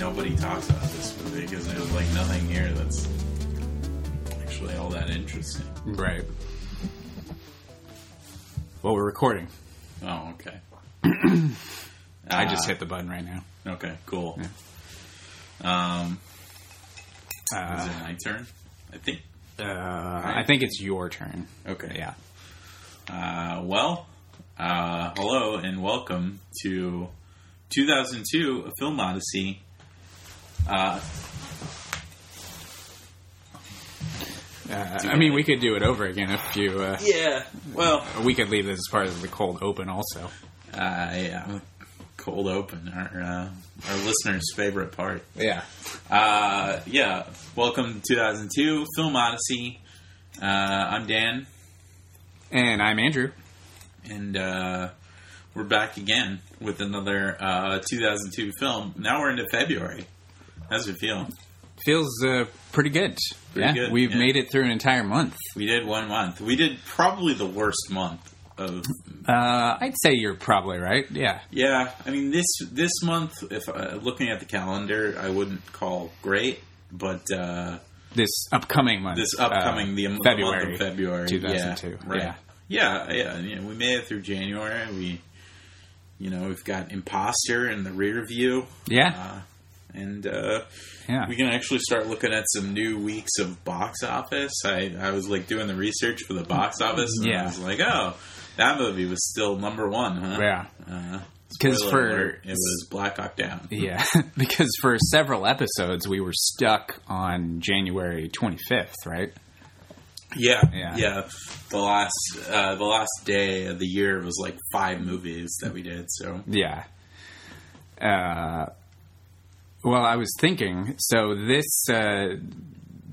nobody talks about this movie because there's like nothing here that's actually all that interesting. Right. Well, we're recording. Oh, okay. I just Ah, hit the button right now. Okay, cool. Um, is Uh, it my turn? I think. uh, I think it's your turn. Okay. Yeah. Uh, well, uh, hello and welcome to 2002: A Film Odyssey. Uh, Uh, I mean, we could do it over again if you. Uh, yeah. Well, we could leave this as part of the cold open also. uh, yeah. Cold open, our uh, our listeners' favorite part. Yeah. Uh, yeah. Welcome to 2002 Film Odyssey. Uh, I'm Dan, And I'm Andrew. and uh, we're back again with another uh, 2002 film. Now we're into February. How's it feel? Feels uh, pretty good. Pretty yeah, good, we've yeah. made it through an entire month. We did one month. We did probably the worst month of. Uh, I'd say you're probably right. Yeah. Yeah, I mean this this month. If uh, looking at the calendar, I wouldn't call great, but uh, This upcoming month. this upcoming uh, the, the February month of February, 2002. Yeah, right. Yeah. Yeah, yeah, you know, we made it through January. We, you know, we've got Impostor in the rear view, Yeah. Uh, and uh, yeah. we can actually start looking at some new weeks of box office. I, I was like doing the research for the box office, and Yeah. I was like, oh, that movie was still number one, huh? yeah. Uh, 'Cause spoiler for- alert, it was Black Hawk Down. Yeah, because for several episodes we were stuck on January 25th, right? Yeah, Yeah. yeah, The last uh, the last day of the year was like five movies that we did. So Yeah. Uh, well, I was thinking. So this uh,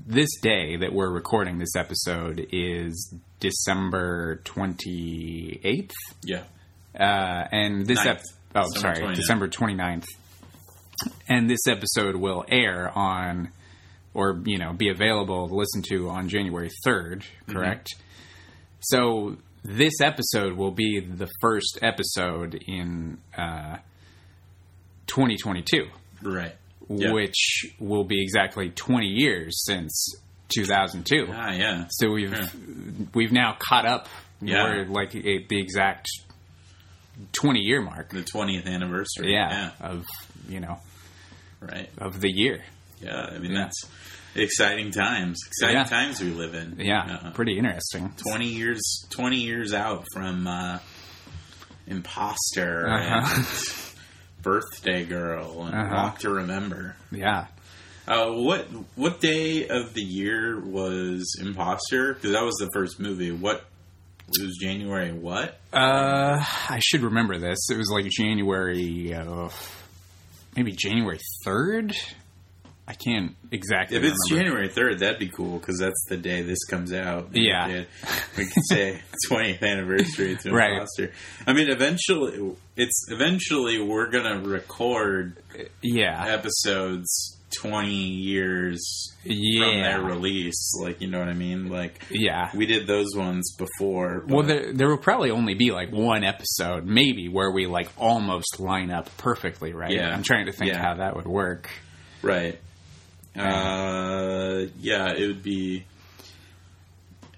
this day that we're recording this episode is December 28th, yeah, uh, and this ep- oh December sorry 29th. December 29th, and this episode will air on or you know be available to listen to on January 3rd, correct? So this episode will be the first episode in uh, 2022, right. Yeah. which will be exactly 20 years since 2002. Ah, yeah, So we've Yeah. we've now caught up. Yeah. We're like a, the exact 20 year mark. the twentieth anniversary. Yeah, of you know right. of the year. Yeah, I mean Yeah. that's exciting times. Exciting Yeah. times we live in. Yeah, Uh, pretty interesting. twenty years. Twenty years out from uh, Impostor Uh-huh. Birthday Girl and Uh-huh. Walk to Remember. Yeah. Uh, what what day of the year was Impostor? Because that was the first movie. What it was January? What? Uh, I should remember this. It was like January, uh, maybe January third. I can't exactly. If it's remember. January third, that'd be cool because that's the day this comes out. Yeah. we could, say twentieth anniversary to Right. Impostor. I mean, eventually, it's eventually we're gonna record yeah, episodes twenty years from yeah, their release. Like, you know what I mean? Like, yeah. we did those ones before. Well, there there will probably only be like one episode, maybe, where we like almost line up perfectly, right? Yeah. I'm trying to think Yeah. how that would work. Right. Uh, yeah, it would be.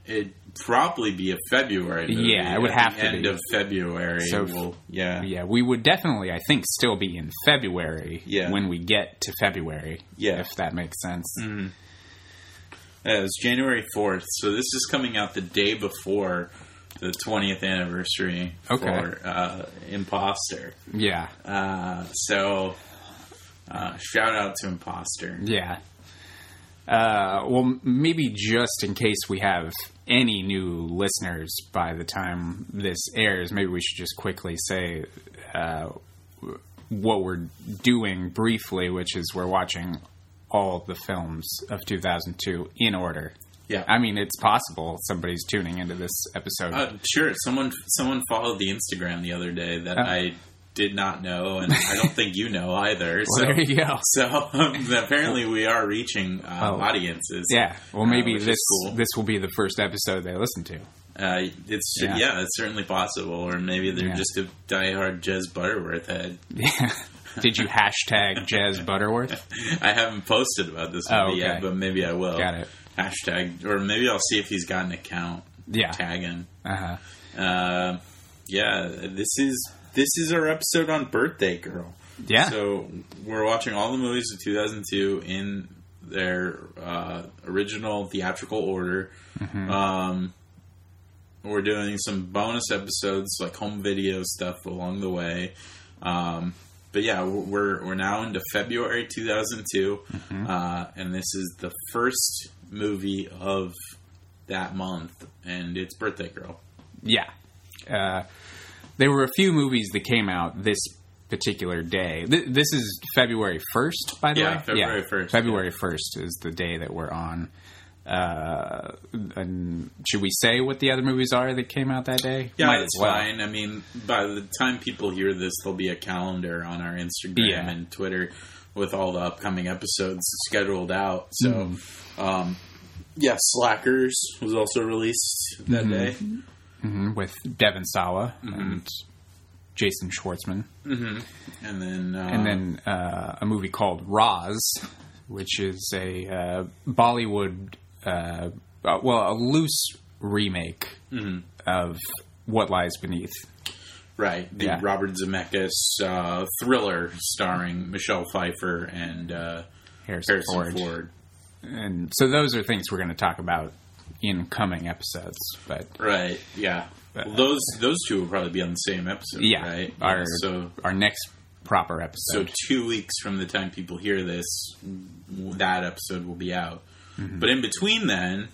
It'd probably be a February. Movie. Yeah, it would have the to end be. of February. So- we'll, yeah, Yeah, we would definitely, I think, still be in February Yeah. when we get to February. Yeah. if that makes sense. Mm. Yeah, it was January fourth. So this is coming out the day before the twentieth anniversary Okay. for uh, Impostor. Yeah, Uh, so uh, shout out to Impostor. yeah. Uh, well, maybe just in case we have any new listeners by the time this airs, maybe we should just quickly say uh, what we're doing briefly, which is we're watching all the films of 2002 in order. Yeah. I mean, it's possible somebody's tuning into this episode. Uh, sure. Someone someone followed the Instagram the other day that Oh. I did not know, and I don't think you know either. well, so, there you go. so um, apparently we are reaching uh, Oh. audiences. Yeah. Well, uh, maybe is this cool. this will be the first episode they listen to. Uh, it's Yeah. yeah. it's certainly possible, or maybe they're Yeah. just a diehard Jez Butterworth head. Yeah. Did you hashtag Jez Butterworth? I haven't posted about this movie Oh, okay. yet, but maybe I will. Got it. Hashtag, or maybe I'll see if he's got an account. Yeah. Tag him. Uh huh. Uh, yeah, this is this is our episode on Birthday Girl. Yeah. So we're watching all the movies of 2002 in their uh, original theatrical order. Mm-hmm. Um, we're doing some bonus episodes, like home video stuff along the way. Um, but yeah, we're we're now into February 2002, Mm-hmm. uh, and this is the first movie of that month, and it's Birthday Girl. Yeah. Uh, there were a few movies that came out this particular day. Th- this is February 1st, by the way. Yeah, way? February 1st, February 1st is the day that we're on. Uh, and should we say what the other movies are that came out that day? Yeah, Might that's well. fine. I mean, by the time people hear this, there'll be a calendar on our Instagram Yeah. and Twitter with all the upcoming episodes scheduled out. So, Mm-hmm. um, yeah, Slackers was also released that Mm-hmm. day. Mhm, with Devon Sawa Mm-hmm. and Jason Schwartzman. And then, uh, and then uh, a movie called Raaz, which is a uh, Bollywood, uh, uh, well, a loose remake Mm-hmm. of What Lies Beneath. right, the yeah. Robert Zemeckis uh, thriller starring Michelle Pfeiffer and uh, Harrison, Harrison Ford. Ford. And so those are things we're going to talk about in coming episodes. But Right, yeah. Well, those those two will probably be on the same episode, yeah, right? our so our next proper episode. So two weeks from the time people hear this, that episode will be out. Mm-hmm. But in between then,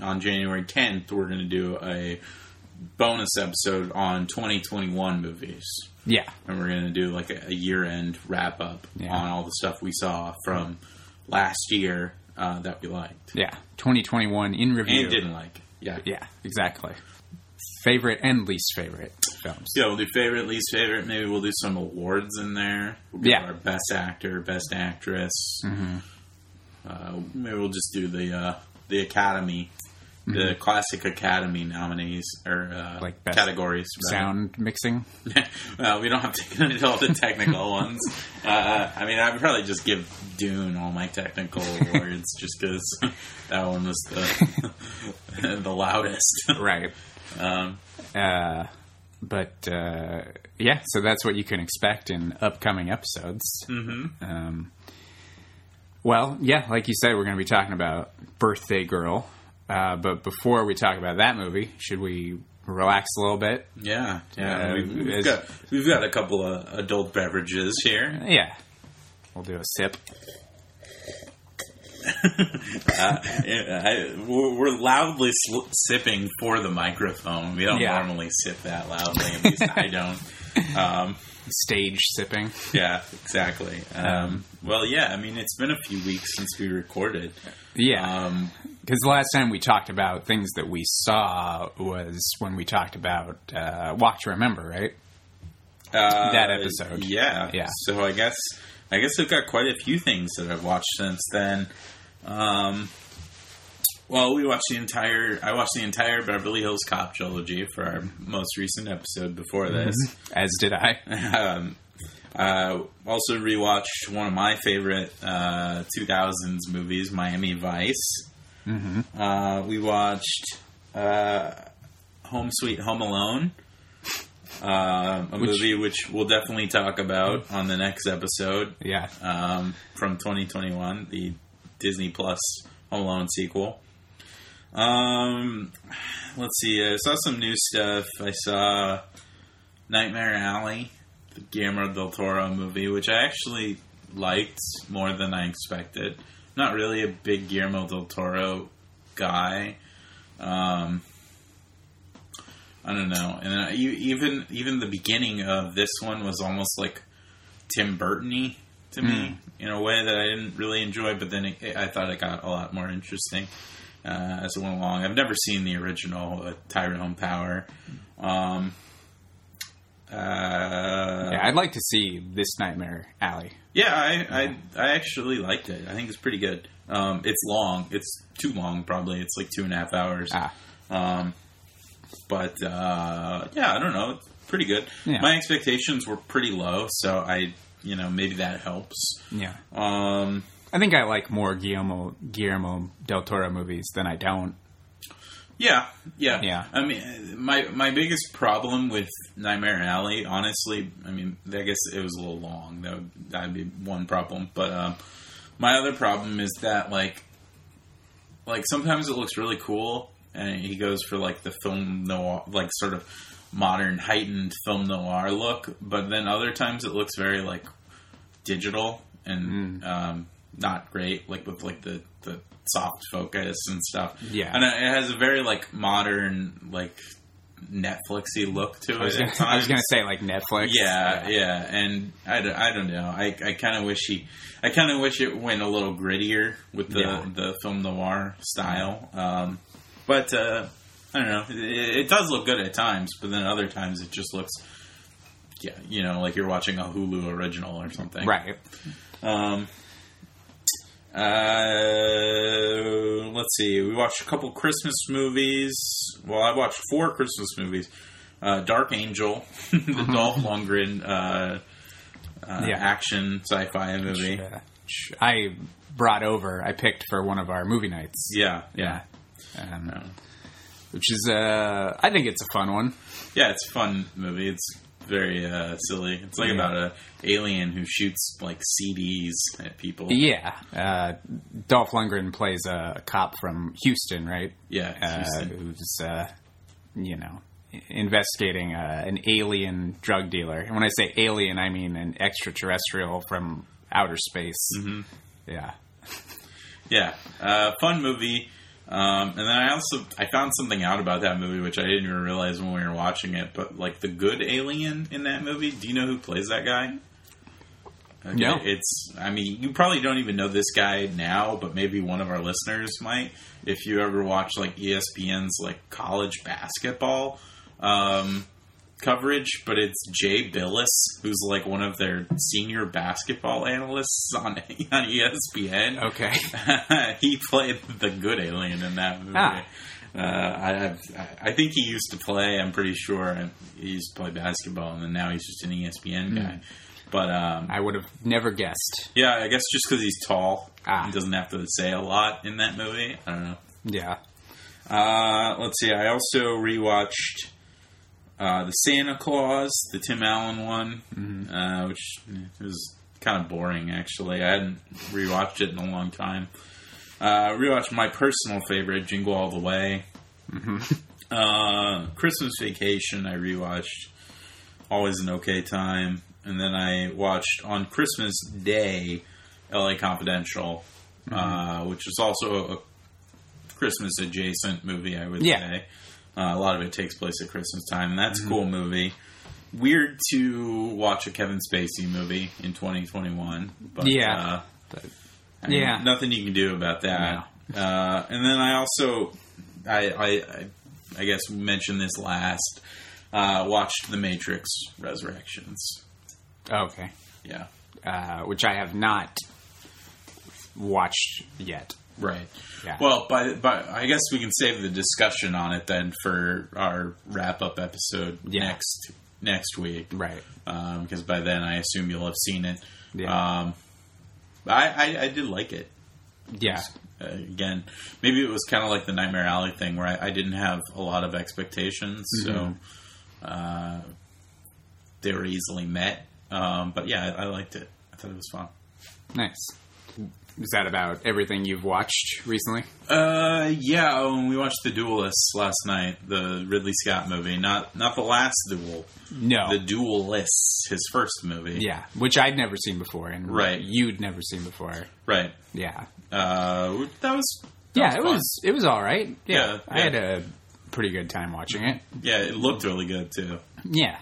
on January 10th, we're going to do a bonus episode on 2021 movies. yeah, And we're going to do like a, a year end wrap up Yeah. on all the stuff we saw from last year uh, that we liked yeah, 2021 in review. and didn't like. Yeah. Yeah, exactly. Favorite and least favorite films. Yeah, we'll do favorite, least favorite. Maybe we'll do some awards in there. We'll Yeah. our best actor, best actress. Uh, maybe we'll just do the uh, the Academy, the classic Academy nominees or uh, Like categories. rather. Sound mixing. well, we don't have to get into all the technical ones. Uh, I mean, I would probably just give Dune all my technical awards just because that one was the the loudest. Right. Um, Uh, but uh, yeah, so that's what you can expect in upcoming episodes. Mm-hmm. Um, well, yeah, like you said, we're going to be talking about Birthday Girl. Uh, but before we talk about that movie, should we relax a little bit? Yeah, yeah. Uh, we've, we've got we've got a couple of adult beverages here. Yeah. We'll do a sip. I, we're loudly sl- sipping for the microphone. We don't Yeah. normally sip that loudly. At least I don't. Um, Stage sipping. yeah, exactly. Um, well, yeah. I mean, it's been a few weeks since we recorded. Yeah. Because the last time we talked about things that we saw was when we talked about uh, Walk to Remember, right? uh, That episode. Yeah, Yeah. So I guess I guess I've got quite a few things that I've watched since then. Um, well, we watched the entire. I watched the entire Beverly Hills Cop trilogy for our most recent episode before this. As did I. um, uh, also rewatched one of my favorite uh, 2000s movies, Miami Vice. Mm-hmm. Uh, we watched uh, Home Sweet Home Alone, uh, a Which- movie which we'll definitely talk about on the next episode Yeah. um, from 2021, the Disney Plus Home Alone sequel. Um, let's see. I saw some new stuff. I saw Nightmare Alley, the Guillermo del Toro movie, which I actually liked more than I expected. Not really a big Guillermo del Toro guy. Um, I don't know. And I, you- even even the beginning of this one was almost like Tim Burton-y to me in a way that I didn't really enjoy. But then it, I thought it got a lot more interesting uh, as it went along. I've never seen the original uh, Tyrone Power. Um, uh, Yeah, I'd like to see this Nightmare Alley. Yeah, I, I I actually liked it. I think it's pretty good. Um, it's long. It's too long, probably. It's like two and a half hours. Ah, Um, but uh, yeah, I don't know. It's pretty good. Yeah. My expectations were pretty low, so I you know maybe that helps. Yeah. Um, I think I like more Guillermo Guillermo del Toro movies than I don't. Yeah, yeah, Yeah. I mean, my my biggest problem with Nightmare Alley, honestly, I mean, I guess it was a little long. That would that'd be one problem. But um, my other problem is that like, like sometimes it looks really cool, and he goes for like the film noir, like sort of modern heightened film noir look. But then other times it looks very like digital and um, not great, like with like the the soft focus and stuff. Yeah. and it has a very like modern, like Netflixy look to it. I was gonna, I was gonna say like Netflix. Yeah, yeah, and I, don't- I don't know. I, I kind of wish he, I kind of wish it went a little grittier with the Yeah. the film noir style. Um, but uh, I don't know. It, it does look good at times, but then other times it just looks, yeah, you know, like you're watching a Hulu original or something. Right. Um, uh, let's see. We watched a couple Christmas movies. Well, I watched four Christmas movies. Uh, Dark Angel, the Dolph Lundgren uh, uh, Yeah. action sci-fi movie. Sh- I brought over. I picked for one of our movie nights. Yeah, yeah, Um, Yeah. which is uh, I think it's a fun one. yeah. It's a fun movie. It's very uh, silly. It's like Yeah. about a alien who shoots like CDs at people. Yeah. Uh, Dolph Lundgren plays a cop from Houston, right? Yeah, Uh, Houston. who's uh, you know investigating uh, an alien drug dealer. And when I say alien, I mean an extraterrestrial from outer space. Mm-hmm. Yeah. Yeah, uh, fun movie. Um, and then I also I found something out about that movie which I didn't even realize when we were watching it. But like the good alien in that movie, do you know who plays that guy? Okay, No. it's. I mean, you probably don't even know this guy now, but maybe one of our listeners might. If you ever watch like ESPN's like college basketball um, coverage, but it's Jay Bilas, who's like one of their senior basketball analysts on on ESPN. Okay. he played the good alien in that movie. Ah. Uh, I, I I think he used to play. I'm pretty sure he used to play basketball, and then now he's just an ESPN guy. But um, I would have never guessed. yeah, I guess just because he's tall, Ah. he doesn't have to say a lot in that movie. I don't know. Yeah. Uh, let's see. I also rewatched uh, the Santa Claus, the Tim Allen one, uh, which was kind of boring. Actually, I hadn't rewatched it in a long time. Uh, rewatched my personal favorite, Jingle All the Way. Uh, Christmas Vacation. I rewatched. Always an okay time. And then I watched on Christmas Day, L.A. Confidential, uh, which is also a Christmas adjacent movie, I would Yeah. say. Uh, a lot of it takes place at Christmas time, and that's a cool movie. Weird to watch a Kevin Spacey movie in 2021, but Yeah. uh, But I mean, Yeah. nothing you can do about that. Uh, and then I also, I, I, I, I guess mentioned this last. Uh, watched The Matrix Resurrections. okay. Yeah, Uh, which I have not watched yet. Right. Yeah. Well, by, by I guess we can save the discussion on it then for our wrap up episode Yeah. next next week. right. because by then I assume you'll have seen it. Yeah. Um, I, I I did like it. yeah. Uh, again, maybe it was kind of like the Nightmare Alley thing where I, I didn't have a lot of expectations, so Mm-hmm. uh, they were easily met. Um, but yeah, I, I liked it. I thought it was fun. Nice. Is that about everything you've watched recently? Uh, yeah. Oh, we watched The Duelists last night, the Ridley Scott movie. Not not the last duel, No. the Duelists, his first movie. yeah, which I'd never seen before, and Right. you'd never seen before. Right. Yeah. Uh, that was that Yeah, it fun. was it was all right. Yeah, Yeah, I yeah. had a pretty good time watching it. Yeah, it looked really good too. Yeah,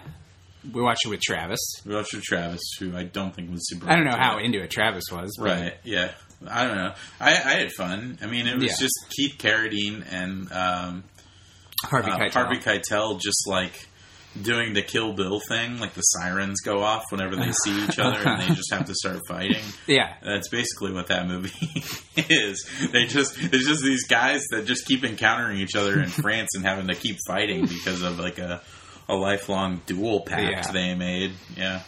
we watched it with Travis. We watched with Travis, who I don't think was super. I don't know how it. into it Travis was. but- Right. Yeah. I don't know. I, I had fun. I mean, it was Yeah. just Keith Carradine and um, Harvey uh, Keitel. Harvey Keitel just like doing the Kill Bill thing. Like the sirens go off whenever they see each other, and they just have to start fighting. Yeah, That's basically what that movie is. They just it's just these guys that just keep encountering each other in France and having to keep fighting because of like a a lifelong duel pact Yeah. they made. Yeah.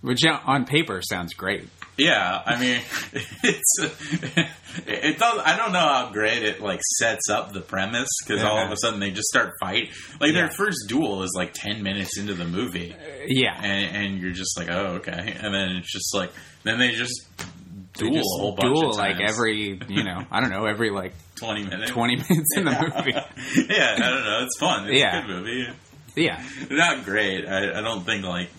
which uh, on paper sounds great. Yeah, I mean, it's it does. I don't know how great it like sets up the premise because all of a sudden they just start fight. Like their first duel is like ten minutes into the movie, Yeah, and, and you're just like, oh okay, and then it's just like then they just They duel just a whole bunch duel like every you know I don't know every like twenty minutes. twenty minutes in the movie. yeah, I don't know. It's fun. It's Yeah. a good movie. Yeah, Not great. I, I don't think like.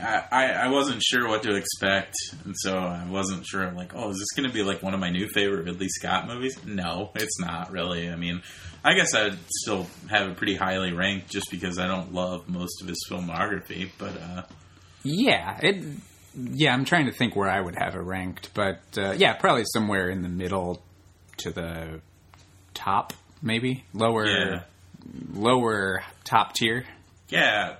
I, I wasn't sure what to expect, and so I wasn't sure. Like, oh, is this going to be like one of my new favorite Ridley Scott movies? No, it's not really. I mean, I guess I'd still have it pretty highly ranked just because I don't love most of his filmography. But uh, yeah, it. Yeah, I'm trying to think where I would have it ranked, but uh, yeah, probably somewhere in the middle to the top, maybe lower, Yeah. Lower top tier. yeah,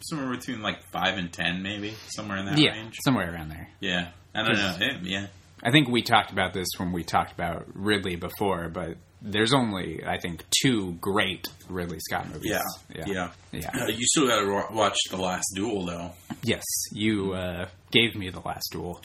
somewhere between like five and ten, maybe somewhere in that yeah, range. somewhere around there. Yeah, I don't know. Eh, Yeah, I think we talked about this when we talked about Ridley before, but there's only I think two great Ridley Scott movies. yeah, yeah, yeah. yeah. Uh, you still got to watch The Last Duel, though. Yes, you uh, gave me the last duel.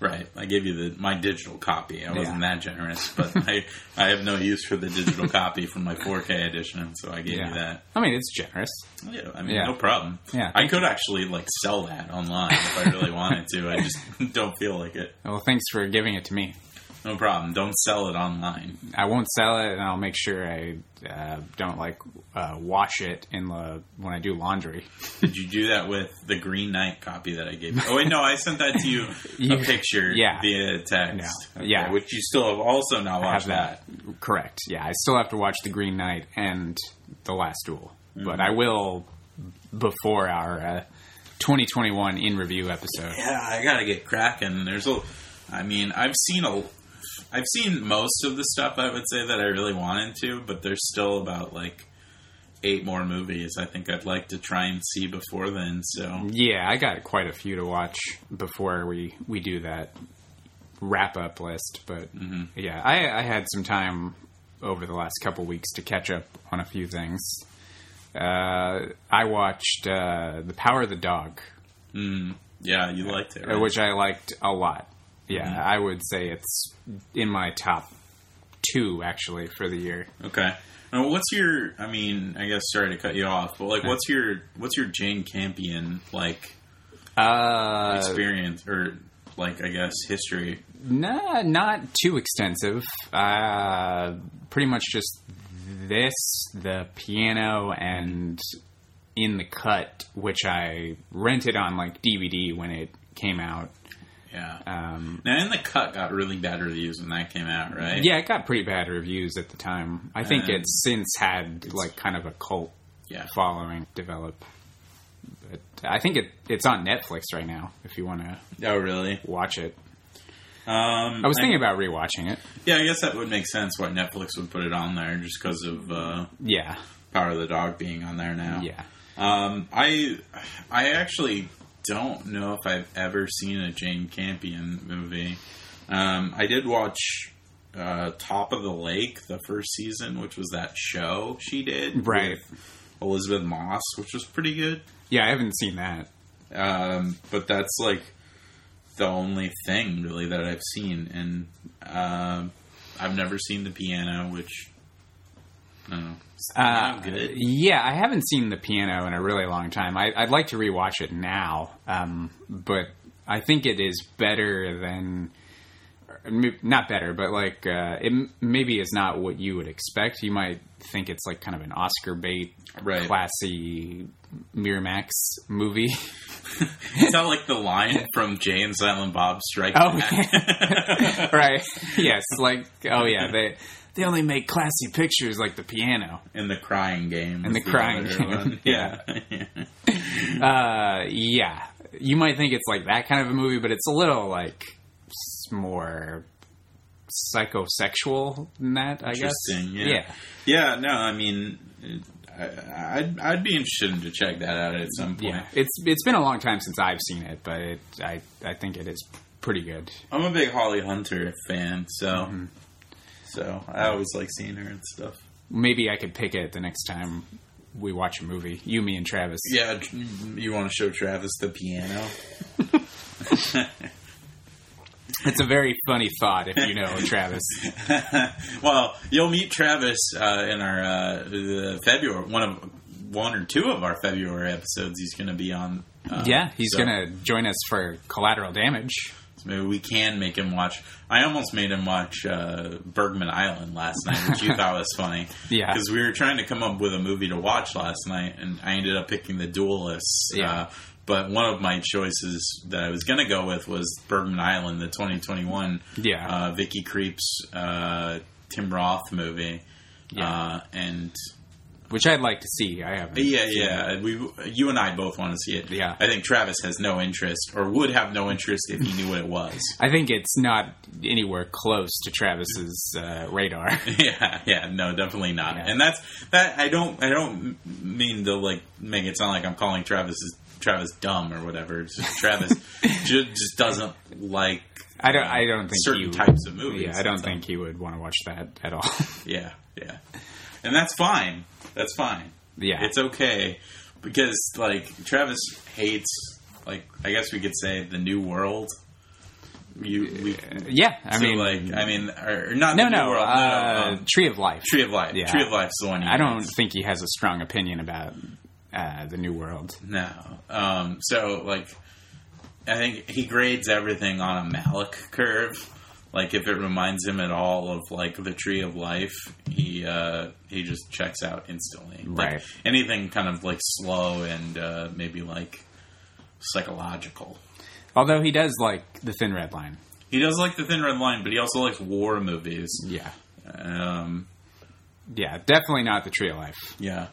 Right. I gave you the my digital copy. I wasn't Yeah. that generous, but I I have no use for the digital copy from my 4K edition, so I gave Yeah, you that. I mean it's generous. Yeah, I mean, Yeah. no problem. Yeah, I could actually like sell that online if I really wanted to. I just don't feel like it. Well, thanks for giving it to me. No problem. Don't sell it online. I won't sell it, and I'll make sure I uh, don't like uh, wash it in the when I do laundry. Did you do that with the Green Knight copy that I gave you? Oh wait, no, I sent that to you You- a picture yeah. via text. Yeah. Yeah. which you still have also not watched that correct. Yeah, I still have to watch The Green Knight and The Last Duel, Mm-hmm. but I will before our uh, 2021 in review episode. Yeah, I gotta get cracking. There's a, I mean, I've seen a, I've seen most of the stuff I would say that I really wanted to, but there's still about like eight more movies I think I'd like to try and see before then. So Yeah, I got quite a few to watch before we we do that wrap up list. But Mm-hmm. yeah, I, I had some time over the last couple weeks to catch up on a few things. Uh, I watched uh, The Power of the Dog, mm, yeah, you liked it, uh, right? which I liked a lot. Yeah, Mm-hmm. I would say it's in my top two actually for the year. okay. Now, what's your? I mean, I guess sorry to cut you off, but like, what's your what's your Jane Campion like Uh, experience or like I guess history? Nah, not too extensive. Uh, pretty much just this, the piano, and in the cut, which I rented on like DVD when it came out. Yeah. Um, now, in the cut got really bad reviews when that came out, right? yeah, it got pretty bad reviews at the time. I think And it's since had like kind of a cult Yeah. following develop. But I think it it's on Netflix right now. If you want to Oh, really? watch it, Um, I was thinking about rewatching it. Yeah, I guess that would make sense why Netflix would put it on there, just because of uh, Yeah, Power of the Dog being on there now. yeah. Um, I I actually don't know if I've ever seen a Jane Campion movie. Um, I did watch uh, Top of the Lake, the first season, which was that show she did, Right. with Elisabeth Moss, which was pretty good. Yeah, I haven't seen that. Um, but that's like the only thing really that I've seen, and um I've never seen the piano, which I don't know. It's Uh, good. yeah, I haven't seen the piano in a really long time. I, I'd like to rewatch it now, um, but I think it is better than. Not better, but like uh, it maybe is not what you would expect. You might think it's like kind of an Oscar bait, Right. classy Miramax movie. It's not like the line from Jay and Silent Bob Strike Oh, Back. right? yes, like oh yeah, they they only make classy pictures like the piano. and the crying game. and was the crying game, yeah. yeah. Uh, yeah, you might think it's like that kind of a movie, but it's a little like more psychosexual than that. I guess. Yeah. yeah. Yeah, no, I mean, I, I'd, I'd be interested to check that out at some point. Yeah. It's it's been a long time since I've seen it, but it, I I think it is pretty good. I'm a big Holly Hunter fan, so Mm-hmm. So I always like seeing her and stuff. Maybe I could pick it the next time we watch a movie. You, me, and Travis. Yeah, you want to show Travis the piano? It's a very funny thought if you know Travis. well, you'll meet Travis uh, in our uh, the February one of one or two of our February episodes. He's going to be on. Uh, yeah, he's so- going to join us for collateral damage. So maybe we can make him watch. I almost made him watch uh, Bergman Island last night, which you thought was funny. Yeah. because we were trying to come up with a movie to watch last night, and I ended up picking The Duelists. Yeah. Uh, but one of my choices that I was going to go with was Bergman Island, the 2021 Yeah. uh, Vicky Krieps, uh, Tim Roth movie. Yeah. Uh, and Which I'd like to see. I haven't. yeah, seen it. yeah, we, you and I both want to see it. Yeah. I think Travis has no interest, or would have no interest if he knew what it was. I think it's not anywhere close to Travis's uh, radar. yeah, yeah, no, definitely not. Yeah. And that's that. I don't, I don't mean to like make it sound like I'm calling Travis Travis dumb or whatever. Just Travis ju- just doesn't like. I don't. I don't think certain you, types of movies. Yeah, I don't think he would want to watch that at all. Yeah, yeah, and that's fine. That's fine. yeah, It's okay because like Travis hates like I guess we could say the new world. You we yeah. I so, mean, like I mean or, or not no, the new no. world. Uh, no, um, Tree of Life. Tree of Life. Yeah. Tree of Life's the one. I don't think he has a strong opinion about uh, the New World. No. Um, so like I think he grades everything on a Malick curve. Like if it reminds him at all of like the Tree of Life, he uh, he just checks out instantly. Like, Right. anything kind of like slow and uh, maybe like psychological. Although he does like the Thin Red Line. He does like the Thin Red Line, but he also likes war movies. Yeah, Um, yeah. Definitely not the Tree of Life. yeah.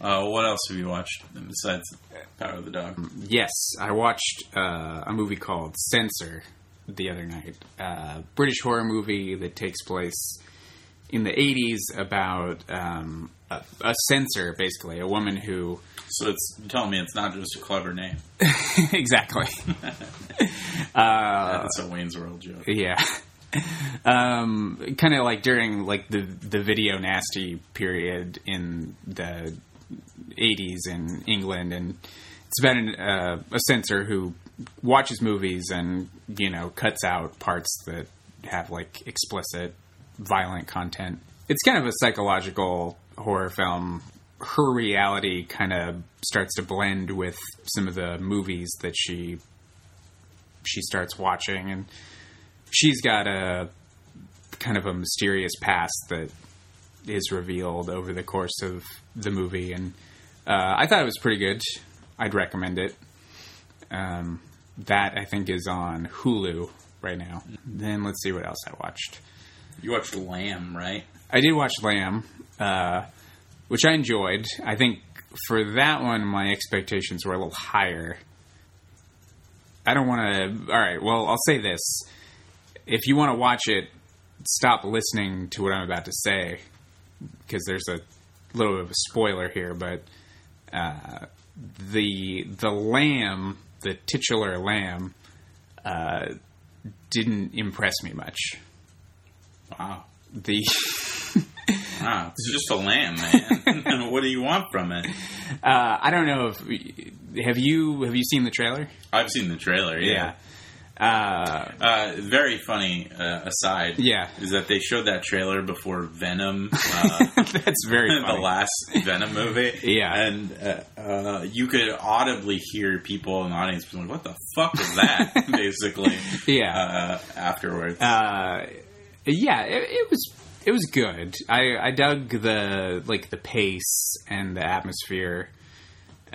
Uh, what else have you watched besides Power of the Dog? Yes, I watched uh, a movie called Censor the other night. Uh, British horror movie that takes place in the 80s about um, a, a censor, basically, a woman who. So it's you're telling me it's not just a clever name. exactly. uh, That's a Wayne's World joke. yeah. Um, kind of like during like the the video nasty period in the 80s in England, and it's about an, uh, a censor who watches movies and you know cuts out parts that have like explicit, violent content. It's kind of a psychological horror film. Her reality kind of starts to blend with some of the movies that she she starts watching, and she's got a kind of a mysterious past that is revealed over the course of the movie, and uh, I thought it was pretty good. I'd recommend it. Um, that I think is on Hulu right now. Then let's see what else I watched. You watched Lamb, right? I did watch Lamb, uh, which I enjoyed. I think for that one, my expectations were a little higher. I don't want to. All right, well, I'll say this: if you want to watch it, stop listening to what I'm about to say because there's a little bit of a spoiler here. But uh, the the lamb, the titular lamb, uh, didn't impress me much. Wow. The Wow. It's just a lamb, man. what do you want from it? Uh, I don't know if have you have you seen the trailer? I've seen the trailer, yeah. Uh, Uh, very funny uh, aside Yeah. is that they showed that trailer before Venom, uh, that's very the last Venom movie. Yeah. And uh, uh, you could audibly hear people in the audience being like, what the fuck was that? Basically. Yeah. Uh, afterwards. Uh, yeah, it, it was it was good. I, I dug the like the pace and the atmosphere.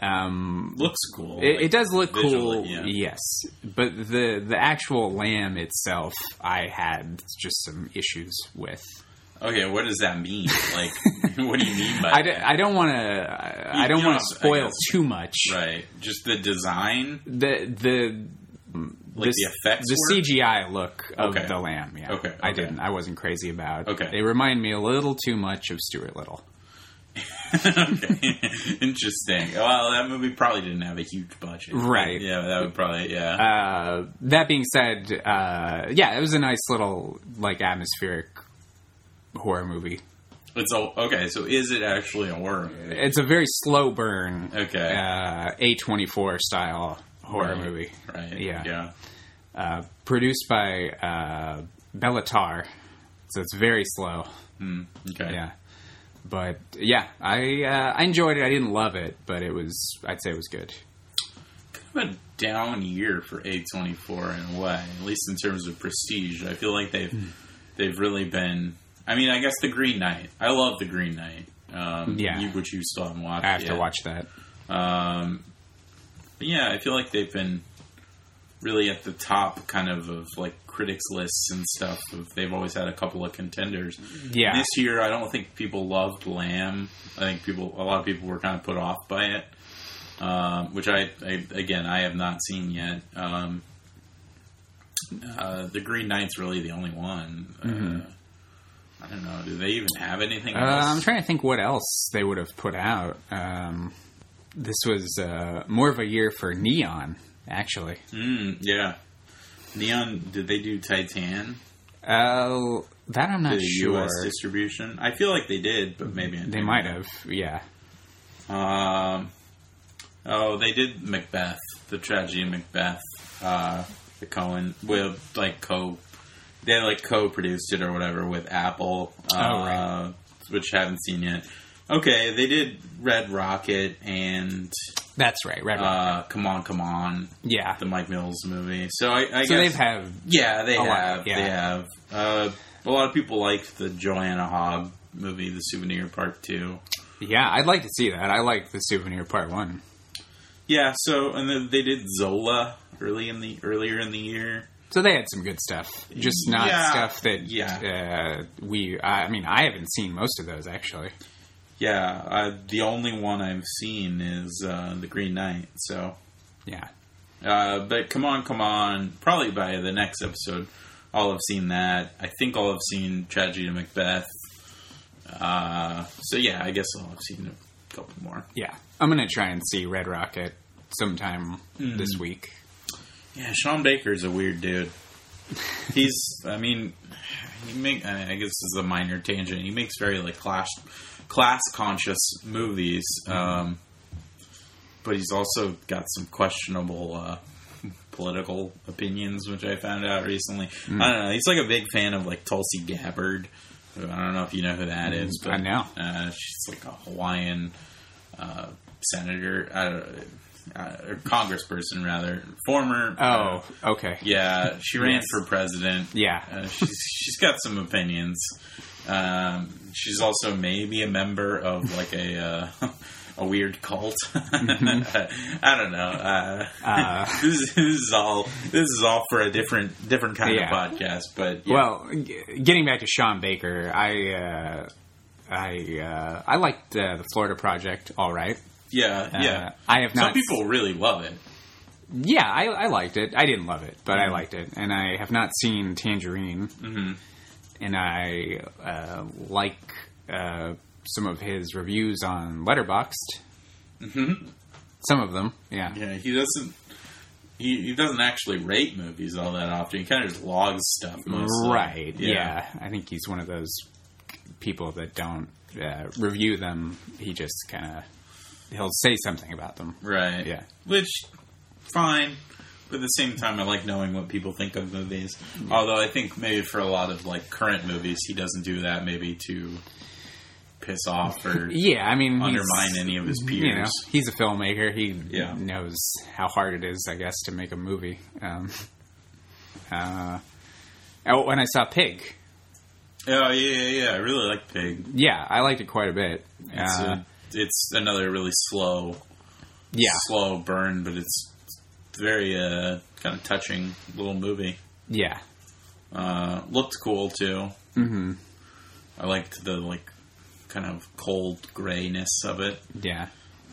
Um, Looks cool. it, like, it does look visually, cool, yeah. yes, but the the actual lamb itself, I had just some issues with. Okay, what does that mean? Like, what do you mean by I, d- that? I don't want to I don't want to spoil too much. Right. Just the design, The the like the, effects. the work? CGI look of Okay. the lamb. Yeah, Okay, I didn't. I wasn't crazy about. Okay. they remind me a little too much of Stuart Little. okay. Interesting. Well, that movie probably didn't have a huge budget. Right. Yeah, that would probably, yeah. Uh, that being said, uh, yeah, it was a nice little like atmospheric horror movie. it's a, okay, so is it actually a horror movie? It's a very slow burn, Okay. uh, A twenty four style horror Right, movie. Right. Yeah. Yeah. Uh, produced by uh, Béla Tarr, so it's very slow. Okay. Yeah, but yeah, I uh, I enjoyed it. I didn't love it, but it was I'd say it was good. Kind of a down year for A24 in a way, at least in terms of prestige. I feel like they've Hmm. they've really been. I mean, I guess the Green Knight. I love the Green Knight. Um, Yeah. you, which you still haven't watched. I have yet. to watch that. Um, but yeah, I feel like they've been really at the top, kind of of like critics lists and stuff. Of, they've always had a couple of contenders. Yeah, This year, I don't think people loved Lamb. I think people, a lot of people were kind of put off by it, um, which I, I, again, I have not seen yet. Um, uh, the Green Knight's really the only one. Uh, I don't know. Do they even have anything Mm-hmm. Uh, else? I'm trying to think what else they would have put out. Um, this was uh, more of a year for Neon, actually. Mm, yeah. Neon, did they do Titan? Uh, that I'm not the sure. U.S. distribution? I feel like they did, but maybe They might have, yeah. Um, oh, they did Macbeth, the tragedy of Macbeth. Uh, the Coen with like co, they like co-produced it or whatever with Apple. Uh, Oh, right. Which I haven't seen yet. Okay, they did Red Rocket and That's right, Rocket. uh, Come On, Come On, yeah. the Mike Mills movie. So I, I So guess they've had yeah, they a lot, have. yeah. They have. Uh, a lot of people liked the Joanna Hogg movie, The Souvenir Part Two. Yeah, I'd like to see that. I like the souvenir part one. Yeah, so and then they did Zola early in the earlier in the year. So they had some good stuff, just not Yeah, stuff that yeah. uh, we. I mean, I haven't seen most of those actually. Yeah, uh, the only one I've seen is uh, the Green Knight. So, Yeah, uh, but come on, come on! Probably by the next episode, I'll have seen that. I think I'll have seen Tragedy of Macbeth. Uh, so yeah, I guess I'll have seen a couple more. yeah. I'm gonna try and see Red Rocket sometime Hmm. this week. Yeah, Sean Baker's a weird dude. He's, I mean, he make. I I guess this is a minor tangent. He makes very like class class conscious movies, um, but he's also got some questionable uh, political opinions, which I found out recently. I don't know. He's like a big fan of like Tulsi Gabbard. I don't know if you know who that is, but I know. uh, she's like a Hawaiian uh, senator, uh, uh, or congressperson rather, former. uh, Oh, okay. yeah, she ran Yes. for president. Yeah. Uh, she's she's got some opinions. Um, she's also maybe a member of like a uh, a weird cult. I don't know. Uh, Mm-hmm. Uh, this, is, this is all this is all for a different different kind Yeah. of podcast. But yeah. Well, g- getting back to Sean Baker, I uh, I uh, I liked uh, the Florida Project. All right. yeah, yeah. I have not. Some people really love it. Yeah, I, I liked it. I didn't love it, but Mm-hmm. I liked it, and I have not seen Tangerine. hmm And I uh, like uh, some of his reviews on Letterboxd. hmm Some of them, yeah. Yeah, he doesn't. He, he doesn't actually rate movies all that often. He kind of just logs stuff mostly. Right. Yeah. I think he's one of those people that don't uh, review them. He just kind of he'll say something about them. Right. Yeah. Which, fine. But at the same time, I like knowing what people think of movies. Although I think maybe for a lot of like current movies, he doesn't do that maybe to piss off or Yeah, I mean, undermine any of his peers. You know, he's a filmmaker. He Yeah. knows how hard it is, I guess, to make a movie. Um, uh, oh, and I saw Pig. Oh yeah, yeah, yeah. I really like Pig. Yeah, I liked it quite a bit. It's, Uh, a, it's another really slow, yeah, slow burn, but it's very uh, kind of touching little movie. yeah, Uh, looked cool too. hmm I liked the like kind of cold grayness of it. yeah.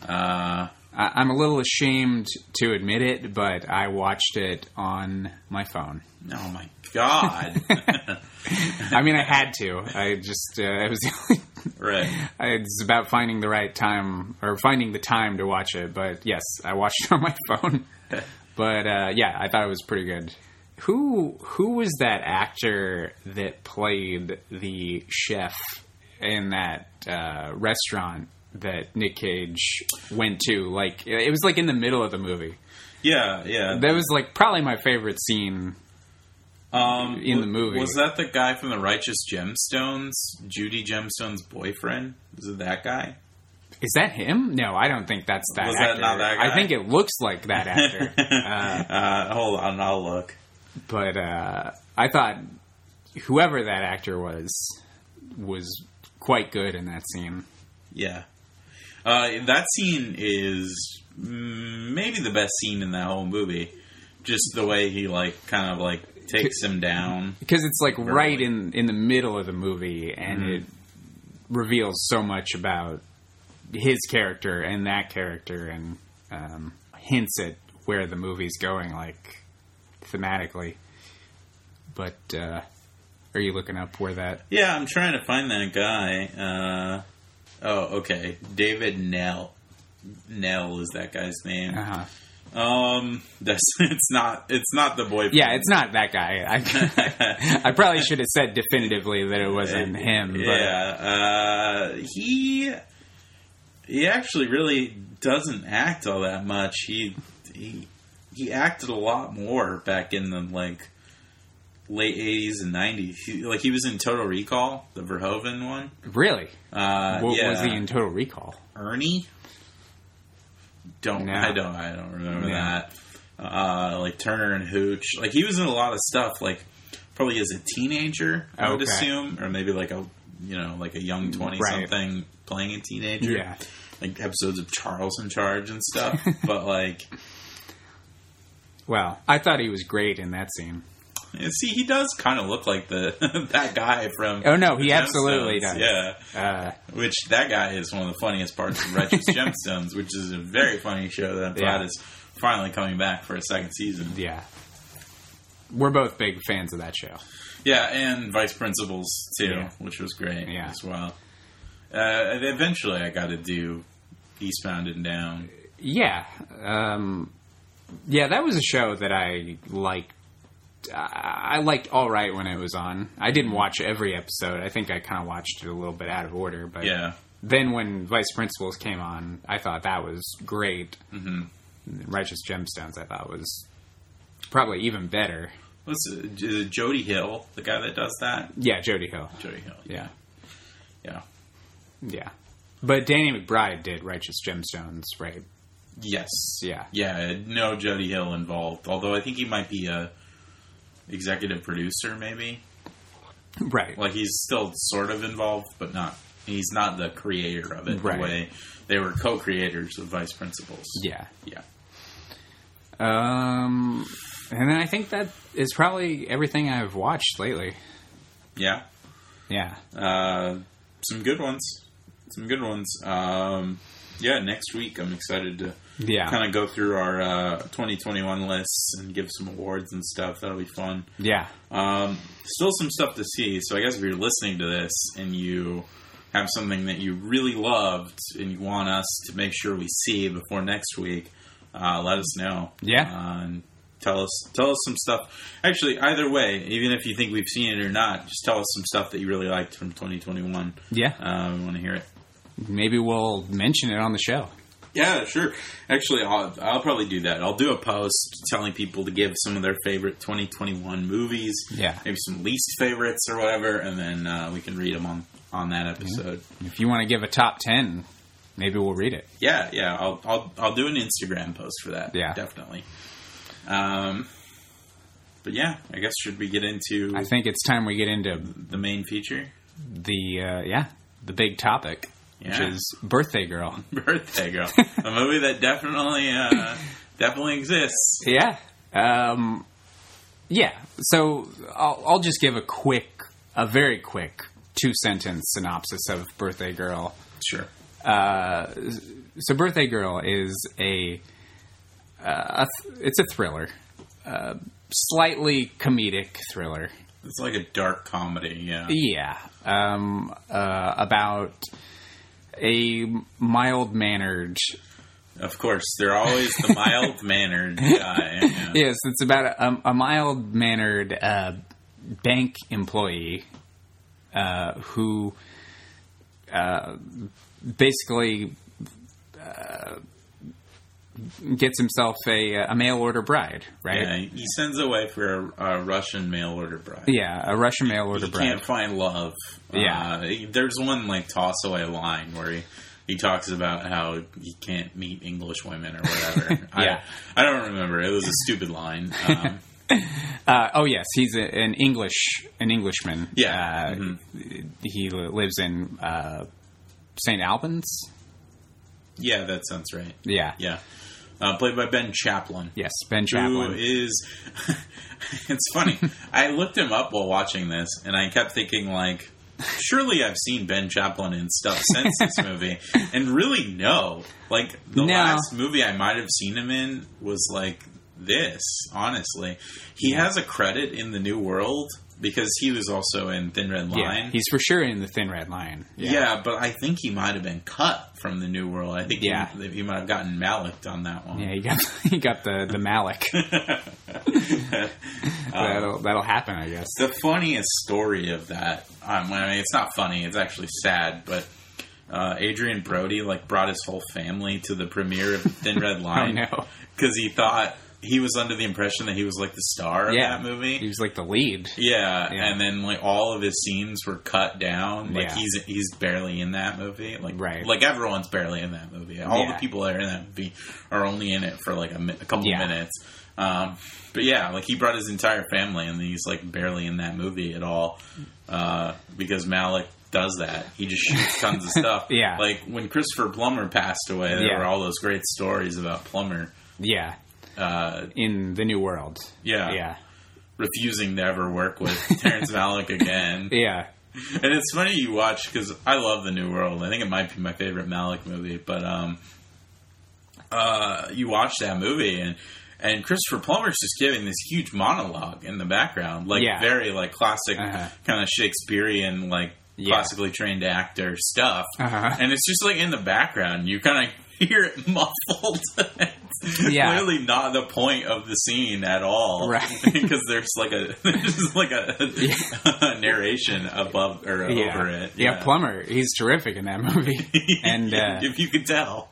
Uh, I'm a little ashamed to admit it, but I watched it on my phone. oh my god! I mean, I had to. I just uh, it was the only right. It's about finding the right time or finding the time to watch it. But yes, I watched it on my phone. but uh, yeah, I thought it was pretty good. Who who was that actor that played the chef in that uh, restaurant that Nick Cage went to. Like it was like in the middle of the movie. Yeah, yeah. That was like probably my favorite scene. Um, in the movie. was that the guy from the Righteous Gemstones, Judy Gemstone's boyfriend? Is it that guy? Is that him? No, I don't think that's that Was that actor. not that guy? I think it looks like that actor. uh, Uh, hold on, I'll look. but uh, I thought whoever that actor was was quite good in that scene. Yeah, uh, that scene is maybe the best scene in that whole movie. Just the way he like kind of like takes him down. because it's like right in in the middle of the movie and Mhm. it reveals so much about his character and that character and um, hints at where the movie's going like thematically but uh, are you looking up where that Yeah, I'm trying to find that guy. Uh, oh, okay, David Knell. Knell is that guy's name. uh-huh. Um, that's it's not it's not the boyfriend. yeah it's not that guy I, I probably should have said definitively that it wasn't him but Yeah, uh, he he actually really doesn't act all that much. He he he acted a lot more back in the like late eighties and nineties. Like he was in Total Recall, the Verhoeven one. really Uh, what yeah, was he in total recall Ernie. Don't No. I don't I don't remember Yeah. that. Uh, like Turner and Hooch. Like he was in a lot of stuff. Like probably as a teenager, I would Okay. assume, or maybe like a you know like a young twenty Right. something playing a teenager. yeah like episodes of Charles in Charge and stuff. but like, well i thought he was great in that scene see, he does kind of look like the that guy from. Oh, no, he absolutely does. Yeah. uh, Which that guy is one of the funniest parts of Righteous Gemstones, which is a very funny show that I'm glad Yeah. is finally coming back for a second season. Yeah. We're both big fans of that show. Yeah, and Vice Principals too, Yeah. which was great Yeah. as well. Uh, eventually, I got to do Eastbound and Down. Yeah. Um, yeah, that was a show that I liked. I liked all right when it was on. I didn't watch every episode. I think I kind of watched it a little bit out of order. But Yeah, then when Vice Principals came on, I thought that was great. hmm Righteous Gemstones, I thought was probably even better. is it Jody Hill, the guy that does that? Yeah, Jody Hill. Jody Hill. Yeah, Yeah. yeah. But Danny McBride did Righteous Gemstones, right? Yes. Yeah. Yeah. No Jody Hill involved. Although I think he might be a executive producer, maybe. Right. Like he's still sort of involved, but not. He's not the creator of it. Right. The way they were co-creators of Vice Principals. Yeah. Yeah. Um, and then I think that is probably everything I've watched lately. Yeah. Yeah. Uh, some good ones. Some good ones. Um, yeah. Next week, I'm excited to Yeah. kind of go through our uh, 2021 lists and give some awards and stuff. That'll be fun. Yeah. Um, still some stuff to see. So I guess if you're listening to this and you have something that you really loved and you want us to make sure we see before next week, uh, let us know. Yeah. Uh, and tell us tell us some stuff. Actually, either way, even if you think we've seen it or not, just tell us some stuff that you really liked from 2021. Yeah. Uh, we want to hear it. Maybe we'll mention it on the show. Yeah, sure. Actually, I'll, I'll probably do that. I'll do a post telling people to give some of their favorite 2021 movies. Yeah. Maybe some least favorites or whatever, and then uh, we can read them on, on that episode. If you want to give a top 10, maybe we'll read it. Yeah, yeah. I'll, I'll, I'll do an Instagram post for that. Yeah. Definitely. Um, but yeah, I guess should we get into I think it's time we get into the main feature? the, uh, yeah, the big topic, Yeah. which is Birthday Girl. Birthday Girl. a movie that definitely, uh, definitely exists. Yeah. Um, yeah. So I'll, I'll just give a quick, a very quick two sentence synopsis of Birthday Girl. Sure. Uh, so Birthday Girl is a, uh, a th- it's a thriller, uh, slightly comedic thriller. It's like a dark comedy, yeah. Yeah, um, uh, about a mild mannered. Of course, they're always the mild mannered guy. Yeah. Yes, it's about a, a mild mannered uh, bank employee uh, who uh, basically uh, gets himself a, a mail order bride, right? Yeah, he sends away for a, a Russian mail order bride. Yeah, a Russian mail order he bride. can't find love. Yeah. Uh, there's one like toss away line where he, he talks about how he can't meet English women or whatever. Yeah. I, I don't remember. It was a stupid line. Um, Uh, oh yes, he's a, an English an Englishman. Yeah. uh, Mhm. he lives in uh, St. Albans. yeah, that sounds right. Yeah. Yeah. Uh, played by Ben Chaplin. Yes, Ben Chaplin. is? it's funny. I looked him up while watching this, and I kept thinking, like, surely I've seen Ben Chaplin in stuff since this movie, and really no. Like the No. last movie I might have seen him in was like this. Honestly, he Yeah. has a credit in the New World because he was also in Thin Red yeah, Line. he's for sure in the Thin Red Line. Yeah. but I think he might have been cut from the New World. I think Yeah. he, he might have gotten Malick on that one. Yeah, he got he got the the Malick. that'll that'll happen, I guess. the funniest story of that um, I mean it's not funny it's actually sad but uh, Adrien Brody like brought his whole family to the premiere of Thin Red Oh Line no, because he thought he was under the impression that he was like the star of Yeah. that movie he was like the lead. yeah, Yeah. and then like all of his scenes were cut down. Like Yeah. he's he's barely in that movie. Like Right. like everyone's barely in that movie. All the people that are in that movie are only in it for like a, mi- a couple minutes. Um, but yeah, like he brought his entire family, and he's like barely in that movie at all uh, because Malick does that. He just shoots tons of stuff. Yeah. like when Christopher Plummer passed away, there were all those great stories about Plummer. Yeah, Uh, in the New World. yeah, Yeah, refusing to ever work with Terrence Malick again. yeah, And it's funny you watch because I love the New World. I think it might be my favorite Malick movie. But um, uh, you watch that movie and and Christopher Plummer's just giving this huge monologue in the background, like Yeah. very like classic Uh-huh. kind of Shakespearean, like Yeah. classically trained actor stuff. Uh-huh. And it's just like in the background, you kind of hear it muffled. It's Yeah. clearly not the point of the scene at all, Right. because there's like a there's like a, a narration above or yeah. over it. Yeah, Plummer, he's terrific in that movie. and uh, if you could tell,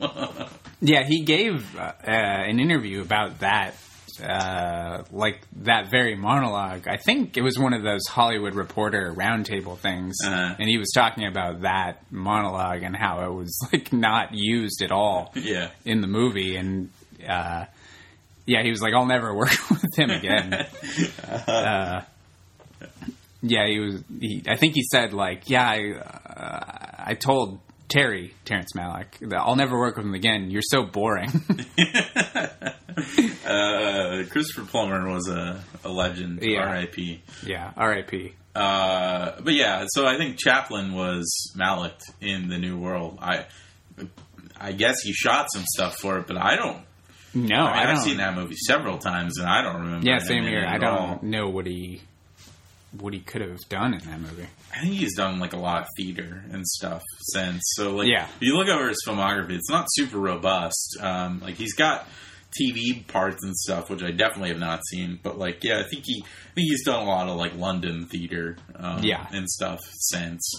yeah, he gave uh, an interview about that, uh, like that very monologue. I think it was one of those Hollywood Reporter roundtable things, Uh-huh. and he was talking about that monologue and how it was like not used at all yeah. in the movie, and uh, yeah, he was like, "I'll never work with him again." uh, yeah, he was. He, I think he said like, "Yeah, I, uh, I told Terry Terrence Malick I'll never work with him again. You're so boring." Uh, Christopher Plummer was a, a legend. Yeah. R.I.P. yeah, R.I.P. Uh, but yeah, so I think Chaplin was Malick in the New World. I I guess he shot some stuff for it, but I don't. No, I I, mean, don't. I've seen that movie several times, and I don't remember. Yeah, same here. I don't all. know what he what he could have done in that movie. I think he's done like a lot of theater and stuff since. So like, Yeah. if you look over his filmography, it's not super robust. Um, like he's got TV parts and stuff, which I definitely have not seen. But like, yeah, I think he, I think he's done a lot of like London theater, um, Yeah. and stuff since.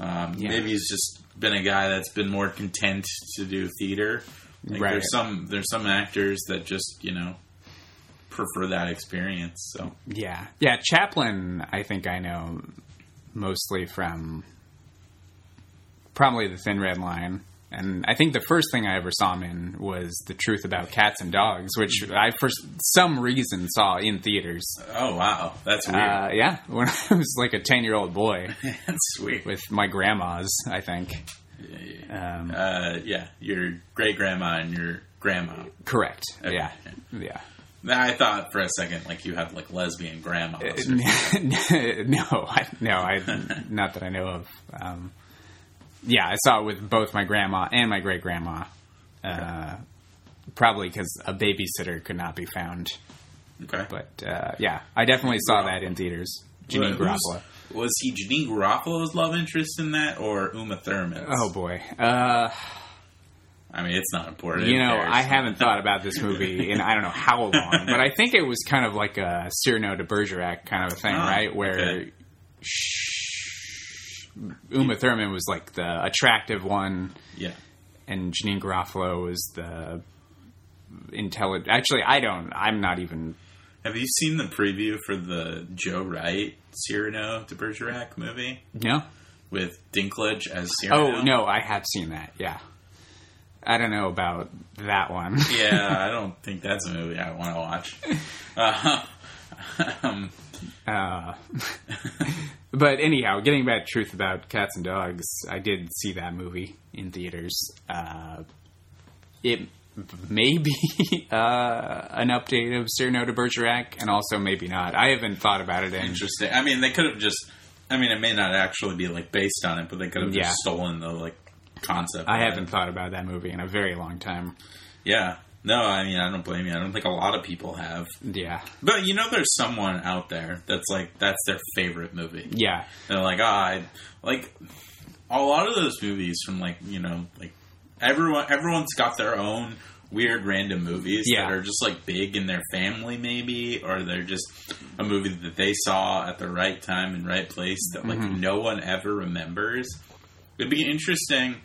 Um, Yeah. Maybe he's just been a guy that's been more content to do theater. Like Right. There's some there's some actors that just you know prefer that experience. So Yeah, yeah. Chaplin, I think I know mostly from probably the Thin Red Line, and I think the first thing I ever saw him in was The Truth About Cats and Dogs, which I for some reason saw in theaters. oh wow, that's weird. Uh, yeah, when I was like a ten year old boy that's weird. with my grandmas, I think. Um, Uh, yeah, your great grandma and your grandma. correct. Okay. Yeah, yeah. I thought for a second like you have like lesbian grandmas. no, I, no, I not that I know of. Um, yeah, I saw it with both my grandma and my great grandma. Uh, probably because a babysitter could not be found. Okay, But uh, yeah, I definitely saw that in theaters. Janeane Garofalo. Was he Janeane Garofalo's love interest in that, or Uma Thurman? Oh boy, uh, I mean, it's not important. you know. I haven't thought about this movie in I don't know how long, but I think it was kind of like a Cyrano de Bergerac kind of a thing, Oh, right? Where okay. sh- Uma Thurman was like the attractive one, Yeah. and Janeane Garofalo was the intelligent. Actually, I don't. I'm not even. Have you seen the preview for the Joe Wright Cyrano de Bergerac movie No. with Dinklage as oh, Cyrano? Oh no, I have seen that. Yeah. I don't know about that one. Yeah, I don't think that's a movie I want to watch. Uh, um, Uh, but anyhow, getting back to truth about cats and dogs, I did see that movie in theaters. Uh, it may be uh, an update of Cyrano de Bergerac, and also maybe not. I haven't thought about it. In, interesting. I mean, they could have just. I mean, it may not actually be like based on it, but they could have Yeah. just stolen the like concept. I haven't thought about that movie in a very long time. Yeah. No, I mean, I don't blame you. I don't think a lot of people have. Yeah, But you know, there's someone out there that's like that's their favorite movie. yeah, They're like, ah, I like a lot of those movies from like you know like everyone everyone's got their own weird random movies Yeah. that are just like big in their family maybe or they're just a movie that they saw at the right time and right place that like Mm-hmm. no one ever remembers it'd be interesting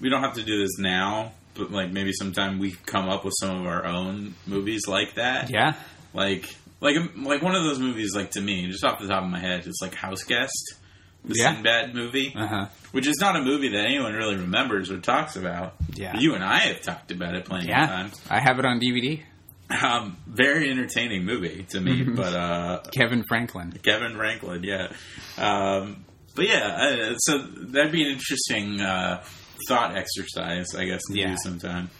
we don't have to do this now but like maybe sometime we come up with some of our own movies like that yeah. like like like one of those movies like to me just off the top of my head it's like house guest the Yeah. Sinbad movie Uh huh. which is not a movie that anyone really remembers or talks about Yeah. But you and I have talked about it plenty of times I have it on DVD. um, very entertaining movie to me but uh Kevin Franklin. Kevin Franklin yeah um but yeah uh, so that'd be an interesting uh thought exercise I guess to Yeah. do sometime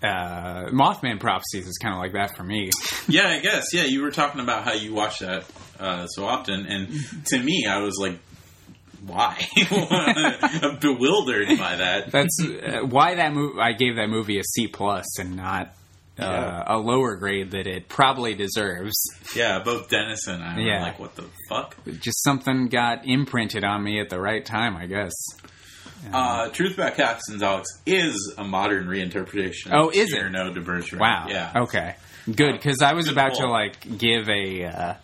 Uh, Mothman Prophecies is kind of like that for me. Yeah, I guess. Yeah, you were talking about how you watch that uh, so often, and to me, I was like, "Why?" I'm bewildered by that. That's uh, why that movie. I gave that movie a C plus and not uh, Yeah. a lower grade that it probably deserves. Yeah, both Dennis and I were Yeah. like, "What the fuck?" Just something got imprinted on me at the right time, I guess. Uh, Truth About Cats and Dogs is a modern reinterpretation. Oh, is it? No, de Bergerac. Wow. Yeah. Okay. Good, because I was Good about to like give a uh,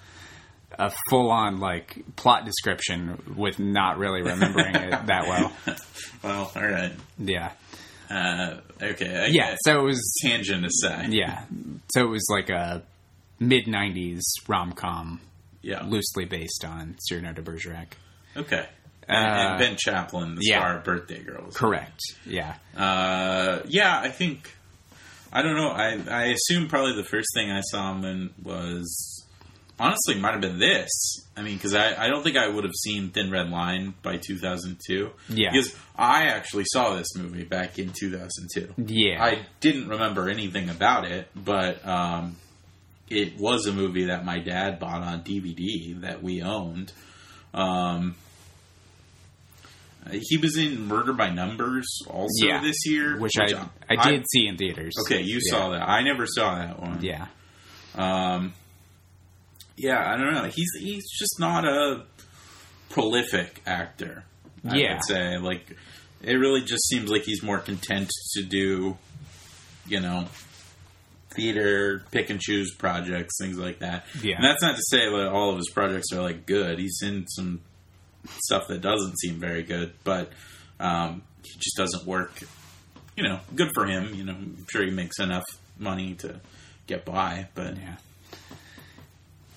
a full on like plot description with not really remembering it that well. Well, all right. Yeah. Uh, okay. I Yeah. So it was. Tangent aside. Yeah. So it was like a mid '90s rom com, Yeah. loosely based on Cyrano de Bergerac. Okay. And, Uh, and Ben Chaplin, the yeah. star of Birthday Girls. Correct. Yeah. Uh, yeah, I think I don't know. I I assume probably the first thing I saw him in was honestly might have been this. I mean, because I I don't think I would have seen Thin Red Line by 2002. Yeah. because I actually saw this movie back in 2002. Yeah. I didn't remember anything about it, but um, it was a movie that my dad bought on DVD that we owned. Um, he was in Murder by Numbers also Yeah. this year, which, I I did see in theaters. okay, you Yeah. saw that. I never saw that one. Yeah. Um, yeah, I don't know. He's he's just not a prolific actor. I Yeah. would say like it really just seems like he's more content to do, you know, theater, pick and choose projects, things like that. Yeah. and that's not to say that all of his projects are like good. He's in some stuff that doesn't seem very good, but um, he just doesn't work. You know, good for him. You know, I'm sure he makes enough money to get by, but Yeah.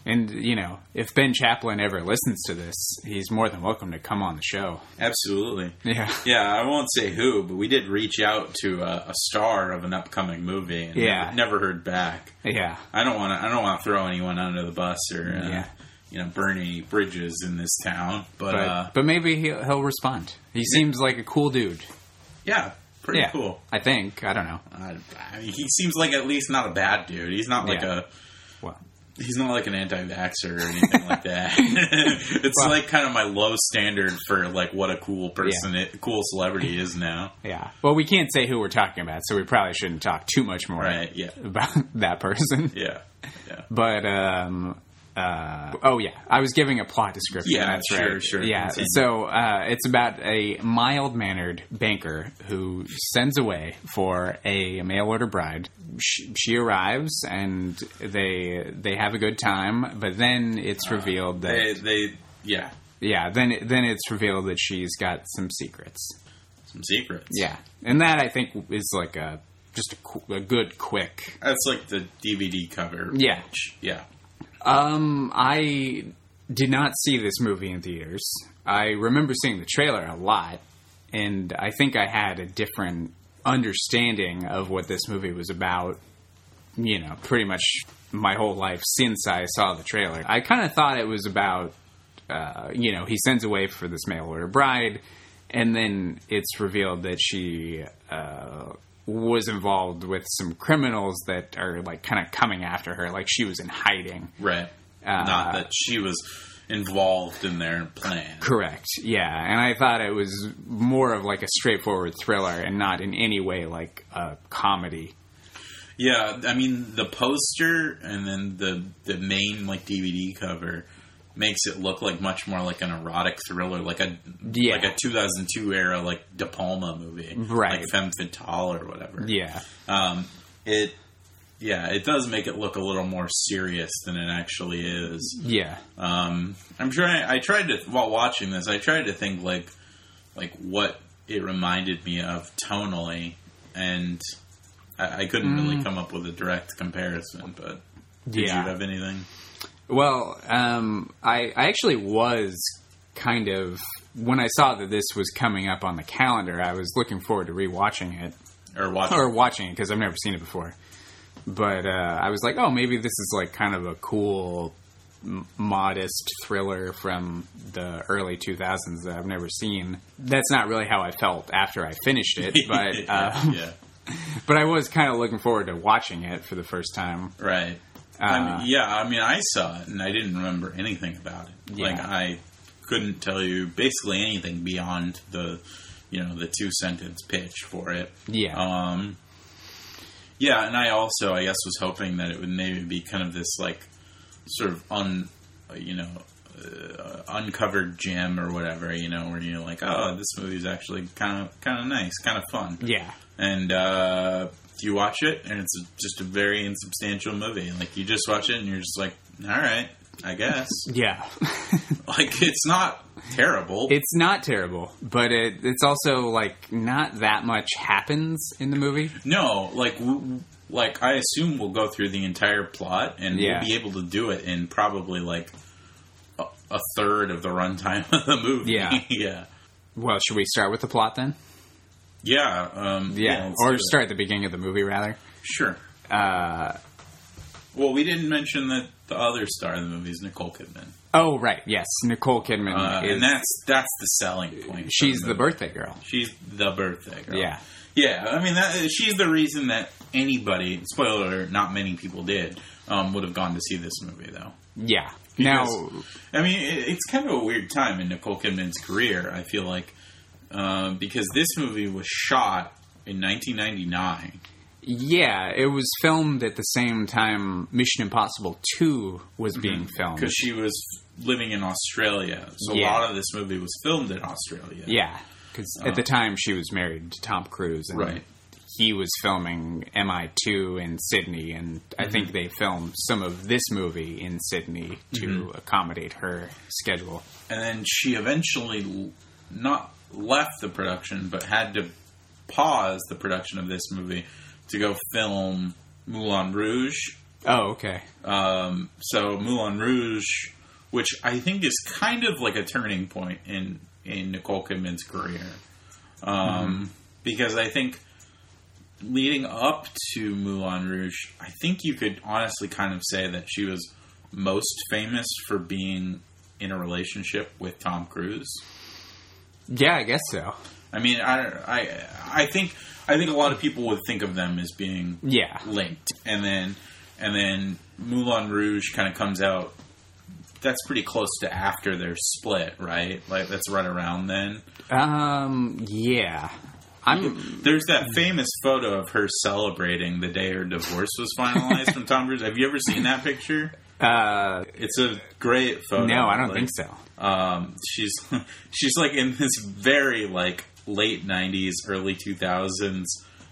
And you know, if Ben Chaplin ever listens to this, he's more than welcome to come on the show. absolutely. Yeah. Yeah, I won't say who, but we did reach out to a, a star of an upcoming movie, and Yeah. never, never heard back. Yeah. I don't want to. I don't want to throw anyone under the bus or uh, Yeah. you know burn any bridges in this town. But, But uh, but maybe he'll, he'll respond. He seems like a cool dude. yeah, pretty yeah. cool. I think. I don't know. I mean, he seems like at least not a bad dude. He's not like Yeah. a. He's not like an anti-vaxxer or anything like that. it's Well- like kind of my low standard for like what a cool person, i cool celebrity is now. yeah. Well, we can't say who we're talking about, so we probably shouldn't talk too much more Right? Yeah. about that person. Yeah. Yeah. But um uh, oh yeah, I was giving a plot description. Yeah, that's sure, right. sure, Yeah, continue. so uh, it's about a mild-mannered banker who sends away for a mail-order bride. She, she arrives and they they have a good time, but then it's revealed that They, they, yeah, yeah, then then it's revealed that she's got some secrets. Some secrets. Yeah, and that I think is like a just a, a good quick. That's like the DVD cover. Yeah. Yeah. Um, I did not see this movie in theaters. I remember seeing the trailer a lot, and I think I had a different understanding of what this movie was about. You know, pretty much my whole life since I saw the trailer. I kind of thought it was about, uh, you know, he sends away for this mail order bride, and then it's revealed that she uh, was involved with some criminals that are like kind of coming after her, like she was in hiding. Right. Uh, Not that she was involved in their plan. Correct. Yeah, and I thought it was more of like a straightforward thriller and not in any way like a comedy. Yeah, I mean the poster and then the the main like DVD cover makes it look like much more like an erotic thriller, like a Yeah. like a 2002 era like De Palma movie, Right. Like Femme Fatale or whatever. Yeah. Um, it yeah, it does make it look a little more serious than it actually is. Yeah. Um, I'm trying. I tried to while watching this. I tried to think like like what it reminded me of tonally, and I, I couldn't really come up with a direct comparison. But did Yeah. you have anything? Well, um, I, I actually was kind of when I saw that this was coming up on the calendar, I was looking forward to rewatching it Or watch? or watching it because I've never seen it before. But uh, I was like, oh, maybe this is like kind of a cool, m- modest thriller from the early 2000s that I've never seen. That's not really how I felt after I finished it, but uh, yeah, but I was kind of looking forward to watching it for the first time. right. Uh, I mean, yeah, I mean, I saw it and I didn't remember anything about it. Like I couldn't tell you basically anything beyond the you know the two sentence pitch for it. Yeah, Um, yeah, and I also, I guess, was hoping that it would maybe be kind of this like sort of un, you know, uh, uncovered gem or whatever, you know, where you're like, oh, this movie's actually kind of kind of nice, kind of fun, yeah, and uh, you watch it, and it's just a very insubstantial movie. Like you just watch it, and you're just like, all right, I guess. yeah. like it's not terrible. It's not terrible, but it, it's also like not that much happens in the movie. No, like w- like I assume we'll go through the entire plot and Yeah. we'll be able to do it in probably like a, a third of the runtime of the movie. Yeah. yeah, Well, should we start with the plot then? Yeah, um, Yeah, let's or start at the beginning of the movie rather. Sure. Uh, Well, we didn't mention that the other star of the movie is Nicole Kidman, oh, right, yes, Nicole Kidman uh, is and that's that's the selling point. she's the movie. birthday girl. She's the birthday girl. Yeah, Yeah, I mean, that, she's the reason that anybody, spoiler alert, not many people did, um, would have gone to see this movie, though. yeah. Because- now, I mean, it, it's kind of a weird time in Nicole Kidman's career. I feel like uh, because this movie was shot in 1999. yeah, it was filmed at the same time Mission Impossible Two was mm-hmm. being filmed. because she was living in Australia. So a lot of this movie was filmed in Australia. Yeah, because at the uh, time she was married to Tom Cruise, and Right. he was filming MI2 in Sydney, and I mm-hmm. think they filmed some of this movie in Sydney to mm-hmm. accommodate her schedule. And then she eventually not left the production, but had to pause the production of this movie to go film Moulin Rouge. Oh, okay. Um, so Moulin Rouge, which I think is kind of like a turning point in in Nicole Kidman's career, um, because I think leading up to Moulin Rouge, I think you could honestly kind of say that she was most famous for being in a relationship with Tom Cruise. Yeah, I guess so. I mean, I, I, I think I think a lot of people would think of them as being Yeah. linked, and then and then Moulin Rouge kind of comes out. That's pretty close to after their split, right? Like that's right around then. Um. Yeah. I'm. There's that famous photo of her celebrating the day her divorce was finalized from Tom Cruise. Have you ever seen that picture? Uh. It's a great photo. No, I don't Like, think so. Um, she's she's like in this very like late '90s, early 2000s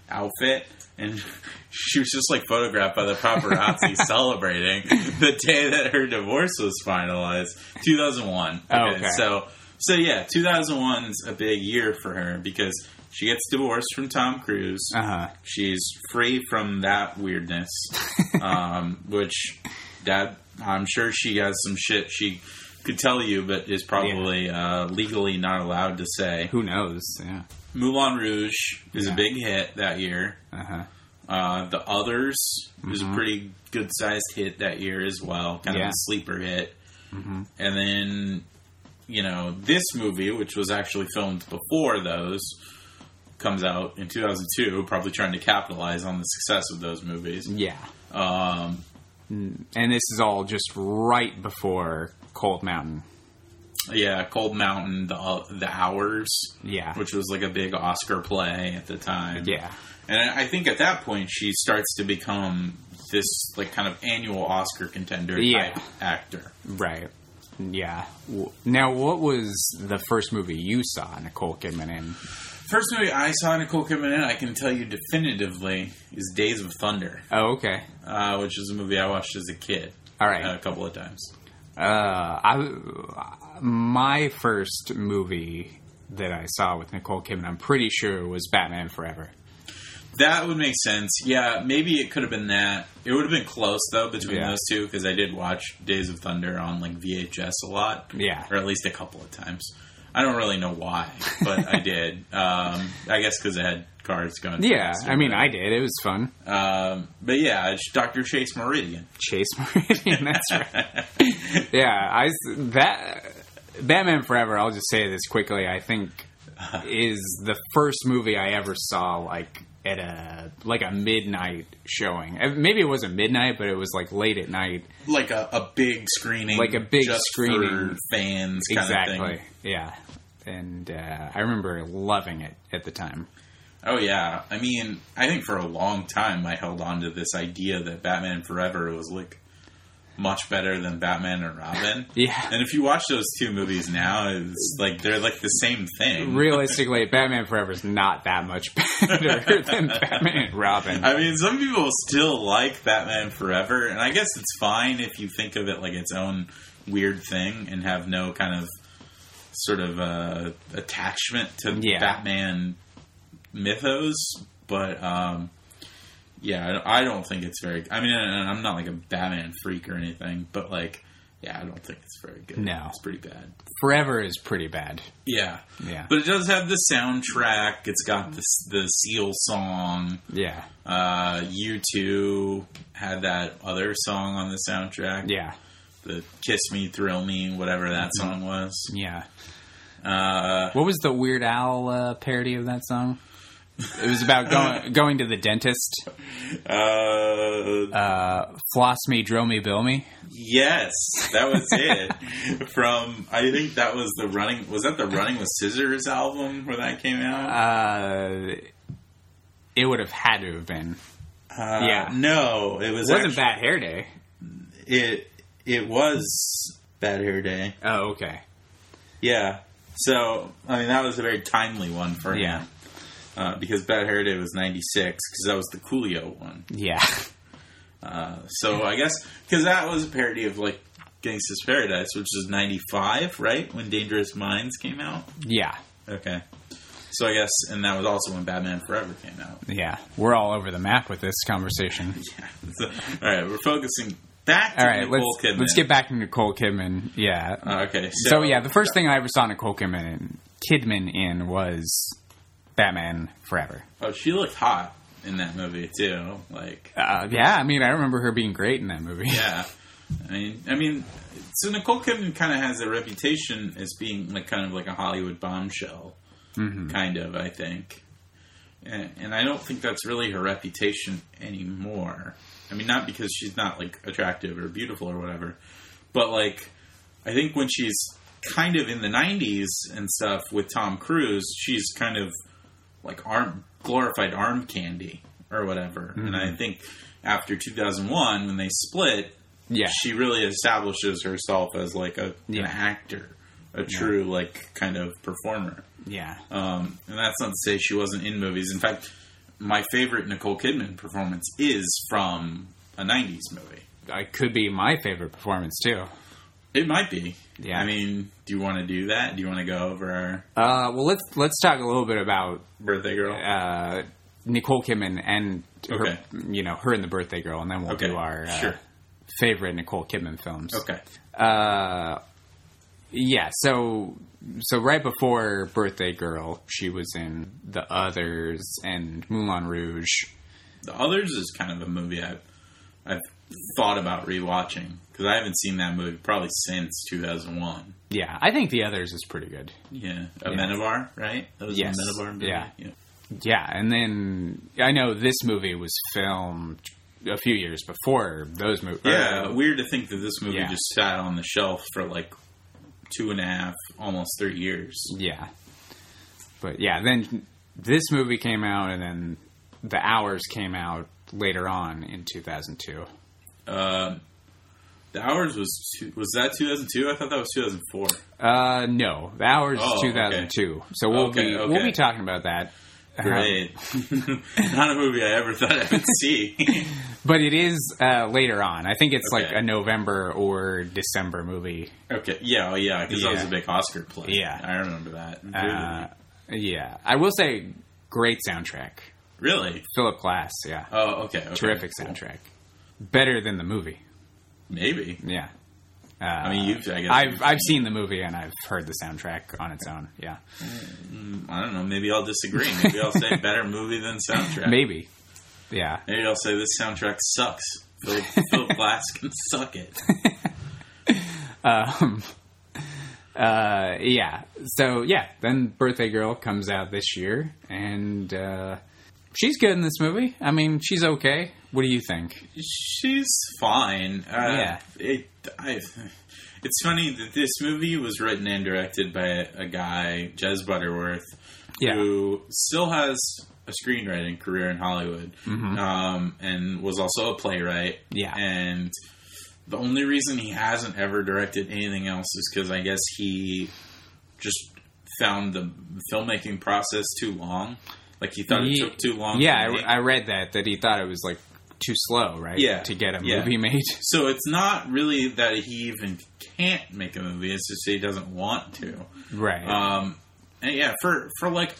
outfit, and she was just like photographed by the paparazzi celebrating the day that her divorce was finalized, 2001. Oh, okay. So, so yeah, 2001 is a big year for her because she gets divorced from Tom Cruise. Uh huh. She's free from that weirdness, um, which that I'm sure she has some shit she could tell you, but is probably uh, legally not allowed to say. Who knows? Yeah. Moulin Rouge is Yeah. a big hit that year. Uh huh. Uh, the Others was a Mhm. pretty good sized hit that year as well, kind of a sleeper hit. hmm And then, you know, this movie, which was actually filmed before those, comes out in 2002, probably trying to capitalize on the success of those movies. Yeah. Um, And this is all just right before Cold Mountain. yeah, Cold Mountain, the uh, the Hours, Yeah. which was like a big Oscar play at the time. Yeah. And I I think at that point she starts to become this like kind of annual Oscar contender Yeah. type actor. Right. Yeah. Now, what was the first movie you saw Nicole Kidman in? First movie I saw Nicole Kidman in, I can tell you definitively, is Days of Thunder, Oh, okay. uh, which is a movie I watched as a kid All right. a couple of times. Uh, I my first movie that I saw with Nicole Kidman, I'm pretty sure was Batman Forever. That would make sense. Yeah, maybe it could have been that. It would have been close though between Yeah. those two because I did watch Days of Thunder on like VHS a lot. Yeah. or at least a couple of times. I don't really know why, but I did. Um, I guess because I had cars going. Yeah, I mean, I did. It was fun. Um, but yeah, it's Dr. Chase Meridian. Chase Meridian. That's right. yeah, I that Batman Forever. I'll just say this quickly. I think is the first movie I ever saw like at a like a midnight showing. Uh, Maybe it wasn't midnight, but it was like late at night. like a, a big screening, Like a big screening. fans, kind exactly. of thing. Yeah, and uh, I remember loving it at the time. Oh yeah, I mean, I think for a long time I held on to this idea that Batman Forever was like much better than Batman and Robin. Yeah. And if you watch those two movies now, it's like they're like the same thing. Realistically, Batman Forever is not that much better than Batman and Robin. I mean, some people still like Batman Forever, and I guess it's fine if you think of it like its own weird thing and have no kind of sort of uh, attachment to Yeah. Batman mythos. But um, yeah, I don't think it's very. I mean, I'm not like a Batman freak or anything, but like, yeah, I don't think it's very good. No. it's pretty bad. Forever is pretty bad. Yeah, Yeah. but it does have the soundtrack. It's got the the Seal song. Yeah. Uh, U two had that other song on the soundtrack. Yeah. the "Kiss Me, Thrill Me," whatever that song was. Yeah. Uh, What was the Weird Al uh, parody of that song? It was about going going to the dentist. uh, Uh, floss me, drill me, bill me. yes, that was it. From I think that was the running. Was that the Running with Scissors album where that came out? Uh, it would have had to have been. Uh, yeah. no, it was It wasn't actu- Bad Hair Day. It it was Bad Hair Day. Oh, okay. Yeah. So I mean that was a very timely one for him. Yeah. Uh, because Bad Hair Day was '96, because that was the Coolio one. Yeah. Uh, so I guess because that was a parody of like Gangsta's Paradise, which is '95, right? When Dangerous Minds came out. Yeah. Okay. So I guess, and that was also when Batman Forever came out. Yeah. We're all over the map with this conversation. Yeah. So, all right, we're focusing back to All right, Nicole let's Kidman. let's get back to Nicole Kidman. Yeah. Uh, okay. So yeah, the first thing I ever saw Nicole Kidman Kidman in was Batman Forever. Oh, she looked hot in that movie too. Like, Uh, yeah, I mean, I remember her being great in that movie. yeah. I mean, I mean, so Nicole Kidman kind of has a reputation as being like kind of like a Hollywood bombshell, Mhm. kind of. I think, and, and I don't think that's really her reputation anymore. I mean, not because she's not like attractive or beautiful or whatever, but like, I think when she's kind of in the '90s and stuff with Tom Cruise, she's kind of like arm glorified arm candy or whatever. And I think after 2001, when they split, Yeah. she really establishes herself as like a Yeah. an actor, a true like kind of performer. Yeah. Um, and that's not to say she wasn't in movies. In fact, my favorite Nicole Kidman performance is from a '90s movie. It could be my favorite performance too. It might be. Yeah. I mean, do you want to do that? Do you want to go over Uh, well, let's let's talk a little bit about birthday girl? uh, Nicole Kidman and her, Okay. you know her and the Birthday Girl, and then we'll Okay, do our uh, sure. favorite Nicole Kidman films. okay. Yeah. So so right before Birthday Girl, she was in The Others and Moulin Rouge. The Others is kind of a movie I've I've thought about rewatching because I haven't seen that movie probably since 2001. Yeah, I think The Others is pretty good. Yeah, Amenabar, right? That was Yes. a Amenabar movie. Yeah. Yeah, and then I know this movie was filmed a few years before those movies. Yeah, weird to think that this movie Yeah. just sat on the shelf for like two and a half, almost three years. Yeah. But yeah, then this movie came out, and then The Hours came out later on in 2002. Uh, the Hours was two, was that 2002? I thought that was 2004. Uh, no, The Hours Oh, is okay. 2002. So we'll Okay, be okay. we'll be talking about that. Great, not a movie I ever thought I would see. but it is uh, later on. I think it's like a November or December movie. okay, yeah, oh yeah, because that was a big Oscar play. Yeah. I remember that. Uh, yeah, I will say, great soundtrack. really? Philip Glass, yeah, Oh, okay. okay, terrific cool. soundtrack. Better than the movie. Maybe. Yeah. Uh, I mean, you've. I guess I've I've seen the movie and I've heard the soundtrack on its own. Yeah, I don't know. Maybe I'll disagree. Maybe I'll say better movie than soundtrack. maybe. Yeah, Maybe I'll say this soundtrack sucks. Philip, Philip Glass can suck it. um, uh, yeah. So yeah, then Birthday Girl comes out this year, and uh, she's good in this movie. I mean, she's okay. What do you think? She's fine. Uh, Yeah. It, I, it's funny that this movie was written and directed by a, guy, Jez Butterworth, Yeah. who still has a screenwriting career in Hollywood, Mhm. um, and was also a playwright. Yeah. And the only reason he hasn't ever directed anything else is because I guess he just found the filmmaking process too long. Like he thought it took too long. Yeah, to. I, I read that that he thought it was like too slow, right? Yeah. to get a Yeah. movie made. So it's not really that he even can't make a movie; it's just he doesn't want to. Right. Um, and yeah, for for like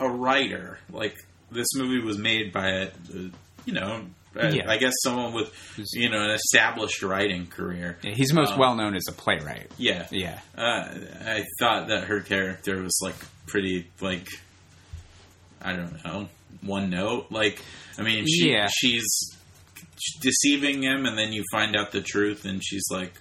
a writer, like this movie was made by a, a you know, Yeah. I guess someone with you know an established writing career. Yeah, He's most um, well known as a playwright. Yeah, Yeah. uh, I thought that her character was like pretty like I don't know one note. Like I mean, she Yeah. she's deceiving him, and then you find out the truth, and she's like,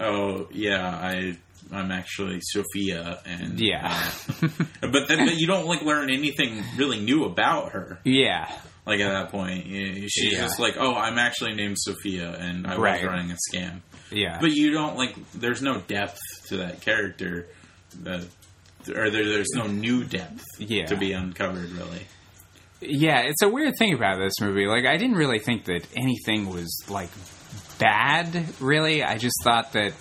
"Oh yeah, I." I'm actually Sophia, and Yeah. uh, but then but you don't like learn anything really new about her. Yeah. Like at that point, she's Yeah. just like, "Oh, I'm actually named Sophia, and I Right. was running a scam." Yeah. But you don't like. There's no depth to that character, that, or there, there's no new depth Yeah. to be uncovered. Really, Yeah, it's a weird thing about this movie. Like, I didn't really think that anything was like bad. Really, I just thought that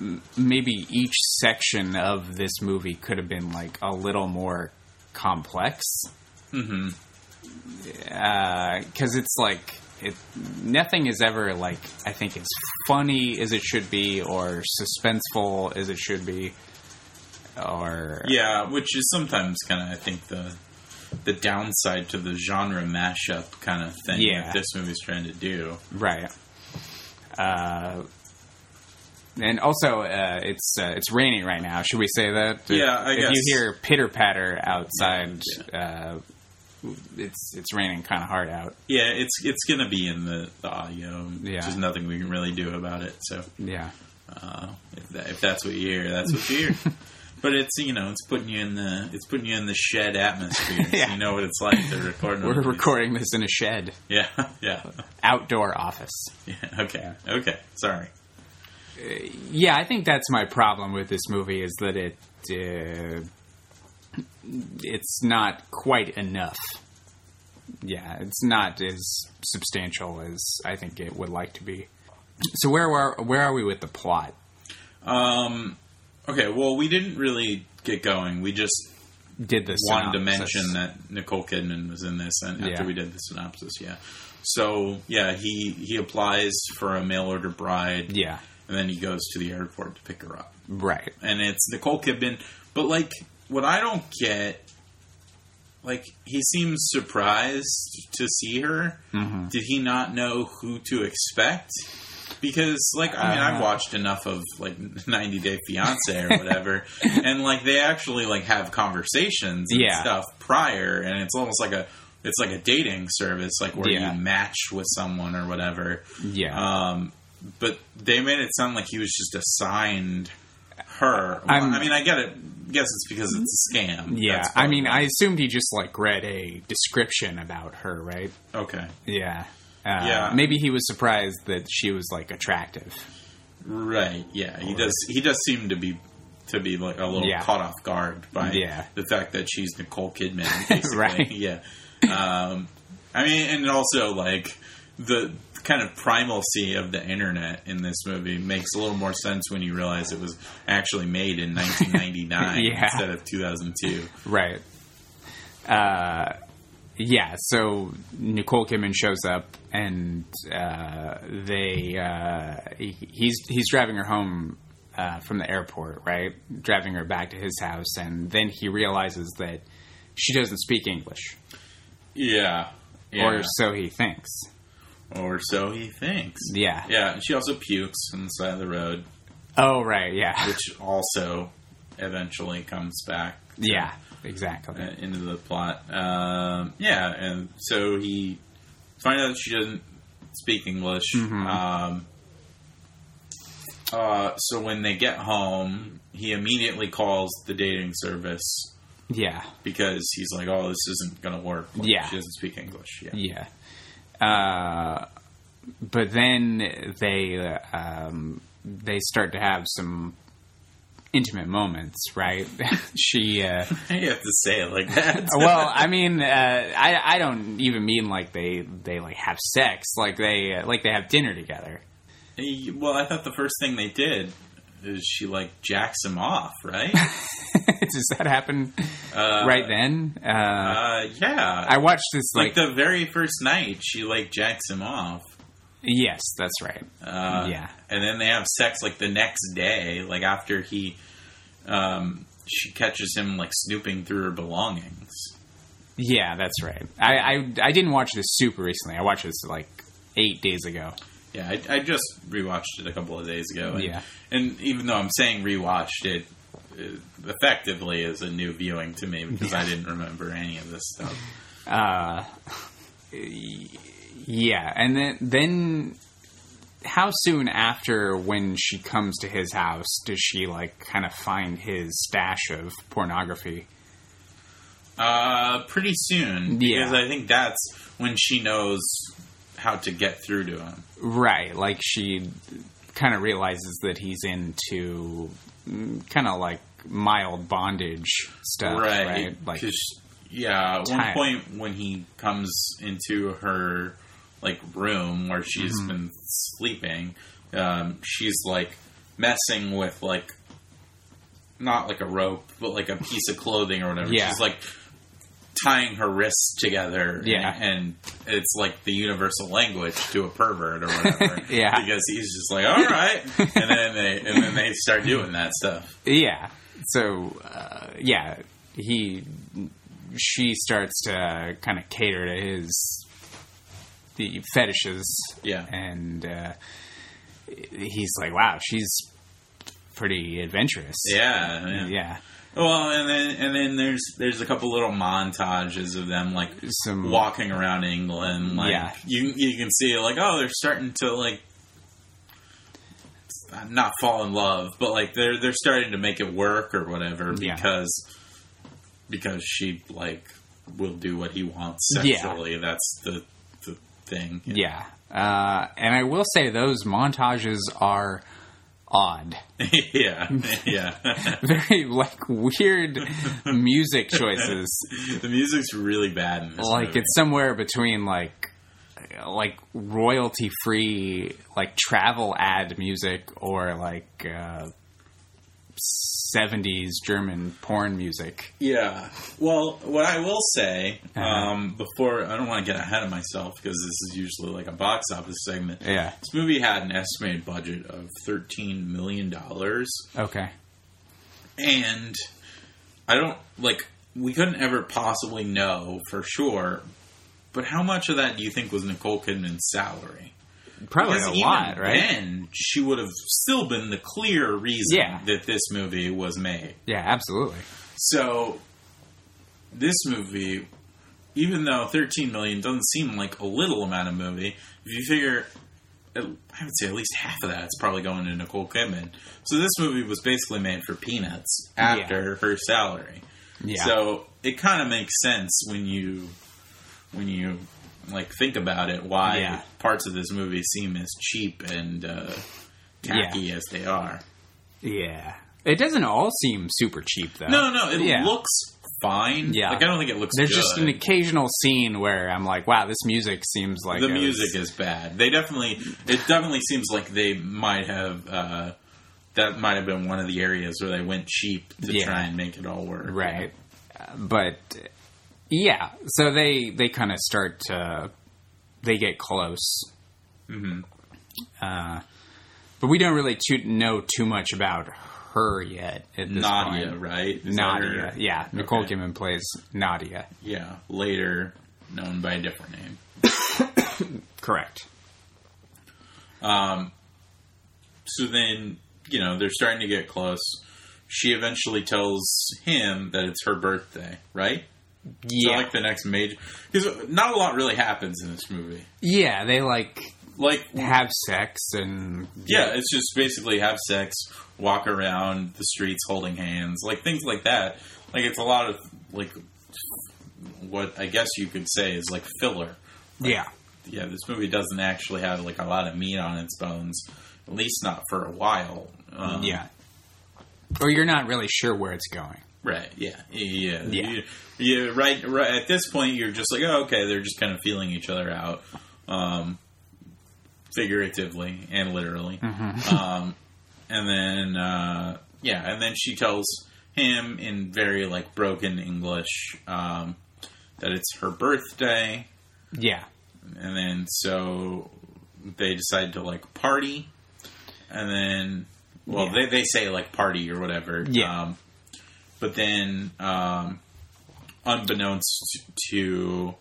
m- maybe each section of this movie could have been like a little more complex. mm-hmm. Because it's like it. Nothing is ever like I think as funny as it should be, or suspenseful as it should be, or yeah, which is sometimes kind of I think the the downside to the genre mashup kind of thing Yeah. that this movie's trying to do. Right. Uh, and also, uh, it's uh, it's raining right now. Should we say that? Yeah, I if guess. you hear pitter patter outside, uh, it's it's raining kind of hard out. Yeah, it's it's gonna be in the, the audio. Yeah. There's nothing we can really do about it. So Yeah, uh, if, that, if that's what you hear, that's what you hear. but it's you know it's putting you in the it's putting you in the shed atmosphere. Yeah. you know what it's like to record. we're recording this in a shed, Yeah, yeah, outdoor office. yeah. Okay, okay. Sorry. Yeah, I think that's my problem with this movie is that it uh, it's not quite enough. Yeah, it's not as substantial as I think it would like to be. So where are where are we with the plot? Um, okay, well, we didn't really get going. We just did this wanted to mention that Nicole Kidman was in this, and after Yeah. we did the synopsis, yeah. So yeah, he he applies for a mail order bride, Yeah, and then he goes to the airport to pick her up, right. and it's Nicole Kidman. But like, what I don't get, like, he seems surprised to see her. Mm-hmm. Did he not know who to expect? Because, like, I mean, I've Uh. watched enough of like 90 Day Fiance or whatever, and like they actually like have conversations and Yeah. stuff prior, and it's almost like a it's like a dating service, like where Yeah. you match with someone or whatever. Yeah, Um, but they made it sound like he was just assigned her. Well, I mean, I get it. Guess it's because it's a scam. yeah. I mean, I assumed he just like read a description about her, right? okay, Yeah. Uh, Yeah. Maybe he was surprised that she was like attractive. right? Yeah, he does. He does seem to be to be like a little Yeah. caught off guard by Yeah. the fact that she's Nicole Kidman. Right. Yeah. Um, I mean, and also like the kind of primalcy of the internet in this movie makes a little more sense when you realize it was actually made in 1999 Yeah. instead of 2002. Right. Uh, yeah. So Nicole Kidman shows up, and uh, they uh, he, he's he's driving her home uh, from the airport, right? Driving her back to his house, and then he realizes that she doesn't speak English, Yeah. yeah. or so he thinks. Or so he thinks. Yeah. Yeah, and she also pukes on the side of the road, Oh, right. Yeah. which also eventually comes back yeah. Exactly. uh, into the plot. Um, yeah, and so he finds out she doesn't speak English. Mm-hmm. Um, uh, so when they get home, he immediately calls the dating service Yeah. because he's like, "Oh, this isn't going to work." Like, Yeah. she doesn't speak English. Yeah, Yeah. Uh, but then they um, they start to have some intimate moments, right? she. Uh, you have to say it like that. well, I mean, uh, I I don't even mean like they they like have sex, like they uh, like they have dinner together. Well, I thought the first thing they did is she like jacks him off, right? Does that happen Uh, right then? Uh, Uh, yeah. I watched this like, like, the very first night, she like jacks him off. yes, that's right. Uh, Yeah. And then they have sex like the next day, like after he, um, she catches him like snooping through her belongings. Yeah, that's right. I, I I didn't watch this super recently. I watched this like eight days ago. Yeah, I, I just rewatched it a couple of days ago. And, Yeah. And even though I'm saying rewatched it, it effectively is a new viewing to me because I didn't remember any of this stuff. Uh, yeah, and then then how soon after when she comes to his house does she like kind of find his stash of pornography? Uh, pretty soon because Yeah. I think that's when she knows how to get through to him. Right, like she kind of realizes that he's into kind of like mild bondage stuff, right? Like 'Cause, yeah, at one Time. point when he comes into her like room where she's Mm-hmm. been sleeping, um, she's like messing with like not like a rope, but like a piece of clothing or whatever. Yeah. She's like tying her wrists together. Yeah. and, and it's like the universal language to a pervert or whatever. Yeah. because he's just like, all right, and then they and then they start doing that stuff. Yeah. So uh, yeah, he she starts to kind of cater to his the fetishes. Yeah. and uh, he's like, "Wow, she's pretty adventurous." Yeah, yeah. yeah. Well, and then and then there's there's a couple little montages of them like Some walking around England. Like Yeah. you you can see like oh they're starting to like not fall in love, but like they're they're starting to make it work or whatever Yeah. because because she like will do what he wants Yeah. sexually. That's the the thing. yeah. Uh, and I will say those montages are odd. yeah, yeah. Very like weird music choices. the music's really bad in this. like movie. it's somewhere between like like royalty free like travel ad music or like uh '70s German porn music. Yeah. Well, what I will say Uh-huh. um, before I don't want to get ahead of myself because this is usually like a box office segment. Yeah. This movie had an estimated budget of thirteen million dollars, Okay. and I don't like we couldn't ever possibly know for sure. But how much of that do you think was Nicole Kidman's salary? Probably Because a lot, right? Then she would have still been the clear reason Yeah. that this movie was made. Yeah, absolutely. So this movie, even though 13 million doesn't seem like a little amount of movie, if you figure, I would say at least half of that's probably going to Nicole Kidman. So this movie was basically made for peanuts after her salary. Yeah. So it kind of makes sense when you when you like think about it why Yeah. parts of this movie seem as cheap and uh, tacky as they are. yeah. It doesn't all seem super cheap though. No, no, it Yeah. looks fine. Yeah. like I don't think it looks. There's good. just an occasional scene where I'm like, wow, this music seems like the it was- music is bad. They definitely, it definitely seems like they might have. Uh, that might have been one of the areas where they went cheap to Yeah. try and make it all work. right. But yeah, so they they kind of start to they get close. hmm Uh, but we don't really too, know too much about her yet at this Nadia, point. right? Is Nadia, yeah. Nicole Okay. Kidman plays Nadia. Yeah, later known by a different name. Correct. Um, so then, you know, they're starting to get close. She eventually tells him that it's her birthday, right? Yeah, like the next major, because not a lot really happens in this movie. yeah. They like Like have sex and Yeah, it's just basically have sex, walk around the streets holding hands, like things like that. Like it's a lot of like what I guess you could say is like filler. yeah, Yeah, this movie doesn't actually have like a lot of meat on its bones, at least not for a while. Um, yeah. Or you're not really sure where it's going. Right. Yeah, yeah, Yeah. You, you- right, right. At this point, you're just like, oh, okay, they're just kind of feeling each other out, um, figuratively and literally. um, and then uh, yeah, and then she tells him in very like broken English um, that it's her birthday, Yeah, and then so they decide to like party, and then well Yeah. they they say like party or whatever, Yeah. Um, but then um, unbeknownst to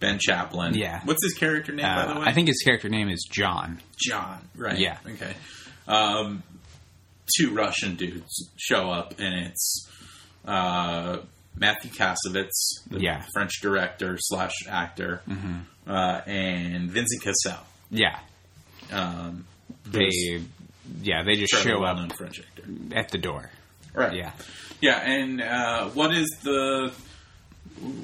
Ben Chaplin, Yeah. what's his character name by the uh, way? I think his character name is John. John, right? Yeah. Okay. Um, two Russian dudes show up, and it's uh, Matthew Kassovitz, the Yeah. French director slash actor, uh, and Vincent Cassel. Yeah, Um, they yeah they just show up French actor. at the door. Right. Yeah, Yeah, and uh, what is the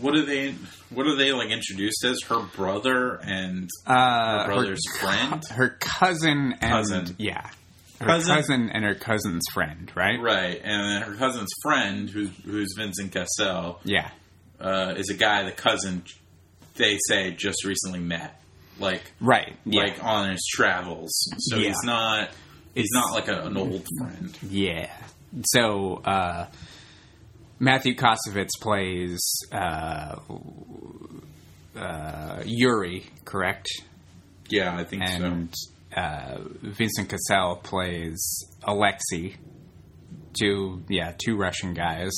what are they what are they like introduced as her brother and uh, brother's her, friend? her cousin, and Cousin. yeah, her Cousin? cousin? and her cousin's friend, right? right, and then her cousin's friend who's who's Vincent Cassel Yeah, uh, is a guy the cousin they say just recently met, like right. Yeah, like on his travels. So Yeah. he's not he's It's- not like a, an old friend. yeah. So uh, Matthew Kassovitz plays uh, uh, Yuri, correct? Yeah, I think and uh, Vincent Cassel plays Alexei. Two, yeah, two Russian guys,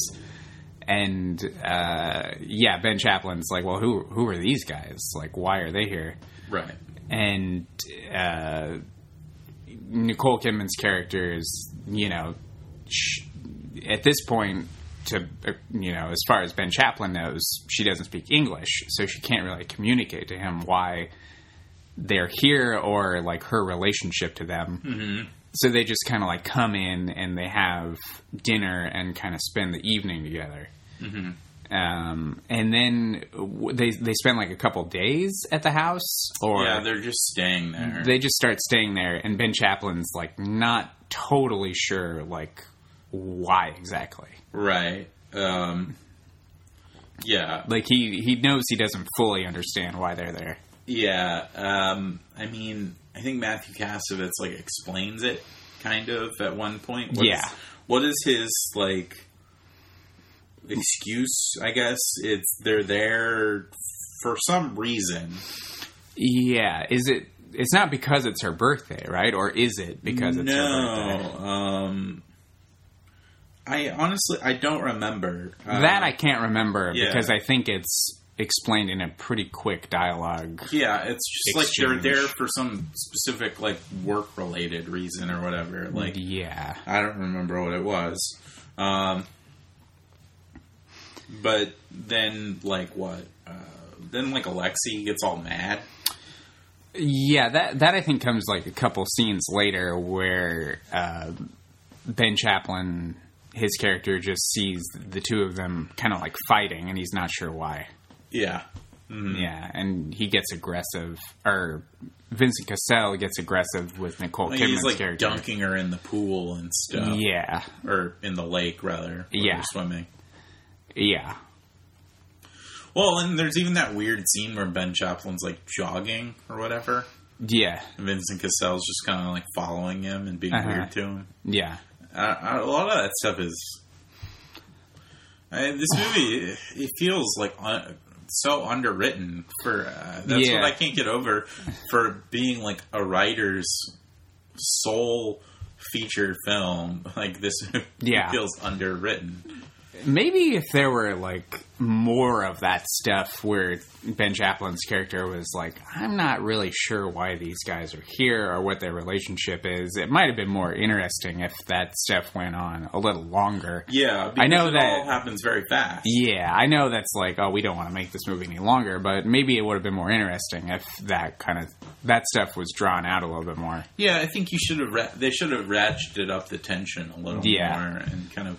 and uh, yeah, Ben Chaplin's like, well, who who are these guys? Like, why are they here? Right. And uh, Nicole Kidman's character is, you know, at this point. To you know, as far as Ben Chaplin knows, she doesn't speak English, so she can't really communicate to him why they're here or like her relationship to them. Mm-hmm. So they just kind of like come in and they have dinner and kind of spend the evening together. Mm-hmm. Um, and then they they spend like a couple days at the house, or yeah, they're just staying there. they just start staying there. And Ben Chaplin's like not totally sure like why exactly. right. Um, yeah. Like he he knows he doesn't fully understand why they're there. Yeah, um, I mean, I think Matthew Kassovitz like explains it kind of at one point. What Yeah. is- what is his like excuse? I guess it's they're there for some reason. Yeah, is it? It's not because it's her birthday, right? Or is it because it's her birthday? no, um, I honestly I don't remember Uh, that I can't remember yeah. because I think it's explained in a pretty quick dialogue. Yeah, it's just like they're there for some specific like work related reason or whatever. Like yeah, I don't remember what it was. Um, but then like what? Uh, then like Alexei gets all mad. yeah. That that I think comes like a couple scenes later where uh, Ben Chaplin, his character, just sees the two of them kind of like fighting, and he's not sure why. Yeah. Yeah, and he gets aggressive, or Vincent Cassel gets aggressive with Nicole Like, Kidman's he's like character. dunking her in the pool and stuff. Yeah, Or in the lake rather. Yeah. swimming. yeah, Well, and there's even that weird scene where Ben Chaplin's like jogging or whatever. yeah, And Vincent Cassel's just kind of like following him and being Uh-huh. weird to him. yeah. A lot of that stuff is. I, this movie, it feels like un, so underwritten for. Uh, that's Yeah. what I can't get over for being like a writer's sole feature film. Like this, Yeah. feels underwritten. Maybe if there were like more of that stuff where Ben Chaplin's character was like, I'm not really sure why these guys are here or what their relationship is, it might have been more interesting if that stuff went on a little longer. Yeah, I know it that- all happens very fast. Yeah, I know that's like, oh, we don't want to make this movie any longer, but maybe it would have been more interesting if that kind of that stuff was drawn out a little bit more. Yeah, I think you should have. Ra- they should have ratcheted up the tension a little Yeah. more and kind of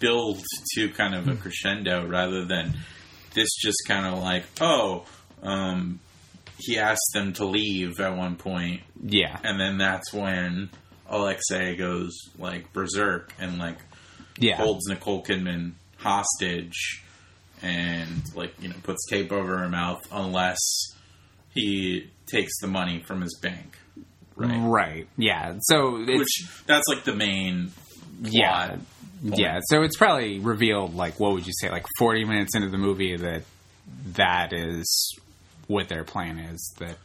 build to kind of a crescendo rather than this just kind of like oh, um, he asked them to leave at one point, Yeah, and then that's when Alexei goes like berserk and like yeah, holds Nicole Kidman hostage and like you know puts tape over her mouth unless he takes the money from his bank. Right. right. Yeah, so it's which that's like the main yeah, plot. yeah. So it's probably revealed like what would you say, like forty minutes into the movie that that is what their plan is. That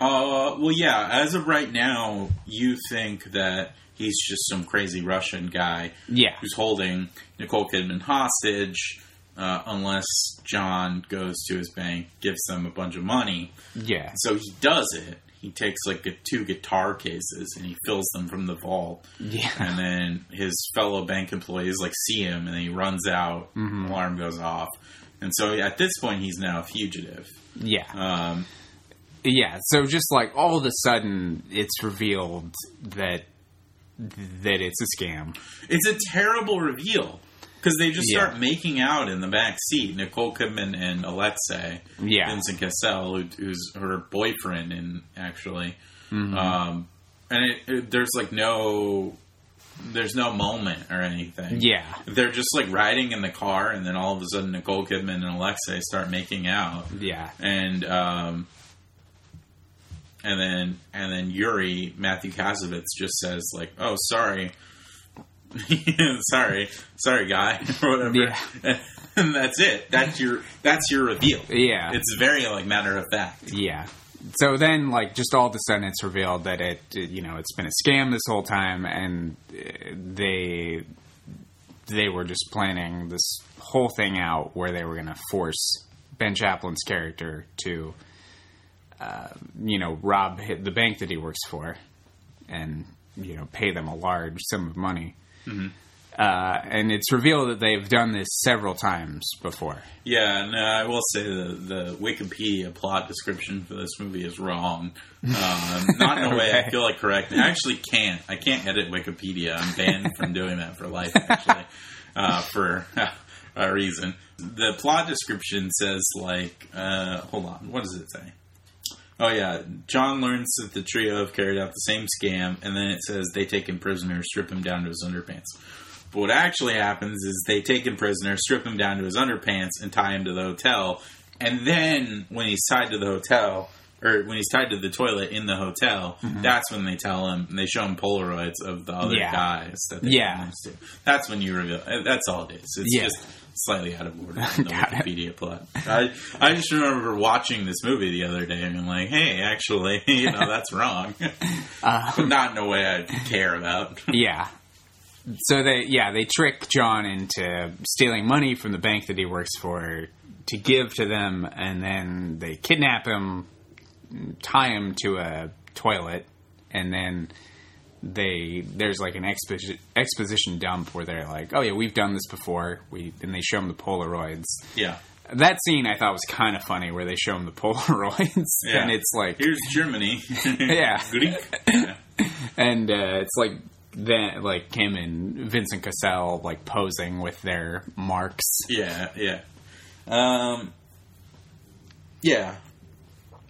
Uh, well, yeah. As of right now, you think that he's just some crazy Russian guy yeah, who's holding Nicole Kidman hostage, uh, unless John goes to his bank, gives them a bunch of money. yeah, So he does it. He takes like a, two guitar cases and he fills them from the vault. yeah, And then his fellow bank employees like see him, and then he runs out. Mm-hmm. Alarm goes off, and so at this point he's now a fugitive. yeah. Um, Yeah, so just like all of a sudden, it's revealed that that it's a scam. it's a terrible reveal because they just Yeah. start making out in the back seat. Nicole Kidman and Alexei, Yeah, Vincent Cassel, who, who's her boyfriend, and actually, Mm-hmm. um, and it, it, there's like no. There's no moment or anything. yeah, They're just like riding in the car, and then all of a sudden, Nicole Kidman and Alexei start making out. yeah, and um, and then and then Yuri Matthew Kassovitz just says like, "Oh, sorry, sorry, sorry, guy," or whatever, Yeah. and that's it. That's your that's your reveal. yeah, It's very like matter of fact. yeah. So then, like, just all of a sudden, it's revealed that it, you know, it's been a scam this whole time, and uh, they they were just planning this whole thing out where they were going to force Ben Chaplin's character to, uh, you know, rob the bank that he works for, and you know, pay them a large sum of money. Uh, and it's revealed that they've done this several times before. Yeah, no, I will say the the Wikipedia plot description for this movie is wrong. Um, not in a way I feel like correct. I actually can't. I can't edit Wikipedia. I'm banned from doing that for life. Actually, uh, for a reason. The plot description says like, uh, hold on, what does it say? Oh yeah, John learns that the trio have carried out the same scam, and then it says they take him prisoner, strip him down to his underpants. But what actually happens is they take him prisoner, strip him down to his underpants, and tie him to the hotel. And then when he's tied to the hotel, or when he's tied to the toilet in the hotel, that's when they tell him and they show him Polaroids of the other Mm-hmm. Yeah. guys that they Yeah. filmed this to. That's when you reveal. That's all it is. It's Yeah. just slightly out of order in the Got it. Wikipedia plot. I I just remember watching this movie the other day and being like, hey, actually, you know, that's wrong. Uh, but not in a way I care about. yeah. So they yeah they trick John into stealing money from the bank that he works for to give to them, and then they kidnap him, tie him to a toilet, and then they there's like an exposition exposition dump where they're like, oh yeah, we've done this before. We and they show them the Polaroids. yeah. That scene I thought was kind of funny where they show them the Polaroids, Yeah. and it's like Here's Germany. Yeah. Yeah. and uh, it's like then like him and Vincent Cassel like posing with their marks. Yeah, yeah. Um, yeah.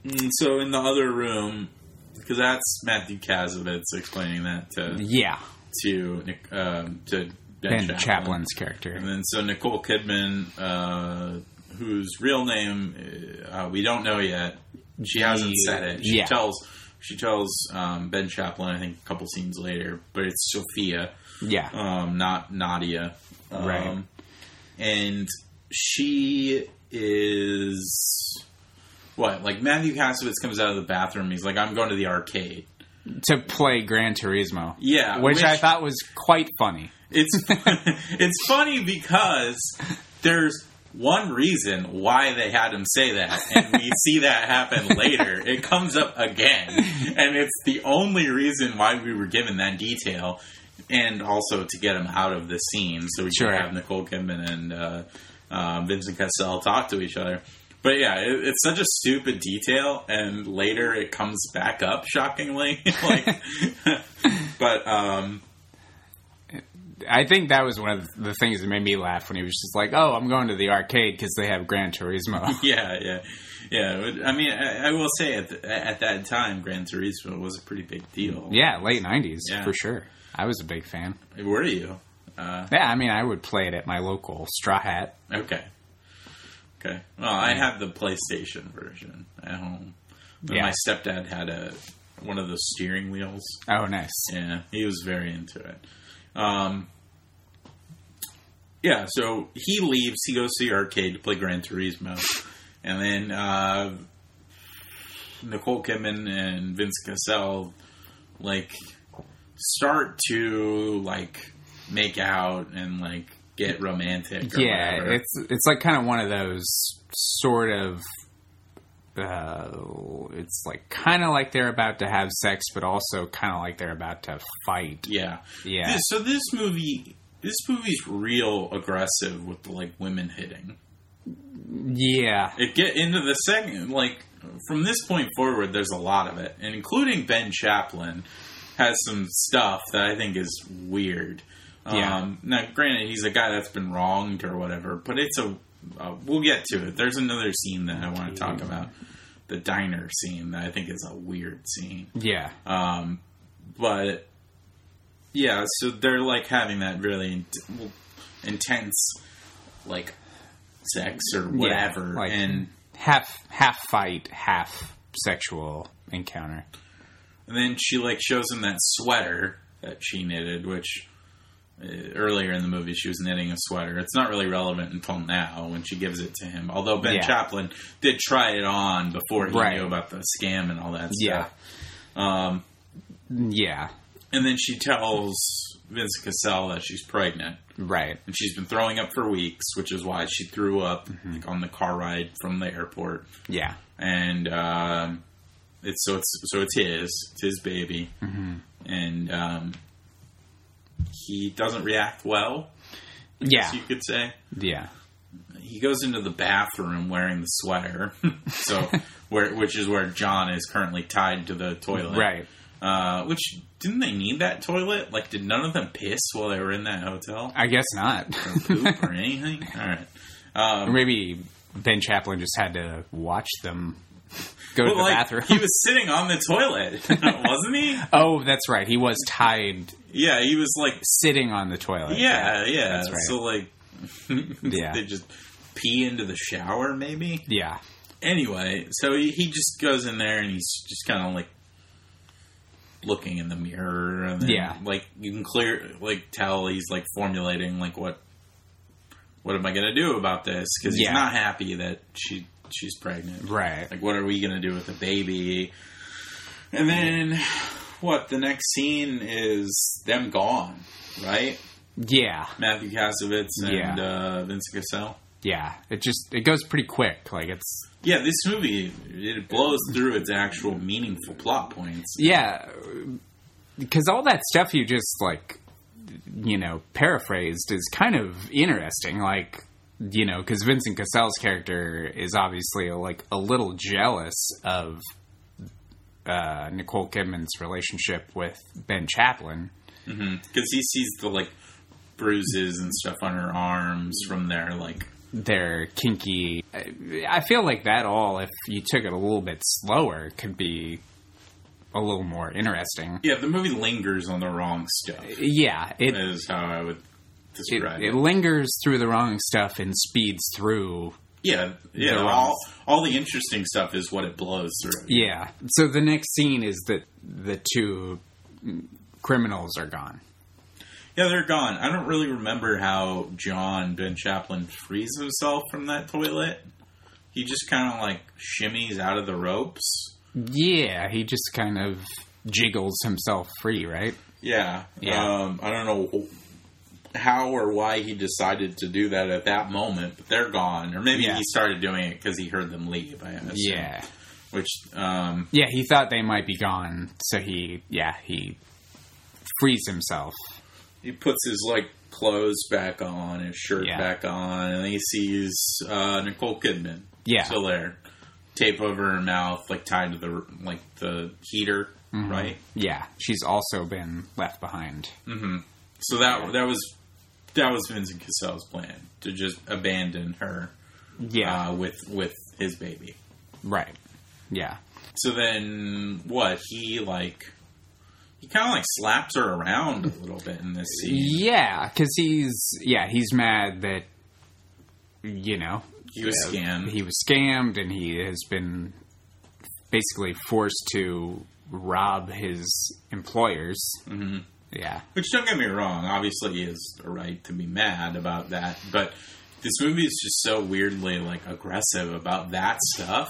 And so in the other room, because that's Matthew Kassovitz explaining that to Yeah, to um, to Ben, Ben Chaplin. Chaplin's character. and then so Nicole Kidman, uh, whose real name uh, we don't know yet. She hasn't said it. She Yeah. tells she tells um, Ben Chaplin, I think, a couple scenes later, but it's Sophia Yeah, um, not Nadia. Um, Right. And she is what? Like Matthew Kassovitz comes out of the bathroom. He's like, "I'm going to the arcade." to play Gran Turismo. Yeah, which, which- I thought was quite funny. It's it's funny because there's one reason why they had him say that, and we see that happen later. It comes up again, and it's the only reason why we were given that detail, and also to get him out of the scene so we Sure. could have Nicole Kidman and uh, uh, Vincent Cassel talk to each other. But yeah, it, it's such a stupid detail, and later it comes back up shockingly. like, but um, I think that was one of the things that made me laugh when he was just like, "Oh, I'm going to the arcade because they have Gran Turismo." Yeah, yeah, yeah. I mean, I, I will say at the, at that time, Gran Turismo was a pretty big deal. yeah, late '90s Yeah. for sure. I was a big fan. Were you? Uh, Yeah, I mean, I would play it at my local Straw Hat. okay. Okay. Well, I have the PlayStation version at home. But Yeah. My stepdad had a one of those steering wheels. Oh, nice. Yeah, he was very into it. Um, yeah, so he leaves. He goes to the arcade to play Gran Turismo, and then uh, Nicole Kidman and Vince Cassel like start to like make out and like get romantic. Yeah, whatever. it's it's like kind of one of those sort of. Uh, it's like kind of like they're about to have sex, but also kind of like they're about to fight. yeah, Yeah, This- so this movie, this movie's real aggressive with the like women hitting. yeah, it get into the second like from this point forward there's a lot of it and including ben chaplin has some stuff that i think is weird Yeah. um, now granted he's a guy that's been wronged or whatever but it's a uh, we'll get to it there's another scene that i want to talk about the diner scene that i think is a weird scene yeah, um, but yeah, so they're like having that really well, intense, like sex or whatever, Yeah, like- and half half fight, half sexual encounter. and then she like shows him that sweater that she knitted, which. Uh, earlier in the movie, she was knitting a sweater. It's not really relevant until now when she gives it to him. Although Ben Yeah. Chaplin did try it on before he Right. knew about the scam and all that Yeah. stuff. Um, Yeah, and then she tells Vince Cassel that she's pregnant. right. and she's been throwing up for weeks, which is why she threw up Mm-hmm. like, on the car ride from the airport. Yeah, And um, it's so it's so it's his, it's his baby, Mm-hmm. and um, he doesn't react well. Yeah. you could say yeah, he goes into the bathroom wearing the sweater, so where which is where John is currently tied to the toilet, right. Uh, which didn't they need that toilet? Like, did none of them piss while they were in that hotel? I guess not. or poop or anything? All right. Um, or maybe Ben Chaplin just had to watch them go to the like, bathroom. he was sitting on the toilet, wasn't he? oh, that's right. He was tied, Yeah, he was like, sitting on the toilet. yeah, yeah. Right. So like, Yeah. they just pee into the shower, maybe. yeah. anyway, so he, he just goes in there and he's just kind of like looking in the mirror, and then, Yeah. like you can clear like tell he's like formulating like what what am I gonna do about this because he's Yeah. not happy that she she's pregnant. Right. Like, what are we gonna do with the baby? And then what? The next scene is them gone, right? Yeah. Matthew Kassovitz and Yeah. uh, Vincent Cassel. Yeah. It just it goes pretty quick. Like it's Yeah, this movie it blows through its actual meaningful plot points. yeah, because all that stuff you just like you know paraphrased is kind of interesting. Like you know, because Vincent Cassel's character is obviously like a little jealous of uh, Nicole Kidman's relationship with Ben Chaplin. because he sees the like bruises and stuff on her arms from their like They're kinky. I- I feel like that all, if you took it a little bit slower, could be a little more interesting. yeah the movie lingers on the wrong stuff Yeah, it is how i would it, it, lingers through the wrong stuff and speeds through. yeah yeah all, all the interesting stuff is what it blows through Yeah. So the next scene is that the two criminals are gone. yeah they're gone i don't really remember how john ben chaplin frees himself from that toilet he just kind of like shimmies out of the ropes Yeah, he just kind of jiggles himself free, right? yeah Yeah. um i don't know how or why he decided to do that at that moment but they're gone or maybe Yeah. he started doing it because he heard them leave i assume. Yeah. which um Yeah, he thought they might be gone, so he, yeah, he frees himself. he puts his like clothes back on, his shirt Yeah. back on, and he sees uh, Nicole Kidman Yeah. still there, tape over her mouth, like tied to the like the heater, Mm-hmm. right? Yeah, she's also been left behind. So that that was that was Vincent Cassel's plan to just abandon her Yeah, uh, with with his baby. right. Yeah. So then what he like. He kind of like slaps her around a little bit in this scene. Yeah, because he's yeah he's mad that you know He was scammed. he was scammed and he has been basically forced to rob his employers. Mm-hmm. Yeah, Which don't get me wrong, obviously he has a right to be mad about that, but this movie is just so weirdly like aggressive about that stuff.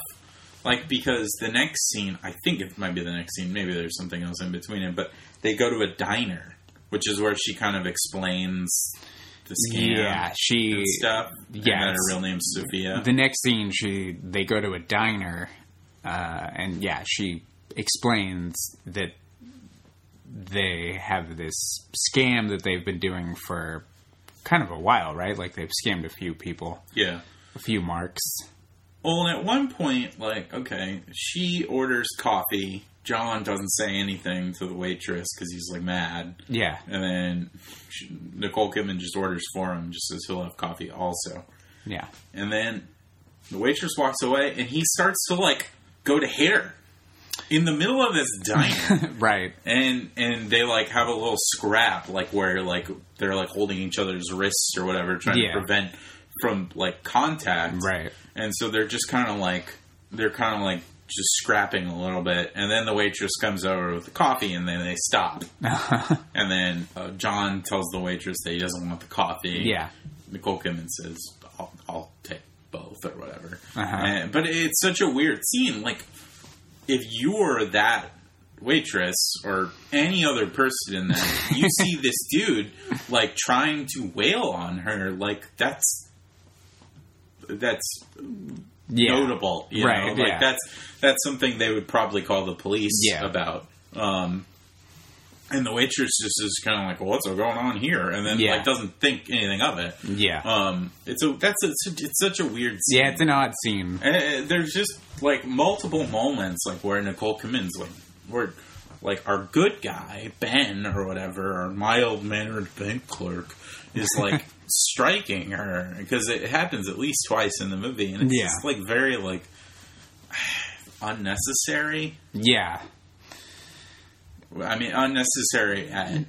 Like because the next scene, I think it might be the next scene, maybe there's something else in between it, but they go to a diner, which is where she kind of explains the scam yeah. She and stuff. yeah, her real name's Sophia. the next scene she they go to a diner uh, and yeah she explains that they have this scam that they've been doing for kind of a while right like they've scammed a few people yeah. a few marks Well, and at one point, like, okay, she orders coffee. John doesn't say anything to the waitress because he's like mad. yeah And then she, Nicole Kidman just orders for him, just says he'll have coffee also. yeah And then the waitress walks away, and he starts to like go to her in the middle of this diner, right and and they like have a little scrap, like where like they're like holding each other's wrists or whatever, trying Yeah. to prevent from like contact, right and so they're just kind of like they're kind of like just scrapping a little bit, and then the waitress comes over with the coffee, and then they stop. And then uh, John tells the waitress that he doesn't want the coffee. yeah Nicole Kidman says, "I'll, I'll take both or whatever." Uh-huh. And- but it's such a weird scene. Like, if you were that waitress or any other person in that, you see this dude like trying to wail on her. Like that's that's yeah notable, you Right, know? Like yeah. that's that's something they would probably call the police Yeah. about. Um, and the waitress just is kind of like, well, "What's going on here?" And then Yeah. like doesn't think anything of it. yeah Um, it's a that's a, it's, it's such a weird. Scene. yeah it's an odd scene And it- there's just like multiple moments like where Nicole Kidman's like, where like our good guy Ben or whatever, our mild mannered bank clerk is like striking her because it happens at least twice in the movie, and it's Yeah. just like very like unnecessary. yeah I mean, unnecessary at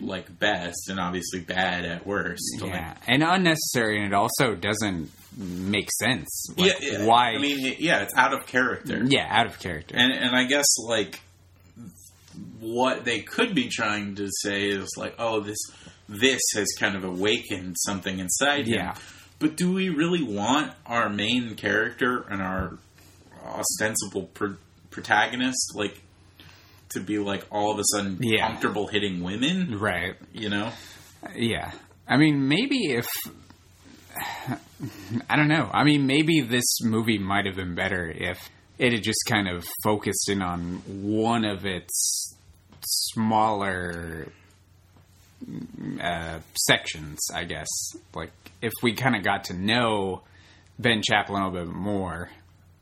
like best, and obviously bad at worst. Like, Yeah, and unnecessary, and it also doesn't make sense. yeah, Like, yeah. Why? I mean, yeah, it's out of character. yeah, out of character. and and I guess like what they could be trying to say is like, oh, this this has kind of awakened something inside him. Yeah. But do we really want our main character and our ostensible pr- protagonist like to be like all of a sudden Yeah. comfortable hitting women? right. You know? Yeah. I mean, maybe if. I don't know. I mean, maybe this movie might have been better if it had just kind of focused in on one of its smaller uh, sections, I guess. Like, if we kind of got to know Ben Chaplin a little bit more,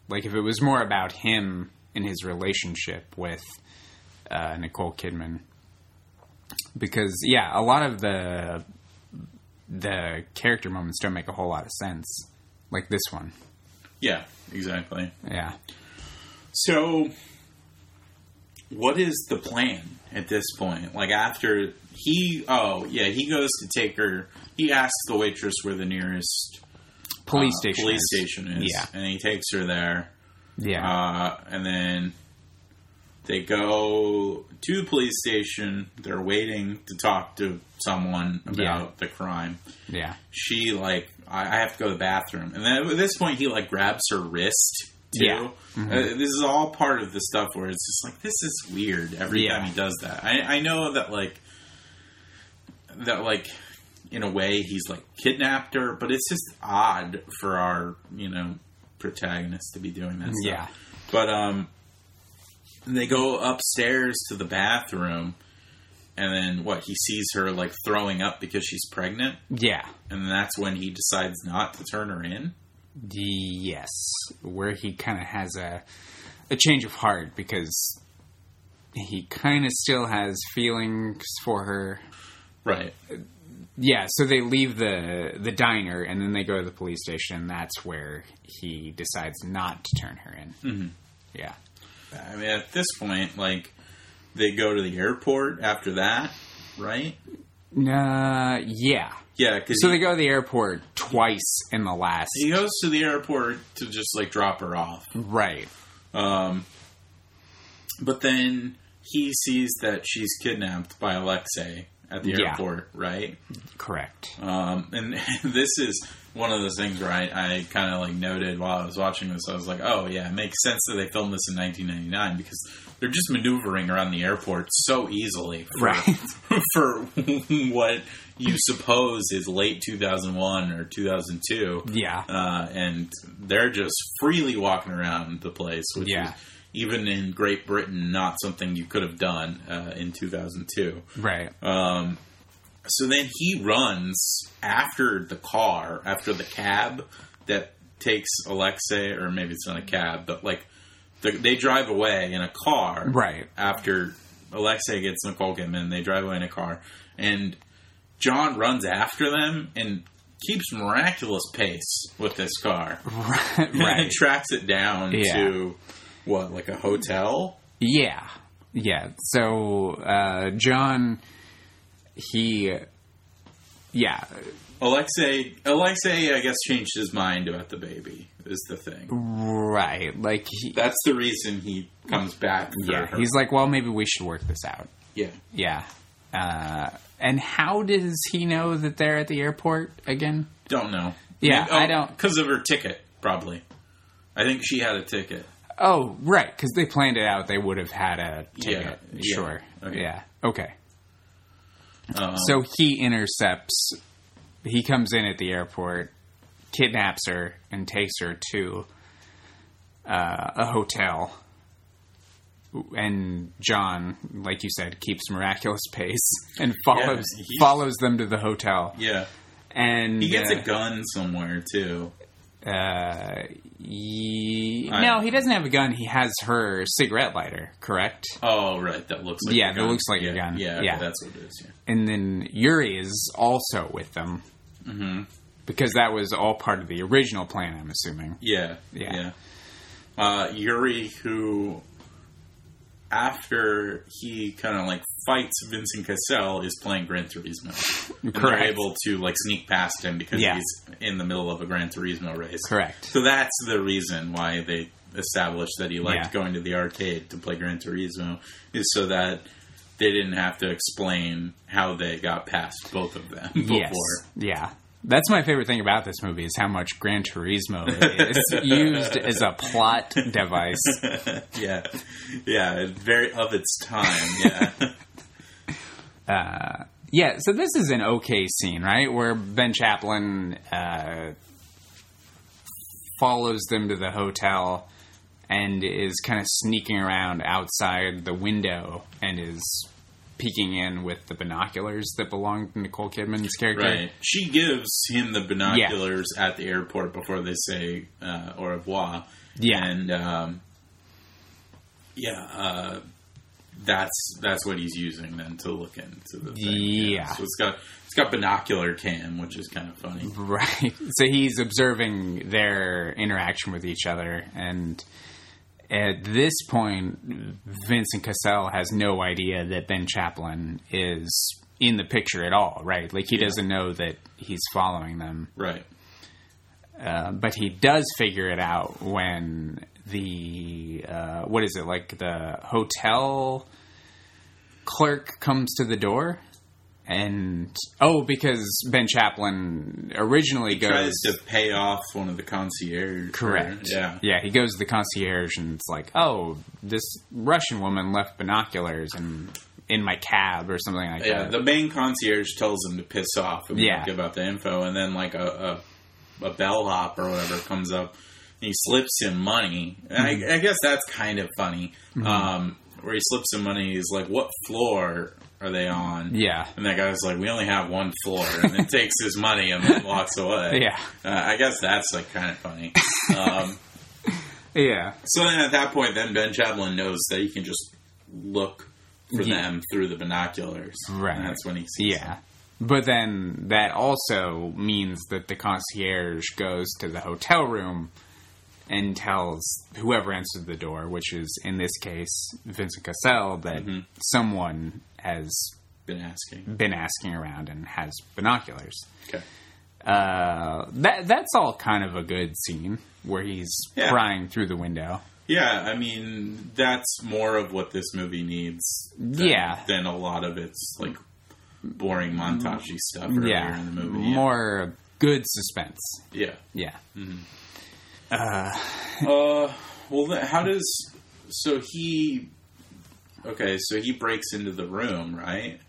like if it was more about him and his relationship with uh, Nicole Kidman because yeah, a lot of the the character moments don't make a whole lot of sense, like this one. Yeah, exactly. Yeah, So, what is the plan at this point? Like after he, oh yeah, he goes to take her. He asks the waitress where the nearest police uh, station. police is. station is, Yeah, and he takes her there. yeah, Uh, and then they go to the police station. They're waiting to talk to someone about Yeah. the crime. yeah, She like, I, I have to go to the bathroom, and then at this point, he like grabs her wrist too. Yeah. Mm-hmm. Uh, this is all part of the stuff where it's just like this is weird every Yeah. time he does that. I, I know that like that like in a way he's like kidnapped her, but it's just odd for our you know protagonist to be doing that. Stuff. yeah, But um, they go upstairs to the bathroom, and then what? He sees her like throwing up because she's pregnant, yeah. and that's when he decides not to turn her in. Yes, where he kind of has a a change of heart because he kind of still has feelings for her. Right. Yeah, so they leave the the diner and then they go to the police station. And that's where he decides not to turn her in. Mm-hmm. Yeah, I mean, at this point, like they go to the airport after that, right? uh, yeah. Yeah, because So he, they go to the airport twice in the last. he goes to the airport to just like drop her off. Right. Um, but then he sees that she's kidnapped by Alexei at the Yeah. airport, right? Correct. Um, and this is one of those things where I, I kind of like noted while I was watching this. I was like, oh yeah, it makes sense that they filmed this in 1999 because they're just maneuvering around the airport so easily for, Right. for what you suppose is late 2001 or 2002. Yeah. Uh, and they're just freely walking around the place, which Yeah. is even in Great Britain not something you could have done uh, in 2002. Right. Um, so then he runs after the car, after the cab that takes Alexei, or maybe it's not a cab, but like the, they drive away in a car. Right. After Alexei gets Nicole Kidman, they drive away in a car, and John runs after them and keeps miraculous pace with this car, Right. and tracks it down Yeah. to what, like a hotel. Yeah. Yeah. So uh, John, he, yeah, Alexei, Alexei, I guess, changed his mind about the baby. Is the thing. right. Like, he, That's the reason he comes back. Yeah, her. he's like, well, maybe we should work this out. yeah. Yeah. Uh, and how does he know that they're at the airport again? Don't know. Yeah, I don't- because of her ticket. Probably. I think she had a ticket. Oh, right, because they planned it out. They would have had a ticket. Yeah, yeah. Sure. Okay. Yeah. Okay. Um, So he intercepts. He comes in at the airport, kidnaps her, and takes her to uh, a hotel. And John, like you said, keeps miraculous pace and follows he's- follows them to the hotel. yeah, And he gets uh, a gun somewhere too. Uh, ye- no, he doesn't have a gun. He has her cigarette lighter, correct? Oh, right. That looks like Yeah, a that looks like a gun. Yeah, Yeah. okay, that's what it is. Yeah. And then Yuri is also with them hmm because that was all part of the original plan. I'm assuming. Yeah, Yeah. yeah. Uh, Yuri, who after he kind of like fights Vincent Cassel is playing Gran Turismo. And they're able to like sneak past him because Yeah. he's in the middle of a Gran Turismo race. Correct. So that's the reason why they established that he liked Yeah. going to the arcade to play Gran Turismo is so that they didn't have to explain how they got past both of them before. Yes. Yeah. That's my favorite thing about this movie is how much Gran Turismo is used as a plot device. yeah, yeah, very of its time. Yeah, Yeah, so this is an okay scene, right? Where Ben Chaplin uh, follows them to the hotel and is kind of sneaking around outside the window and is peeking in with the binoculars that belong to Nicole Kidman's character. right. She gives him the binoculars at the airport before they say uh, au revoir. Yeah. and um, yeah, uh, that's that's what he's using then to look into the thing. Yeah. So it's got it's got binocular cam, which is kind of funny. Right. So he's observing their interaction with each other, and at this point, Vincent Cassel has no idea that Ben Chaplin is in the picture at all, right? Like he doesn't know that he's following them, Right. uh, but he does figure it out when the uh, what is it like the hotel clerk comes to the door. And oh, because Ben Chaplin originally goes Tries to pay off one of the concierge. Correct. Yeah. Yeah, he goes to the concierge and it's like, oh, this Russian woman left binoculars in in my cab or something like Yeah, that. Yeah, the main concierge tells him to piss off and Yeah. give out the info, and then like a, a, a bellhop or whatever comes up, and he slips him money. And Mm-hmm. I, I guess that's kind of funny. Um, where he slips him money, he's like, "What floor are they on?" yeah. And that guy's like, "We only have one floor," and then takes his money and then walks away. Yeah. uh, I guess that's like kind of funny. Um, Yeah. so then at that point, then Ben Chaplin knows that he can just look for Yeah. them through the binoculars. Right. And that's when he sees them. Yeah. But then that also means that the concierge goes to the hotel room and tells whoever answered the door, which is in this case Vincent Cassel, that Mm-hmm. someone has Been asking. been asking around and has binoculars. Okay. Uh, that that's all kind of a good scene where he's Yeah. prying through the window. Yeah, I mean that's more of what this movie needs. Than, Yeah. Than a lot of its like boring montagey stuff earlier yeah, in the movie. Yeah. more good suspense. Yeah. Yeah, Uh, uh, well, how does so he? Okay, so he breaks into the room, right?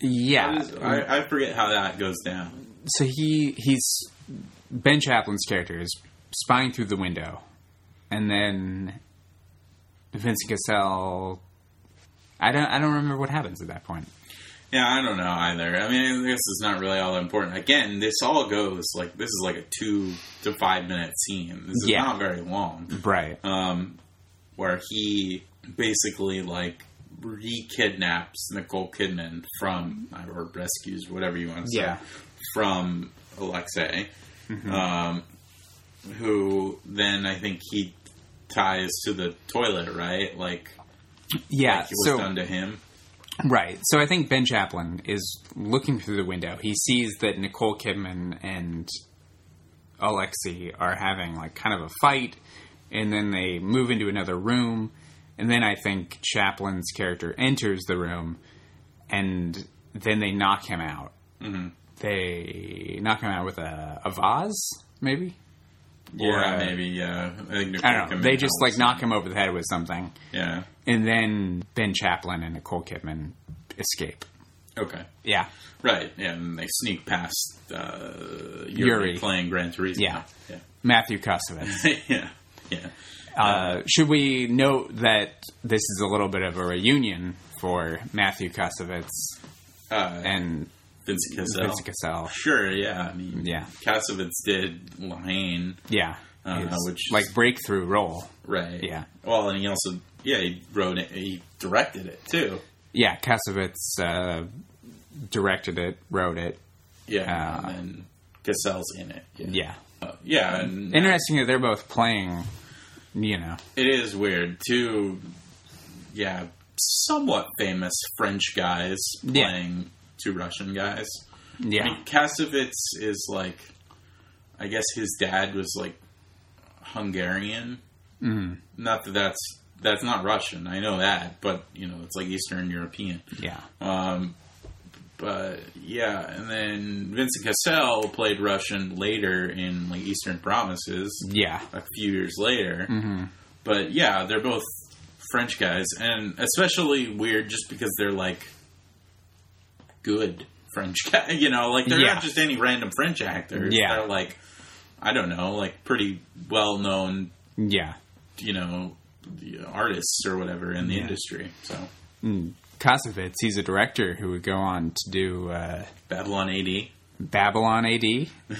Yeah. does- I, I forget how that goes down. so he he's Ben Chaplin's character is spying through the window, and then Vincent Cassel. I don't I don't remember what happens at that point. Yeah, I don't know either. I mean, this is not really all that important. Again, this all goes like this is like a two to five minute scene. This is Yeah. not very long. Right. um, where he basically like re-kidnaps Nicole Kidman from or rescues whatever you want to say Yeah. from Alexei, Mm-hmm. um, who then I think he ties to the toilet, right? Like, Yeah. like was so done to him. Right. So I think Ben Chaplin is looking through the window. He sees that Nicole Kidman and Alexei are having like kind of a fight, and then they move into another room, and then I think Chaplin's character enters the room, and then they knock him out. Mm-hmm. They knock him out with a, a vase, maybe. Yeah, Or, maybe. Yeah, I think I don't know. They just like knock him over the head with something, Yeah. and then Ben Chaplin and Nicole Kidman escape. Okay. Yeah. Right. Yeah, and they sneak past uh, Yuri, Yuri. playing Gran Turismo. Yeah. Yeah. Matthew Kassovitz. yeah. Yeah. Uh, should we note that this is a little bit of a reunion for Matthew Kassovitz Uh, and Vincent Cassel. Vincent Cassel? Sure, yeah. I mean, Yeah. Kassovitz did La Haine, Yeah, Uh, which is- like breakthrough role. right? Yeah. Well, and he also, yeah, he wrote it. He directed it too. Yeah, Kassovitz uh, directed it, wrote it. Yeah, Uh, and Cassel's in it. Yeah, Yeah, Uh, yeah. And interesting that they're both playing. You know, it is weird. Two yeah, somewhat famous French guys Yeah. playing two Russian guys. I Yeah. mean, Kassovitz is like, I guess his dad was like Hungarian. Mhm. Not that that's that's not Russian. I know that, but you know, it's like Eastern European. Yeah. Um, but yeah, and then Vincent Cassel played Russian later in like Eastern Promises Yeah. a few years later. hmm But yeah, they're both French guys, and especially weird just because they're like good French guys. You know, like they're Yeah. not just any random French actors. Yeah. they're like I don't know, like pretty well known, Yeah. you know, artists or whatever in the Yeah. industry. So Mm. Kassovitz, he's a director who would go on to do uh, Babylon AD. Babylon AD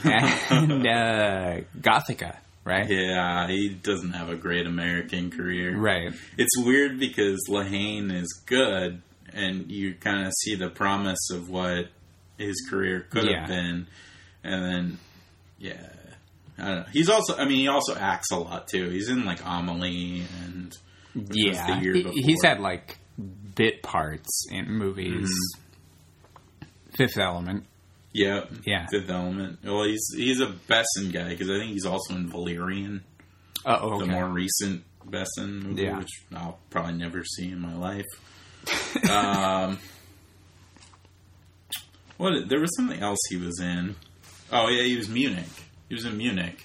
and uh, Gothika, right? Yeah, he doesn't have a great American career. Right. It's weird because La Haine is good, and you kind of see the promise of what his career could Yeah. have been, and then yeah, I don't know. He's also, I mean, he also acts a lot too. He's in like Amelie and Yeah. the year He- before. he's had like bit parts in movies. Mm-hmm. Fifth Element. yeah, Yeah. Fifth Element. Well, he's he's a Besson guy because I think he's also in Valerian, Uh, oh, the more recent Besson movie, Yeah. which I'll probably never see in my life. um, what? There was something else he was in. Oh yeah, he was Munich. He was in Munich.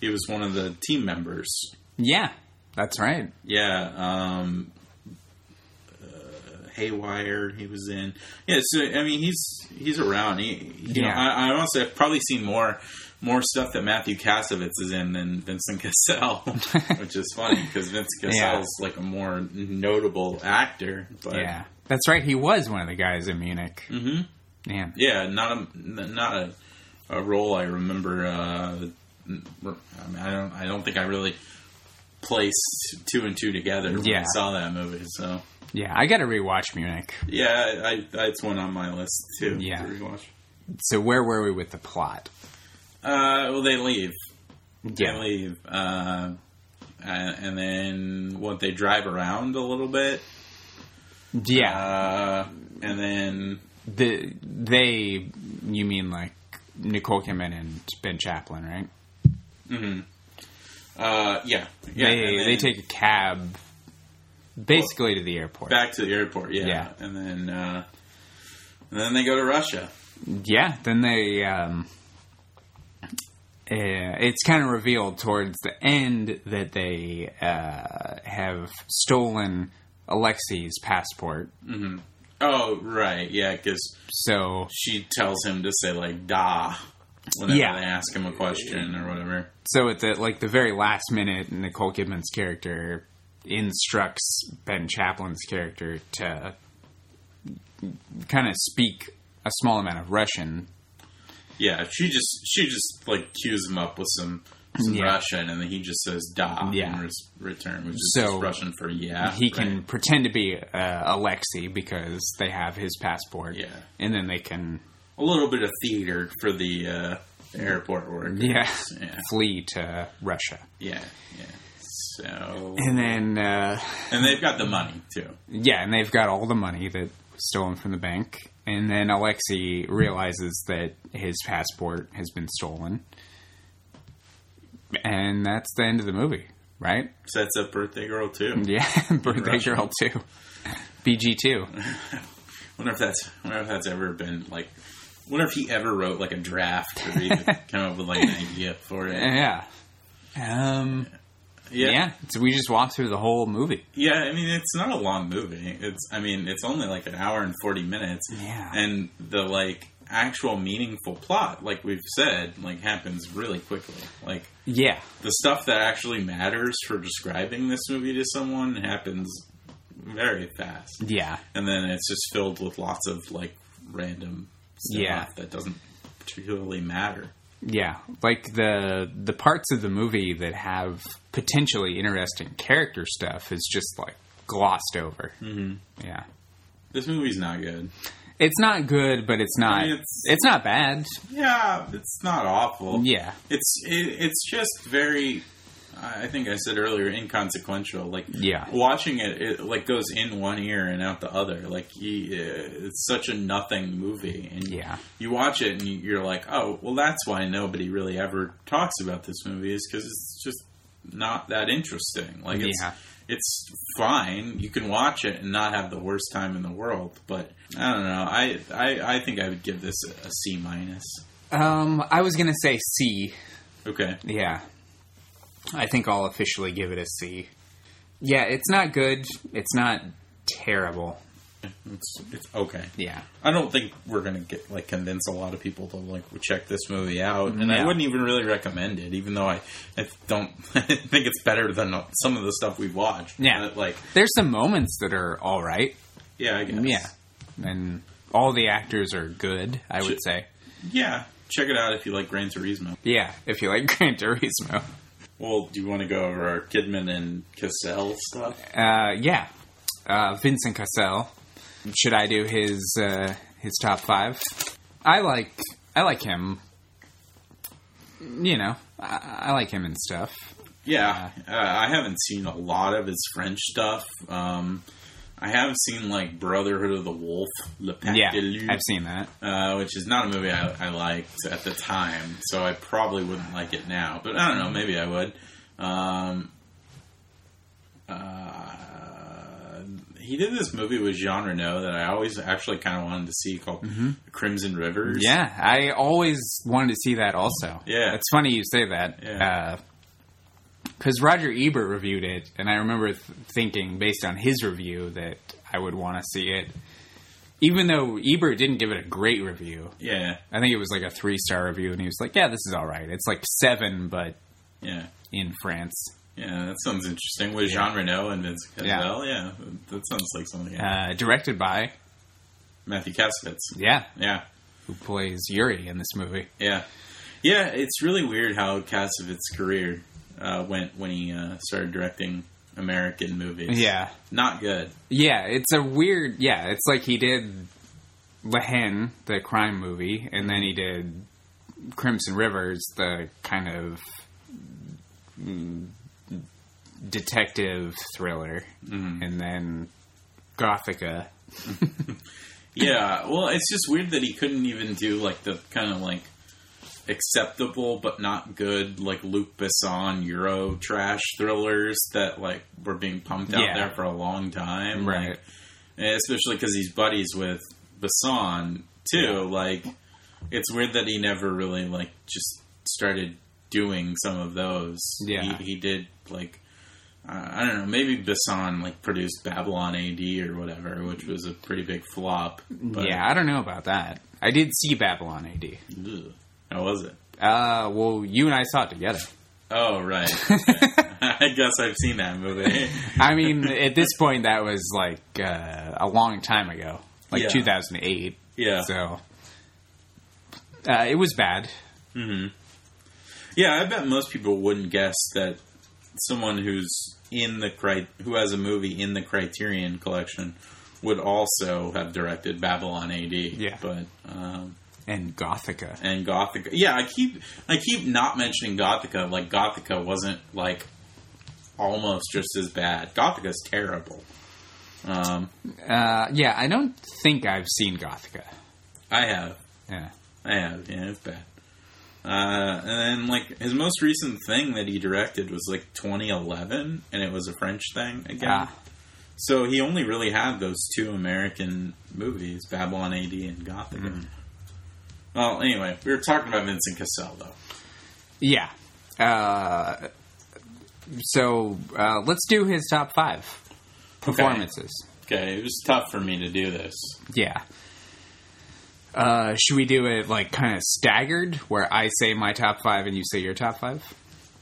He was one of the team members. yeah, that's right. Yeah, um, Haywire. He was in. Yeah, so I mean, he's he's around. He, you know, Yeah. I, I honestly I've probably seen more more stuff that Matthew Kassovitz is in than Vincent Cassel, which is funny because Vincent Yeah. Like a more notable actor. But yeah, that's right. He was one of the guys in Munich. hmm Yeah. yeah, not a not a, a role I remember. Uh, I, mean, I don't I don't think I really placed two and two together when Yeah. I saw that movie. So Yeah, I got to rewatch Munich. yeah, I, I it's one on my list too. Yeah. to rewatch. So where were we with the plot? Uh, well, they leave. They Yeah. leave, uh, and, and then what? They drive around a little bit. Yeah. Uh, and then the they you mean like Nicole Kidman and Ben Chaplin, right? mhm. uh, yeah, yeah. they then they take a cab basically to the airport. back to the airport. Yeah, Yeah. and then uh, and then they go to Russia. Yeah, then they um uh, it's kind of revealed towards the end that they uh, have stolen Alexei's passport. Mm-hmm. Oh, right, yeah, because So she tells him to say like "da" whenever Yeah. they ask him a question or whatever. so at the like the very last minute, Nicole Kidman's character instructs Ben Chaplin's character to kind of speak a small amount of Russian. Yeah, she just she just like cues him up with some some Yeah. Russian, and then he just says "da" Yeah. in res- return, which is So, just Russian for yeah. he can pretend to be uh, Alexei because they have his passport. Yeah. and then they can a little bit of theater for the uh, airport workers. yeah, yeah, flee to Russia. yeah, yeah. So And then uh, and they've got the money too. yeah, and they've got all the money that was stolen from the bank. And then Alexei realizes that his passport has been stolen. And that's the end of the movie, right? Sets up birthday girl too. Yeah, Birthday. Girl 2. BG 2. Wonder if that's wonder if that's ever been like. Wonder if he ever wrote like a draft or even come up with like an idea for it. Yeah. Um, Yeah. yeah. So we just walked through the whole movie. Yeah, I mean it's not a long movie. It's I mean it's only like an hour and forty minutes. Yeah. And the like actual meaningful plot, like we've said, like happens really quickly. Like Yeah. the stuff that actually matters for describing this movie to someone happens very fast. Yeah. And then it's just filled with lots of like random stuff Yeah. that doesn't particularly matter. Yeah, like the the parts of the movie that have potentially interesting character stuff is just like glossed over. Mm-hmm. Yeah, This movie's not good. it's not good, but it's not. I mean, it's, it's- not bad. Yeah, it's not awful. Yeah, It's it, it's just very I think I said earlier, inconsequential. Like, Yeah. watching it, it like goes in one ear and out the other. Like, you, it's such a nothing movie, and Yeah. you watch it and you- you're like, oh, well, that's why nobody really ever talks about this movie is because it's just not that interesting. Like, it's Yeah. it's fine. You can watch it and not have the worst time in the world. But I don't know. I I, I think I would give this a, a C minus. Um, I was gonna say C. Okay. Yeah. I think I'll officially give it a C. Yeah, it's not good. It's not terrible. It's, it's okay. Yeah. I don't think we're gonna get like convince a lot of people to like check this movie out, and I wouldn't even really recommend it, even though I, I don't I think it's better than some of the stuff we've watched. Yeah. But, like There's some moments that are all right. yeah, I guess Yeah. And all the actors are good, I would say. yeah. Check it out if you like Gran Turismo. Yeah, if you like Gran Turismo. Well, do you want to go over our Kidman and Cassel stuff? Uh, yeah. Uh, Vincent Cassel. Should I do his uh, his top five? I like I like him. You know, I, I like him and stuff. Yeah, uh, I haven't seen a lot of his French stuff. Um, I have seen like Brotherhood of the Wolf, Le Pacte Yeah, des Loups, I've seen that. uh, which is not a movie I, I liked at the time, so I probably wouldn't like it now. But I don't know, maybe I would. Um, uh, he did this movie with Jean Reno that I always actually kind of wanted to see called Crimson Rivers. Mm-hmm. Yeah, I always wanted to see that also. Yeah. It's funny you say that. Yeah. Because Roger Ebert reviewed it, and I remember th- thinking, based on his review, that I would want to see it. Even though Ebert didn't give it a great review, yeah, I think it was like a three star review, and he was like, "Yeah, this is all right. It's like seven, but yeah. in France." Yeah, that sounds interesting. With Yeah. Jean Reno and Vince Yeah. Cassel, yeah. that sounds like something. Yeah. Uh, directed by Matthew Kassovitz. yeah, Yeah, who plays Yuri in this movie. yeah, yeah. It's really weird how Kassovitz's career uh, went when he uh, started directing American movies. Yeah, not good. Yeah, it's a weird. Yeah, it's like he did Haine, the crime movie, and then he did Crimson Rivers, the kind of mm, detective thriller, and then Gothika. Yeah, well, it's just weird that he couldn't even do like the kind of like acceptable but not good like Luc Besson Euro trash thrillers that like were being pumped out Yeah. there for a long time, Right. Like, especially because he's buddies with Besson too. Like, it's weird that he never really like just started doing some of those. Yeah. he, he did like. Uh, I don't know. Maybe Besson like produced Babylon AD or whatever, which was a pretty big flop. But, yeah, I don't know about that. I did see Babylon AD. Ugh. How was it? Uh, well, you and I saw it together. Oh, right. I guess I've seen that movie. I mean, at this point, that was like uh, a long time ago, like Yeah. 2008. Yeah. So uh, it was bad. Yeah, I bet most people wouldn't guess that someone who's in the cri- who has a movie in the Criterion collection would also have directed Babylon AD. Yeah. But um, And Gothika. and Gothika. Yeah, I keep I keep not mentioning Gothika. Like Gothika wasn't like almost just as bad. Gothika's terrible. Um, Uh, yeah, I don't think I've seen Gothika. I have. Yeah. I have, yeah, it's bad. Uh, and then, like, his most recent thing that he directed was like 2011, and it was a French thing again. Ah. So he only really had those two American movies, Babylon AD and Gothika. Mm-hmm. Well, anyway, we were talking about Vincent Cassel, though. Yeah. Uh, so uh, let's do his top five performances. Okay, it was tough for me to do this. Yeah. Uh, should we do it like kind of staggered, where I say my top five and you say your top five,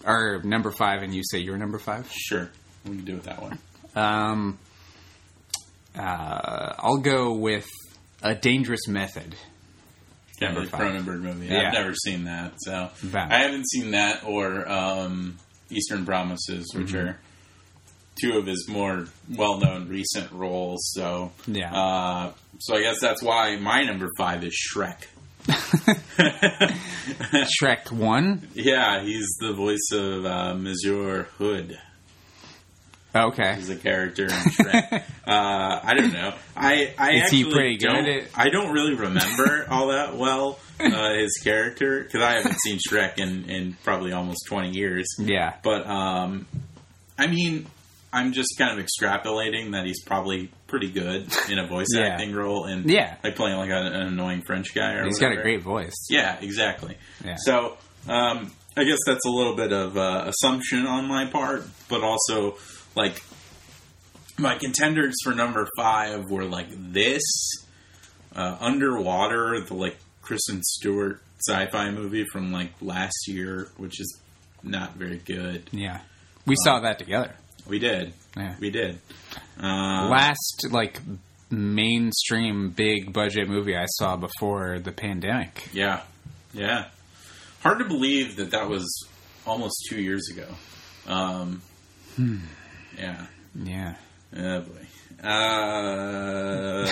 or number five and you say your number five? Sure, we can do it that way. Um, uh, I'll go with a dangerous method. The. Cronenberg movie. Yeah. I've never seen that, so. I haven't seen that or um, Eastern Promises, which Mm-hmm. are two of his more well-known recent roles. So Yeah. uh, so I guess that's why my number five is Shrek. Shrek One. yeah, he's the voice of uh, Monsieur Hood. Okay. He's a character in Shrek. uh, I don't know. I, I Is he actually pretty don't, at? I don't really remember all that well uh, his character because I haven't seen Shrek in, in probably almost twenty years. Yeah. But um, I mean, I'm just kind of extrapolating that he's probably pretty good in a voice Yeah. acting role and Yeah. like playing like an, an annoying French guy or He's got a great voice. Yeah, exactly. Yeah. So um, I guess that's a little bit of uh, assumption on my part, but also like my contenders for number five were like this, uh, Underwater, the like Kristen Stewart sci-fi movie from like last year, which is not very good. Yeah. We saw that together. We did, Yeah. we did. Uh, Last like mainstream big budget movie I saw before the pandemic. Yeah, yeah. Hard to believe that that was almost two years ago. Um, Yeah. Yeah. Oh boy. Uh,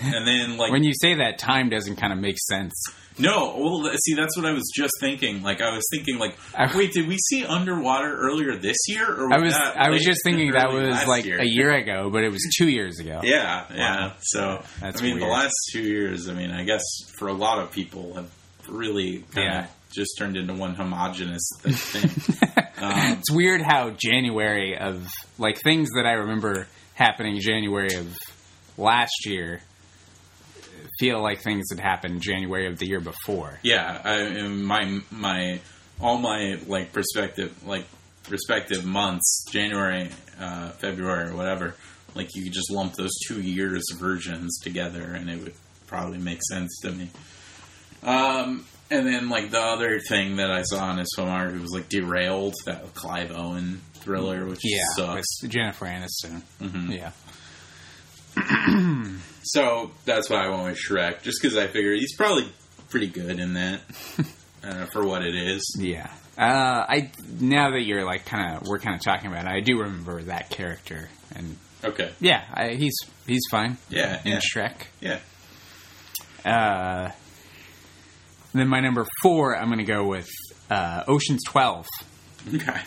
and then like When you say that, time doesn't kind of make sense. no, well, see, that's what I was just thinking. Like I was thinking, like, I- wait, did we see Underwater earlier this year? Or I was I was just thinking that was like year? a year ago, but it was two years ago. Yeah, yeah. Wow. So That's I mean, the last two years, I mean, I guess for a lot of people have really kind Yeah. Just turned into one homogenous thing. um, It's weird how January of like things that I remember happening January of last year feel like things that happened January of the year before. yeah, I, my my all my like perspective like respective months, January, uh, February, or whatever. Like you could just lump those two years versions together, and it would probably make sense to me. Um, and then like the other thing that I saw on his filmography was like Derailed, that Clive Owen thriller, which Yeah, sucks. with Jennifer Aniston. Mhm. Yeah, So that's why I went with Shrek, just because I figured he's probably pretty good in that uh, for what it is. yeah. Uh, I now that you're like kind of we're kind of talking about it, I do remember that character, and Okay, yeah, I, he's he's fine yeah, in yeah, Shrek. yeah. Uh, then my number four, I'm going to go with uh, Ocean's Twelve. Okay,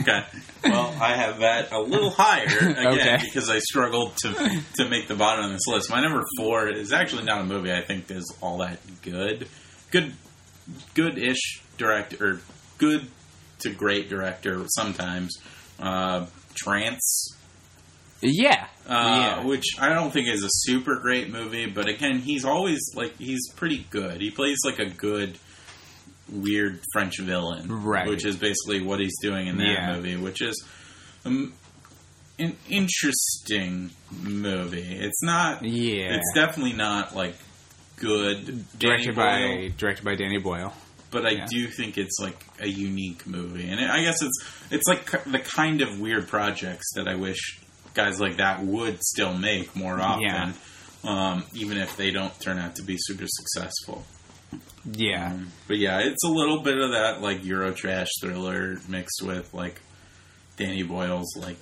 okay. Well, I have that a little higher again Okay. because I struggled to to make the bottom of this list. My number four is actually not a movie I think is all that good. Good, good-ish director, or good to great director sometimes. Uh, Trance. Yeah, uh, yeah, which I don't think is a super great movie, but again, he's always like he's pretty good. He plays like a good, weird French villain, Right. Which is basically what he's doing in that Yeah. movie, which is um, an interesting movie. It's not. yeah. It's definitely not like good. Directed by directed by Danny Boyle. but I yeah. do think it's like a unique movie, and I guess it's it's like the kind of weird projects that I wish guys like that would still make more often, Yeah. um, even if they don't turn out to be super successful. Yeah, Um, but yeah, it's a little bit of that like Euro trash thriller mixed with like Danny Boyle's like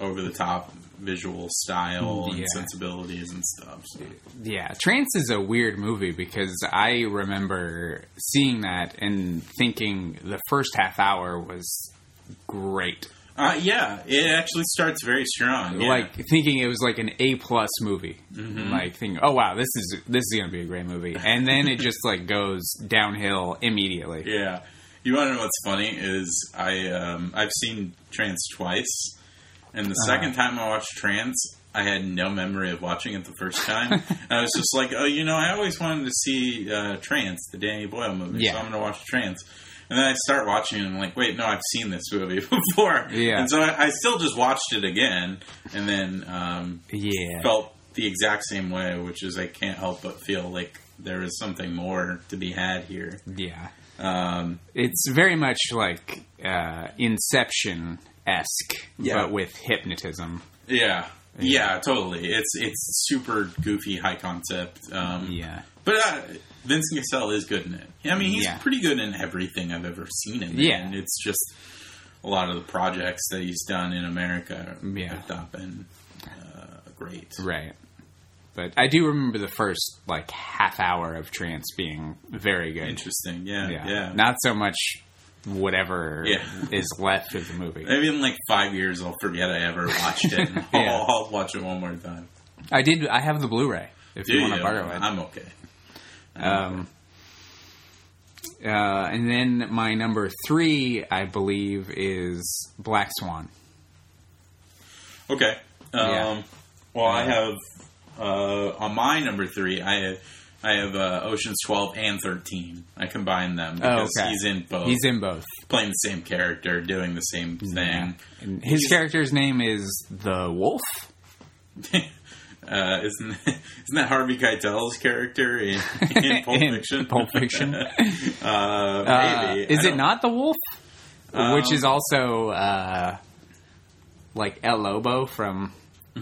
over the top visual style and sensibilities and stuff. So. yeah. Trance is a weird movie because I remember seeing that and thinking the first half hour was great. Uh, yeah, it actually starts very strong. yeah. Like thinking it was like an A plus movie. Mhm. Like thinking, oh wow, this is this is gonna be a great movie, and then it just like goes downhill immediately. Yeah. You want to know what's funny is I um, I've seen Trance twice, and the Uh-huh. second time I watched Trance, I had no memory of watching it the first time. I was just like, oh, you know, I always wanted to see uh, Trance, the Danny Boyle movie, Yeah. so I'm going to watch Trance. And then I start watching it, and I'm like, wait, no, I've seen this movie before. Yeah. And so I, I still just watched it again, and then um, Yeah, felt the exact same way, which is I can't help but feel like there is something more to be had here. yeah. Um, It's very much like uh, Inception esque, Yeah. but with hypnotism. Yeah, yeah, totally. It's it's super goofy, high concept. Um, Yeah, But uh, Vincent Cassel is good in it. I mean, he's Yeah. pretty good in everything I've ever seen him. Yeah. in. it's just a lot of the projects that he's done in America Yeah. have not been uh, great. right. But I do remember the first like half hour of Trance being very good. Interesting. Yeah. Yeah. Yeah. Not so much whatever Yeah. is left of the movie. Maybe in like five years I'll forget I ever watched it. Yeah. I'll, I'll watch it one more time. I did. I have the Blu-ray. If Do you want to borrow it. I'm okay. Um, uh, and then my number three, I believe, is Black Swan. Okay. Um, Yeah. Well, I have uh, on my number three. I have I have uh, Ocean's Twelve and Thirteen. I combine them because Oh, okay. he's in both. He's in both. playing the same character, doing the same thing. And his He's- character's name is the Wolf. Uh, isn't isn't that Harvey Keitel's character in, in Pulp In Fiction? Pulp Fiction. uh, Uh, maybe is it don't- the Wolf? Which Um, is also uh, like El Lobo from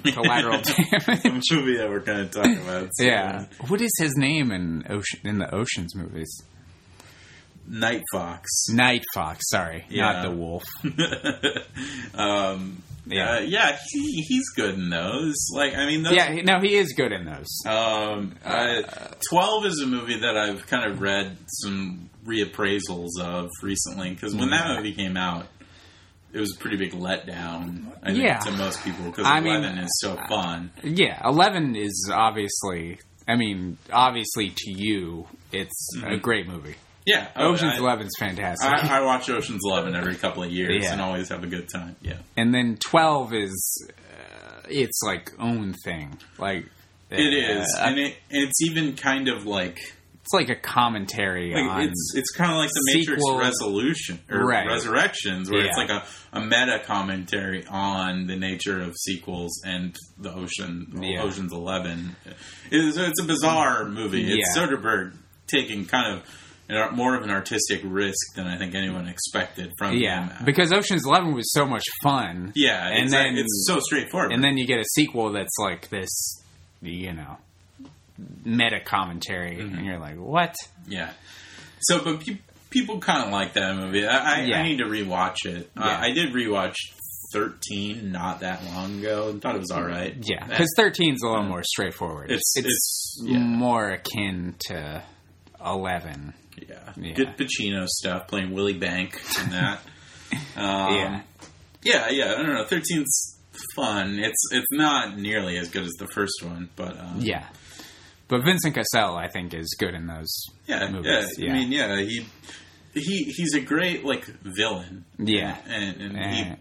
Collateral Damage. the movie that we're going to talk about? Yeah. What is his name in Ocean in the Ocean's movies? Night Fox. Night Fox. Sorry, Yeah. not the Wolf. um, Yeah. yeah, yeah, he, he's good in those. Like, I mean, those, Yeah, no, he is good in those. Um, uh, Twelve is a movie that I've kind of read some reappraisals of recently because when that movie came out, it was a pretty big letdown. I think, Yeah. to most people because I mean, Eleven is so fun. Yeah, Eleven is obviously. I mean, obviously to you, it's a great movie. Yeah, oh, Ocean's I, Eleven's fantastic, I, I watch Ocean's Eleven every couple of years Yeah. and always have a good time. Yeah, and then Twelve is uh, its like own thing. Like it is, uh, and it it's even kind of like. it's like a commentary Like on. it's it's kind of like the Matrix Resolution or Right. Resurrections, where it's like a, a meta commentary on the nature of sequels and the Ocean Yeah. Ocean's Eleven. It's, it's a bizarre movie. It's Yeah. Soderbergh taking kind of an, more of an artistic risk than I think anyone expected from yeah, him. because Ocean's Eleven was so much fun. yeah, and it's, then- it's so straightforward. and then you get a sequel that's like this, you know, meta commentary, Mm-hmm. and you're like, what? Yeah. So, but pe- people kind of like that movie. I, I, Yeah. I need to rewatch it. Uh, I did rewatch 13 not that long ago and thought it was all right. Yeah, because 13's a little more straightforward. It's- it's- yeah. more akin to 11. Yeah. Yeah. Good Pacino stuff, playing Willy Bank and that. um, yeah, Yeah, yeah. I don't know. 13's fun. It's it's not nearly as good as the first one, but um, yeah. But Vincent Cassel, I think, is good in those yeah, movies. yeah. I mean, yeah, he he he's a great like villain. Yeah. and and Eh. he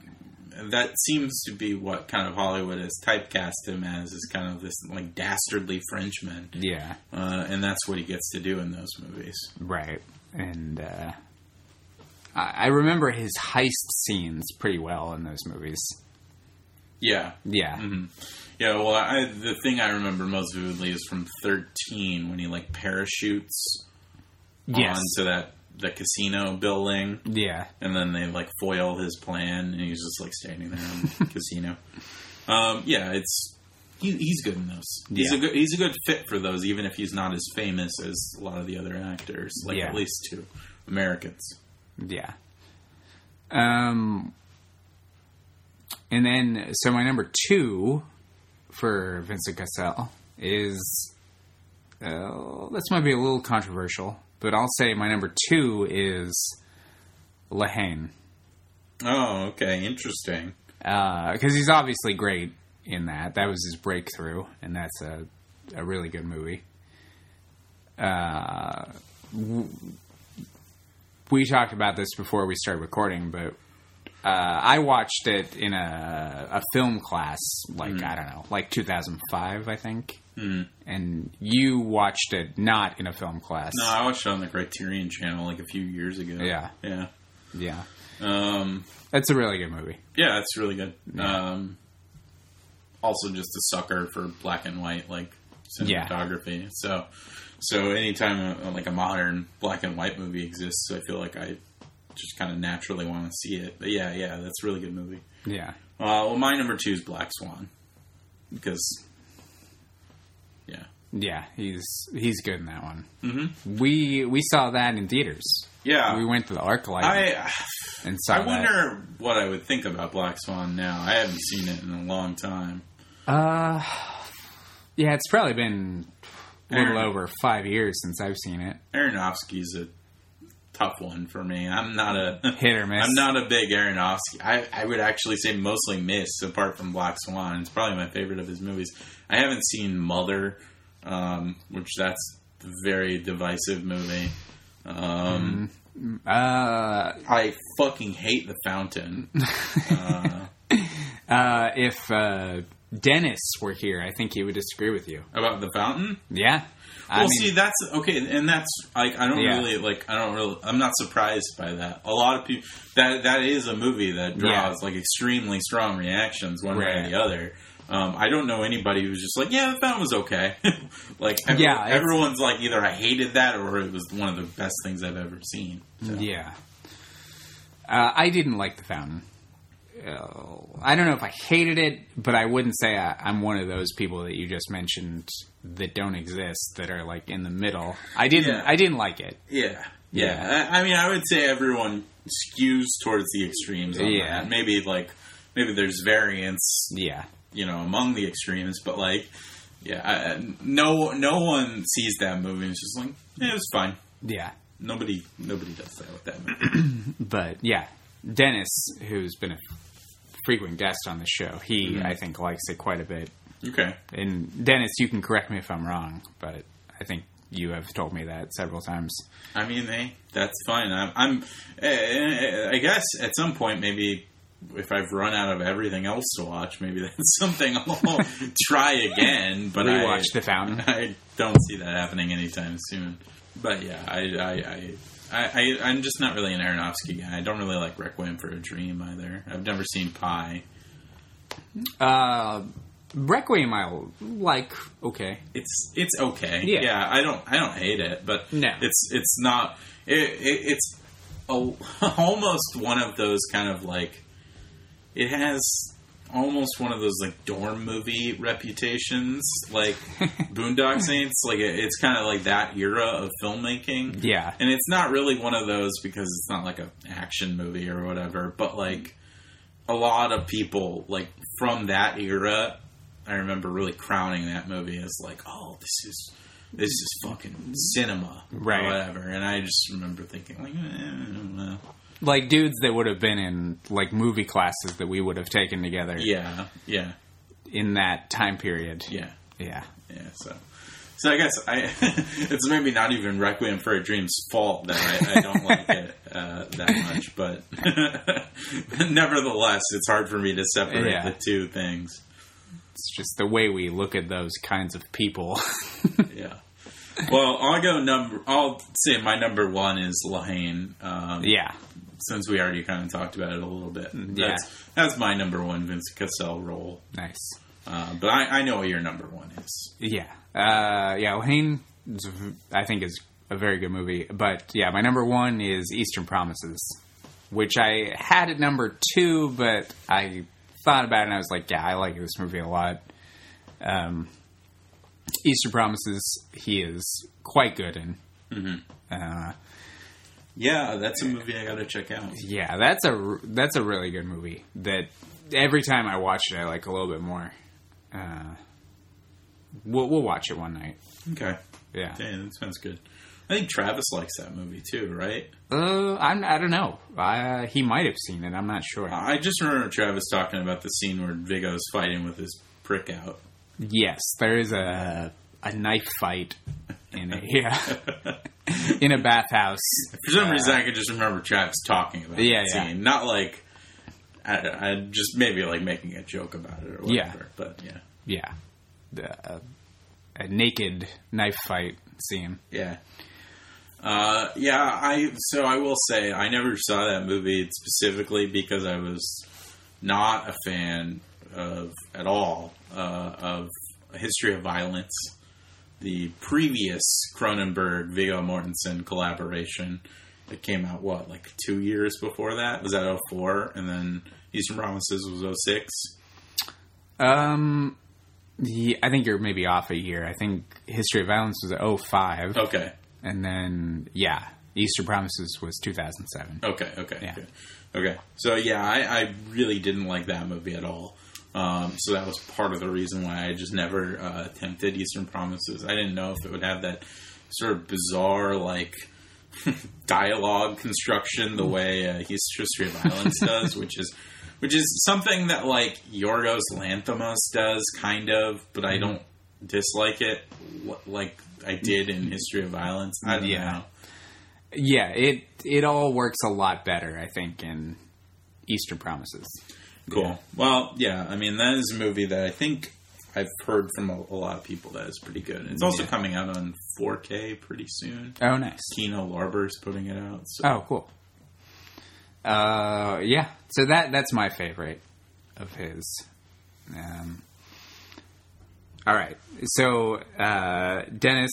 that seems to be what kind of Hollywood has typecast him as is kind of this like dastardly Frenchman, yeah, uh, and that's what he gets to do in those movies. right. And uh, I, remember his heist scenes pretty well in those movies. Yeah, Yeah, Mm-hmm. yeah. Well, I, the thing I remember most vividly is from thirteen when he like parachutes yes, onto that the casino building, yeah, and then they like foil his plan, and he's just like standing there in the casino. Um, yeah, it's he, he's good in those. He's Yeah. a good he's a good fit for those, even if he's not as famous as a lot of the other actors, like Yeah. at least two Americans. yeah. Um, and then so my number two for Vincent Cassel is uh, this might be a little controversial, but I'll say my number two is La Haine. Oh, okay, interesting. because he's obviously great in that. That was his breakthrough, and that's a a really good movie. Uh, w- we talked about this before we started recording, but uh, I watched it in a a film class, like I don't know, like 2005, I think. Mm. And you watched it not in a film class. No, I watched it on the Criterion Channel like a few years ago. Yeah. yeah, Yeah, um, that's a really good movie. yeah. It's really good. Yeah. Um, also, just a sucker for black and white like Yeah. cinematography. So, so anytime a, like a modern black and white movie exists, I feel like I just kind of naturally want to see it. But yeah, yeah, that's a really good movie. Yeah, Uh, well, my number two is Black Swan because, yeah, he's he's good in that one. mm-hmm. We we saw that in theaters. yeah. We went to the ArcLight I and saw I that. wonder what I would think about Black Swan now. I haven't seen it in a long time. Uh, Yeah, it's probably been a little Aaron. over five years since I've seen it. Aronofsky's a tough one for me. I'm not a Hit or miss. I'm not a big Aronofsky. I, I would actually say mostly miss, apart from Black Swan. It's probably my favorite of his movies. I haven't seen Mother, um, which that's a very divisive movie. Um, Uh, I fucking hate The Fountain. uh, uh, if uh, Dennis were here, I think he would disagree with you. about The Fountain? Yeah. I Well, mean, see, that's okay, and that's like I don't Yeah. really like. I don't really. I'm not surprised by that. A lot of people that that is a movie that draws like extremely strong reactions one way or the other. Um, I don't know anybody who's just like, yeah, that was okay. like, every- Yeah, everyone's like, either I hated that or it was one of the best things I've ever seen. So. Yeah. Uh, I didn't like The Fountain. Uh, I don't know if I hated it, but I wouldn't say I, I'm one of those people that you just mentioned that don't exist that are like in the middle. I didn't. Yeah. I didn't like it. Yeah, yeah. Yeah. I, I mean, I would say everyone skews towards the extremes. Yeah. that. maybe like maybe there's variance Yeah. You know among the extremes but like yeah I, no no one sees that movie it's just like yeah, it's fine Yeah. nobody nobody does that with that movie But yeah, Dennis, who's been a frequent guest on the show, he Mhm. I think likes it quite a bit. okay And Dennis, you can correct me if I'm wrong, but I think you have told me that several times. i mean hey that's fine i'm, I'm eh, i guess at some point maybe if I've run out of everything else to watch, maybe that's something I'll try again. But I, Rewatch The Fountain. I don't see that happening anytime soon. But yeah, I, I, I, I, I I'm just not really an Aronofsky guy. I don't really like Requiem for a Dream either. I've never seen Pi. Uh, Requiem, I like. Okay. It's it's okay. Yeah. I don't I don't hate it, but No. it's it's not. It, it, it's a, almost one of those kind of like. It has almost one of those like dorm movie reputations, like Boondock Saints. Like it, it's kind of like that era of filmmaking. Yeah. and it's not really one of those because it's not like a action movie or whatever but like a lot of people like from that era i remember really crowning that movie as like oh this is this is fucking cinema Right. or whatever and i just remember thinking like eh, I don't know. Like dudes that would have been in like movie classes that we would have taken together yeah yeah in that time period. yeah Yeah. yeah so so I guess I it's maybe not even Requiem for a Dream's fault that I, I don't like it uh, that much, but nevertheless, it's hard for me to separate Yeah. the two things. It's just the way we look at those kinds of people. Yeah. Well, I'll go number. I'll say my number one is La Haine. Um, yeah. Since we already kind of talked about it a little bit. Yeah. That's, that's my number one Vince Cassel role. Nice. Uh, but I, I know what your number one is. Yeah. Uh, yeah, La Haine, is a v- I think, is a very good movie. But yeah, my number one is Eastern Promises, which I had at number two, but I thought about it and I was like, yeah, I like this movie a lot. Um, Eastern Promises, he is quite good in. Uh, Yeah, that's a movie I got to check out. yeah, that's a that's a really good movie. That every time I watch it, I like a little bit more. Uh, we'll we'll watch it one night. Okay. Yeah. Yeah, that sounds good. I think Travis likes that movie too, right? Uh, I'm, I don't know. Uh, he might have seen it. I'm not sure. I just remember Travis talking about the scene where Viggo's fighting with his prick out. yes, there is a a knife fight in a yeah in a bathhouse. For some Uh, reason, I could just remember Travis talking about Yeah, that yeah. scene. Not like, I, I just maybe like making a joke about it or whatever. Yeah. But yeah. Yeah, the, uh, a naked knife fight scene. Yeah. Uh, yeah, I so I will say I never saw that movie specifically because I was not a fan of at all uh, of a History of Violence, the previous Cronenberg Viggo Mortensen collaboration that came out what like two years before that was that 04 and then Eastern Promises was 06. Um, yeah, I think you're maybe off a year. I think History of Violence was 05, Okay, and then yeah, Easter Promises was 2007. Okay, okay, Yeah. okay. Okay. So yeah, I, I really didn't like that movie at all. Um, so that was part of the reason why I just never uh, attempted Eastern Promises. I didn't know if it would have that sort of bizarre, like, dialogue construction the way uh, History of Violence does, which is which is something that like Yorgos Lanthimos does, kind of, but I don't dislike it like I did in History of Violence. I don't Yeah. know. Yeah, it it all works a lot better, I think, in Eastern Promises. Cool. Yeah. Well, yeah, I mean that is a movie that I think I've heard from a, a lot of people that is pretty good. It's also Yeah. coming out on 4K pretty soon. Oh, nice. Kino Lorber's putting it out. So. Oh, cool. Uh, yeah. So that that's my favorite of his. Um, all right. So uh, Dennis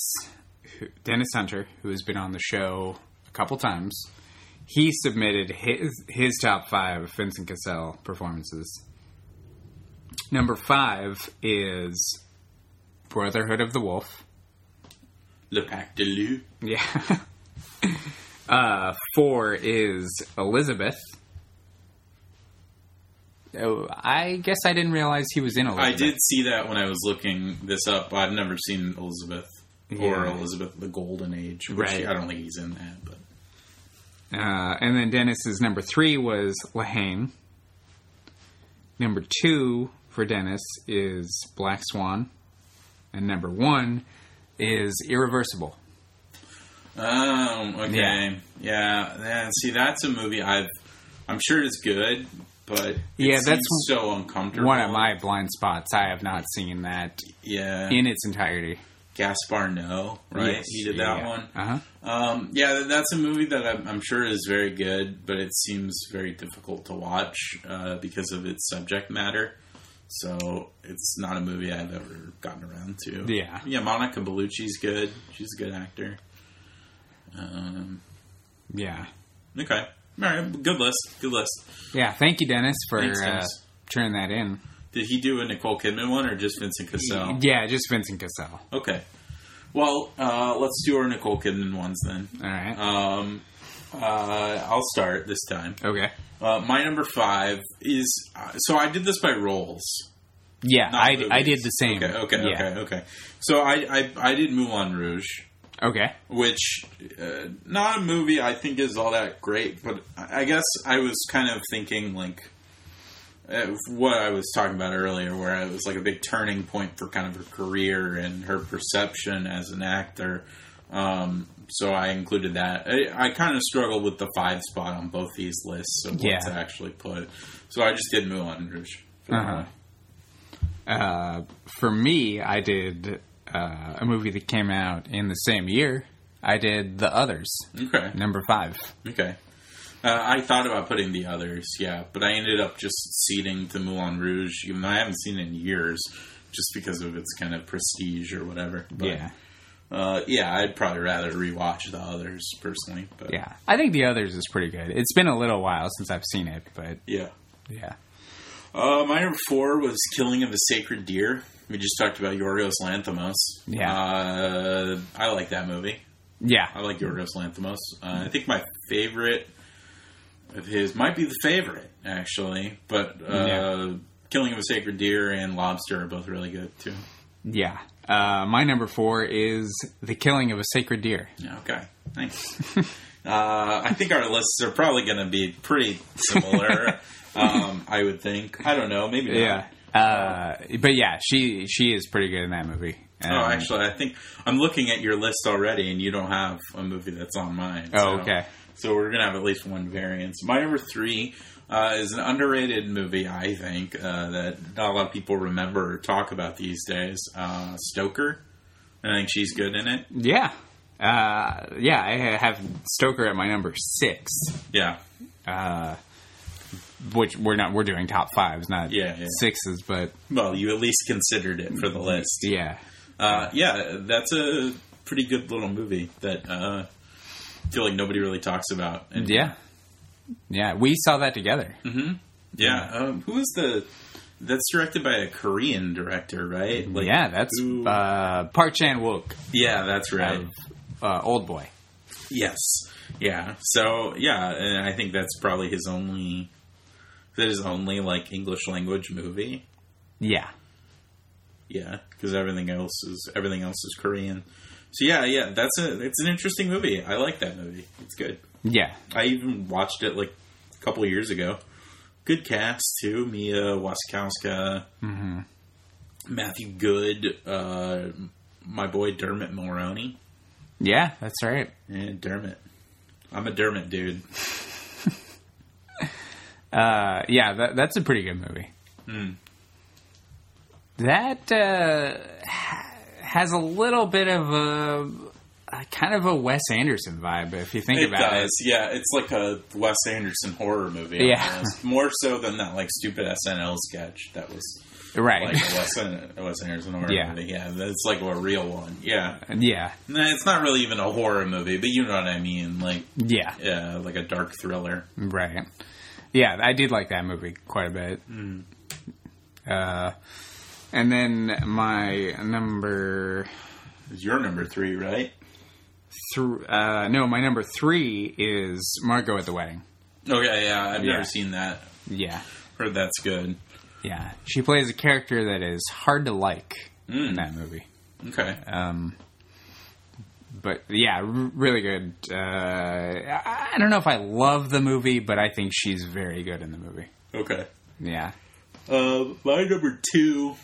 Dennis Hunter, who has been on the show a couple times, he submitted his his top five Vincent Cassel performances. Number five is Brotherhood of the Wolf. Le Pacte des Loups. Yeah. uh, four is Elizabeth. Oh, I guess I didn't realize he was in Elizabeth. I did see that when I was looking this up. I've never seen Elizabeth or Yeah. Elizabeth the Golden Age. Which Right. I don't think he's in that, but Uh, and then Dennis's number three was La Haine. Number two for Dennis is Black Swan. And number one is Irreversible. Um. Okay. Yeah. Yeah. yeah. See, that's a movie I've. I'm sure it's good, but it Yeah, that's so uncomfortable. One of my blind spots. I have not seen that yeah. in its entirety. Gaspar Noé, right? He did that one. Uh huh. Um, yeah, that's a movie that I'm, I'm sure is very good, but it seems very difficult to watch uh, because of its subject matter. So it's not a movie I've ever gotten around to. Yeah. yeah. Monica Bellucci's good. She's a good actor. Um, Yeah. okay, all right, good list. Good list. Yeah. Thank you, Dennis, for Thanks, uh, turning that in. Did he do a Nicole Kidman one or just Vincent Cassel? Yeah, just Vincent Cassel. Okay. Well, uh, let's do our Nicole Kidman ones then. All right. Um, uh, I'll start this time. okay. Uh, my number five is uh, so I did this by roles. Yeah, I, movies. I did the same. Okay, okay, Yeah. okay, okay. So I, I I did Moulin Rouge, Okay. which uh, not a movie I think is all that great, but I guess I was kind of thinking like what I was talking about earlier, where it was like a big turning point for kind of her career and her perception as an actor. Um, so I included that. I, I kind of struggled with the five spot on both these lists of what to actually put. So I just did Moulin Rouge. for Uh-huh. Uh, for me, I did uh, a movie that came out in the same year. I did The Others, Okay. number five. Okay. Uh, I thought about putting the others, yeah, but I ended up just ceding the Moulin Rouge, even though I haven't seen it in years, just because of its kind of prestige or whatever. But, yeah. Uh, yeah, I'd probably rather rewatch the others personally. But Yeah. I think The Others is pretty good. It's been a little while since I've seen it, but yeah. yeah. Uh, my number four was Killing of a Sacred Deer. We just talked about Yorgos Lanthimos. Yeah. Uh, I like that movie. Yeah. I like Yorgos Lanthimos. Uh, I think my favorite of his might be the favorite, actually. But uh, Yeah. Killing of a Sacred Deer and Lobster are both really good, too. Yeah. Uh, my number four is The Killing of a Sacred Deer. Yeah, okay. Thanks. uh, I think our lists are probably going to be pretty similar, um, I would think. I don't know. Maybe not. Yeah. Uh, but yeah, she she is pretty good in that movie. Oh, Um, actually, I think I'm looking at your list already, and you don't have a movie that's on mine. Oh, okay. So we're gonna have at least one variance. My number three uh, is an underrated movie, I think, uh, that not a lot of people remember or talk about these days. Uh, Stoker. I think she's good in it. Yeah. Uh, yeah, I have Stoker at my number six. Yeah, Uh, which we're not we're doing top fives, not Yeah, yeah. sixes, but well, you at least considered it for the list. yeah. Uh, yeah, that's a pretty good little movie that uh, feel like nobody really talks about. And Yeah. Yeah, we saw that together. Yeah, um, who is the? That's directed by a Korean director, right? Like, yeah, that's who- uh, Park Chan Wook yeah, that's right. uh, Old Boy. Yes, yeah. So yeah, and I think that's probably his only, That is only like English language movie. Yeah. Yeah, because everything else is everything else is Korean. So yeah, yeah, that's a it's an interesting movie. I like that movie. It's good. Yeah. I even watched it like a couple years ago. Good cast too. Mia Wasikowska, Matthew Goode, uh, my boy Dermot Mulroney. Yeah, that's right. Yeah, Dermot. I'm a Dermot dude. Uh, yeah, that, that's a pretty good movie. That uh, has a little bit of a, kind of a Wes Anderson vibe, if you think about It about does, yeah. It's like a Wes Anderson horror movie. Yeah. more so than that like stupid SNL sketch that was. Right. like a Wes, a Wes Anderson horror Yeah. movie. Yeah, that's like a real one. Yeah, yeah. nah, it's not really even a horror movie, but you know what I mean. Like, Yeah. yeah, like a dark thriller. Right. Yeah, I did like that movie quite a bit. Uh, and then my number It's your number three, right? th- uh, no, my number three is Margot at the Wedding. Okay, yeah, I've Yeah. never seen that. Yeah. Heard that's good. Yeah. She plays a character that is hard to like Mm. in that movie. Okay, Um, but yeah, r- really good. Uh, I I don't know if I love the movie, but I think she's very good in the movie. okay. Yeah. Uh, my number two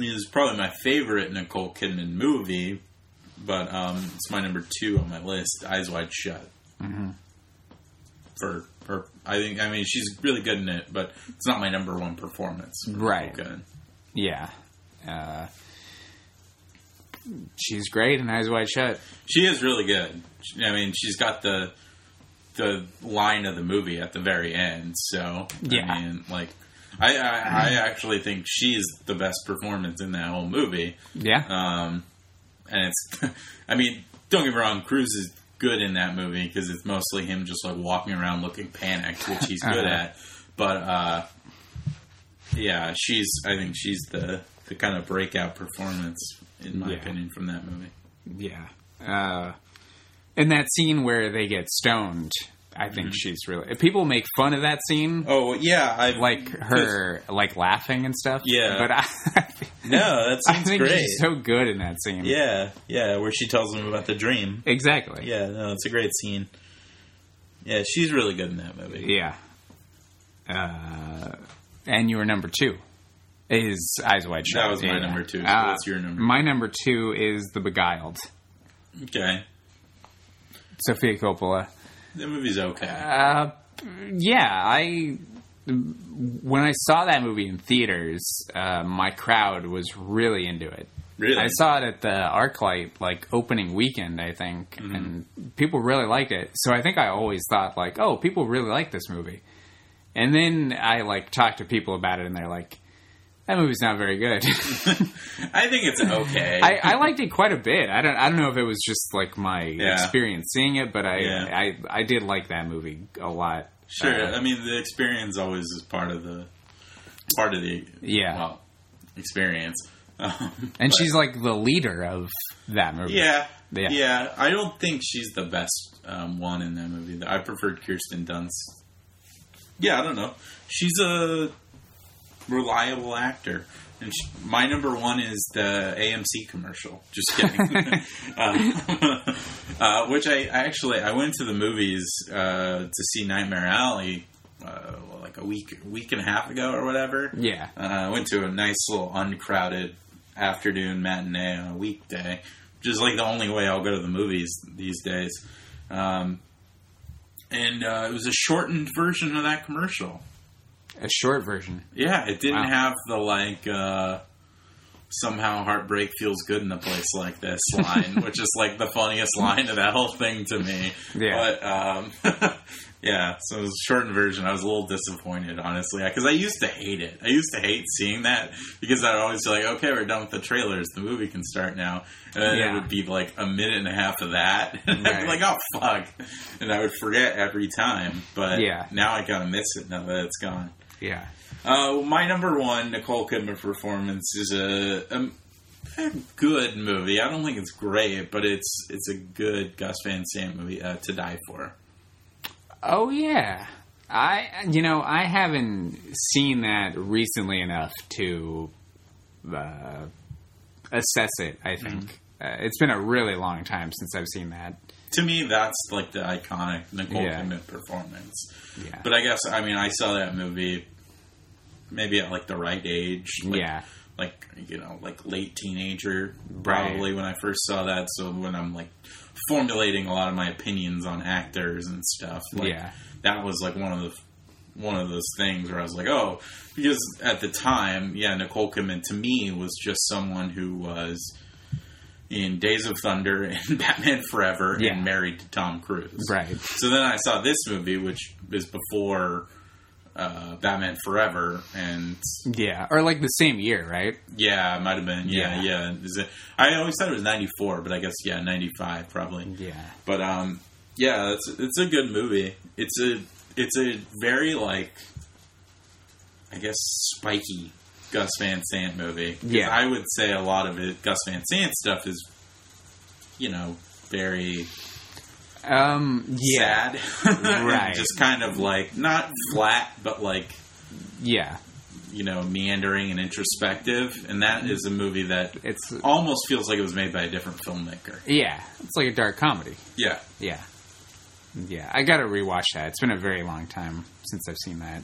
is probably my favorite Nicole Kidman movie, but um, it's my number two on my list. Eyes Wide Shut. Mm-hmm. For her, I think. I mean, she's really good in it, but it's not my number one performance. Right. Kidman. Yeah. Uh, she's great in Eyes Wide Shut. She is really good. I mean, she's got the the line of the movie at the very end. So Yeah. I mean, like, I, I I actually think she's the best performance in that whole movie. Yeah. Um, and it's, I mean, don't get me wrong, Cruise is good in that movie because it's mostly him just like walking around looking panicked, which he's good Uh-huh. at. But uh, yeah, she's. I think she's the the kind of breakout performance in my Yeah. opinion from that movie. Yeah. Uh, in that scene where they get stoned, I think she's really. People make fun of that scene, Mm-hmm. Oh yeah, I like her, like laughing and stuff. Yeah. But I, No, that I think great. she's so good in that scene. yeah, yeah, where she tells him about the dream. Exactly. Yeah, no, it's a great scene. Yeah, she's really good in that movie. Yeah. Uh, and your number two is Eyes Wide Shut. That was my Yeah. number two. So Uh, what's your number? My number two is The Beguiled. Okay, Sofia Coppola. The movie's okay. Uh, yeah, I when I saw that movie in theaters, uh, my crowd was really into it. really? I saw it at the ArcLight like opening weekend, I think, Mm-hmm. and people really liked it. So I think I always thought like, oh, people really like this movie. And then I like talked to people about it, and they're like, that movie's not very good. I think it's okay. I, I liked it quite a bit. I don't I don't know if it was just like my Yeah. experience seeing it, but I, Yeah. I I did like that movie a lot. sure. Uh, I mean, the experience always is part of the part of the Yeah. well experience. Um, and but- she's like the leader of that movie. yeah, Yeah. yeah, I don't think she's the best um, one in that movie. I preferred Kirsten Dunst. Yeah, I don't know. She's a reliable actor. And my number one is the AMC commercial. Just kidding. uh, uh, which I, I actually I went to the movies uh, to see Nightmare Alley uh, like a week week and a half ago or whatever. Yeah. Uh, I went to a nice little uncrowded afternoon matinee on a weekday, which is like the only way I'll go to the movies these days. Um, and uh, it was a shortened version of that commercial. A short version. Yeah, it didn't Wow. have the like uh, somehow heartbreak feels good in a place like this line, which is like the funniest line of that whole thing to me. Yeah. But um, yeah, so it was a shortened version. I was a little disappointed, honestly, because I used to hate it. I used to hate seeing that because I'd always be like, okay, we're done with the trailers. The movie can start now. And then Yeah. it would be like a minute and a half of that. And I'd be like, oh, fuck. And I would forget every time. But Yeah. now I kind of miss it now that it's gone. Yeah. Uh, my number one Nicole Kidman performance is a, a, a good movie. I don't think it's great, but it's it's a good Gus Van Sant movie uh, to die for. Oh yeah. I, you know, I haven't seen that recently enough to uh, assess it. I think Mm-hmm. uh, it's been a really long time since I've seen that. To me, that's like the iconic Nicole Yeah. Kidman performance. Yeah, But I guess I mean I saw that movie maybe at like the right age. Like, yeah, Like you know, like late teenager, probably when I first saw that. So when I'm like formulating a lot of my opinions on actors and stuff, like, yeah, that was like one of the one of those things where I was like, oh, because at the time, yeah, Nicole Kidman to me was just someone who was in Days of Thunder and Batman Forever Yeah. and married to Tom Cruise. right. So then I saw this movie, which is before uh, Batman Forever, and Yeah, or like the same year, right? yeah, it might have been yeah, Yeah. yeah. Is it? I always thought it was ninety four, but I guess yeah, ninety five probably. Yeah, But um, yeah, it's it's a good movie. It's a it's a very like, I guess spiky Gus Van Sant movie. Yeah. I would say a lot of it Gus Van Sant stuff is, you know, very um, yeah, sad, Right. Just kind of like not flat, but like yeah. you know meandering and introspective. And that is a movie that It's almost feels like it was made by a different filmmaker. yeah, it's like a dark comedy. Yeah, Yeah, yeah. I got to rewatch that. It's been a very long time since I've seen that.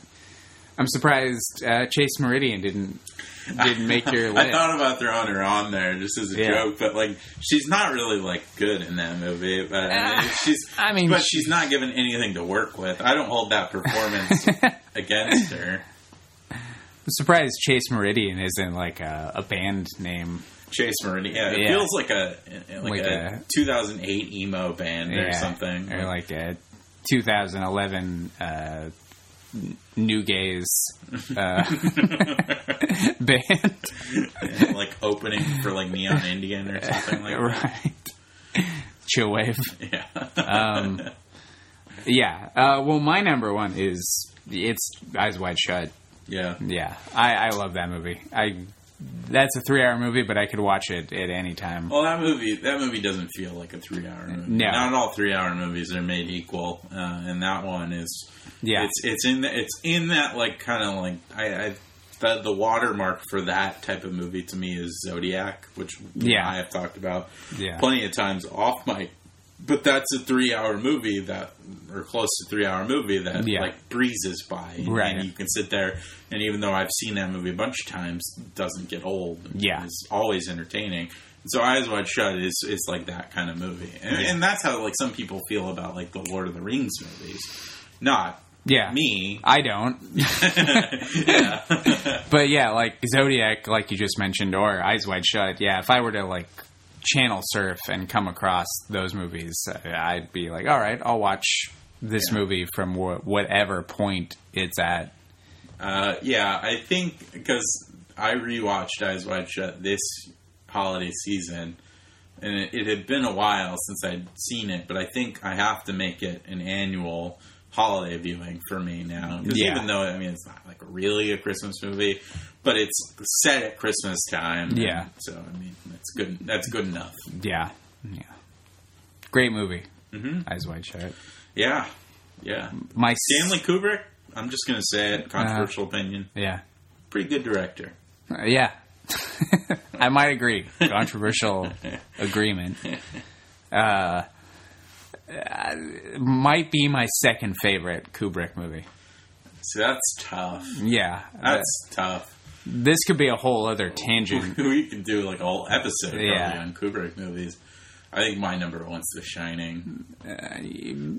I'm surprised uh, Chase Meridian didn't didn't make your list. I thought about throwing her on there just as a Yeah. joke, but like she's not really like good in that movie. But I mean, she's, I mean, but she- she's not given anything to work with. I don't hold that performance against her. I'm surprised Chase Meridian isn't like a, a band name. Chase Meridian, yeah, it Yeah. feels like a like, Like a, a- 2008 emo band or something. or like a 2011 uh, nu gaze uh, band, like opening for like Neon Indian or something like that. right? Chillwave. Yeah. Um, yeah. Uh, well, my number one is it's Eyes Wide Shut. yeah. Yeah, I, I love that movie. I that's a three-hour movie, but I could watch it at any time. Well, that movie that movie doesn't feel like a three hour movie. No. Not all three hour movies are made equal, uh, and that one is. Yeah, It's it's in the, it's in that like kind of like I, I the the watermark for that type of movie to me is Zodiac, which Yeah. I have talked about yeah, plenty of times off mic. But that's a three hour movie that, or close to three hour movie that Yeah. like breezes by, and, Right. and you can sit there. And even though I've seen that movie a bunch of times, doesn't get old. Yeah. it's always entertaining. So Eyes Wide Shut is is like that kind of movie, and, and that's how like some people feel about like the Lord of the Rings movies. Not yeah. me. I don't, yeah. but yeah, like Zodiac, like you just mentioned, or Eyes Wide Shut. Yeah, if I were to like channel surf and come across those movies, I'd be like, all right, I'll watch this Yeah. movie from wh- whatever point it's at. Uh, yeah, I think because I rewatched Eyes Wide Shut this holiday season, and it, it had been a while since I'd seen it, but I think I have to make it an annual holiday viewing for me now. 'Cause Yeah. even though I mean it's not like really a Christmas movie, but it's set at Christmas time. Yeah. so I mean that's good. That's good enough. Yeah, yeah, great movie. hmm Eyes Wide Shut. Yeah, yeah. My Stanley Kubrick. I'm just gonna say it. Controversial opinion. Yeah. Pretty good director. Uh, yeah. I might agree. Controversial agreement. Uh, uh, might be my second favorite Kubrick movie. See, that's tough. Yeah. uh, That's tough. This could be a whole other tangent. we could do like a whole episode probably Yeah. on Kubrick movies. I think my number one's The Shining, Uh,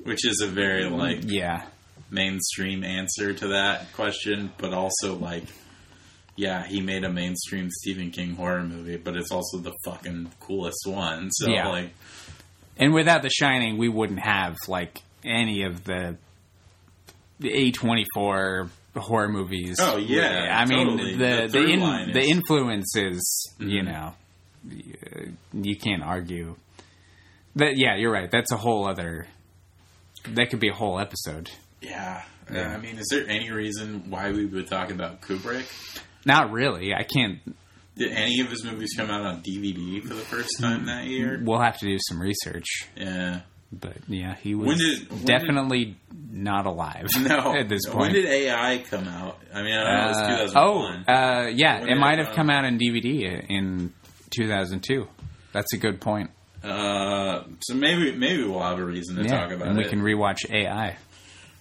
which is a very like yeah. mainstream answer to that question, but also like, yeah, he made a mainstream Stephen King horror movie, but it's also the fucking coolest one. So Yeah. like, And without The Shining, we wouldn't have like any of the A twenty four horror movies. Oh, yeah, I mean the The the, in, line the is- influences. You Mhm. know, y- you can't argue. That yeah, you're right. That's a whole other. That could be a whole episode. yeah. Yeah. I mean, is there any reason why we would talk about Kubrick? Not really. I can't. Did any of his movies come out on DVD for the first time that year? We'll have to do some research. Yeah. But yeah, he was did- when did- definitely not alive. No, at this point. When did AI come out? I mean, I know it was Uh, 2001. oh, uh, yeah, When it might have come come out in DVD in 2002. That's a good point. Uh, so maybe maybe we'll have a reason to yeah, talk about it. and we it. can rewatch AI.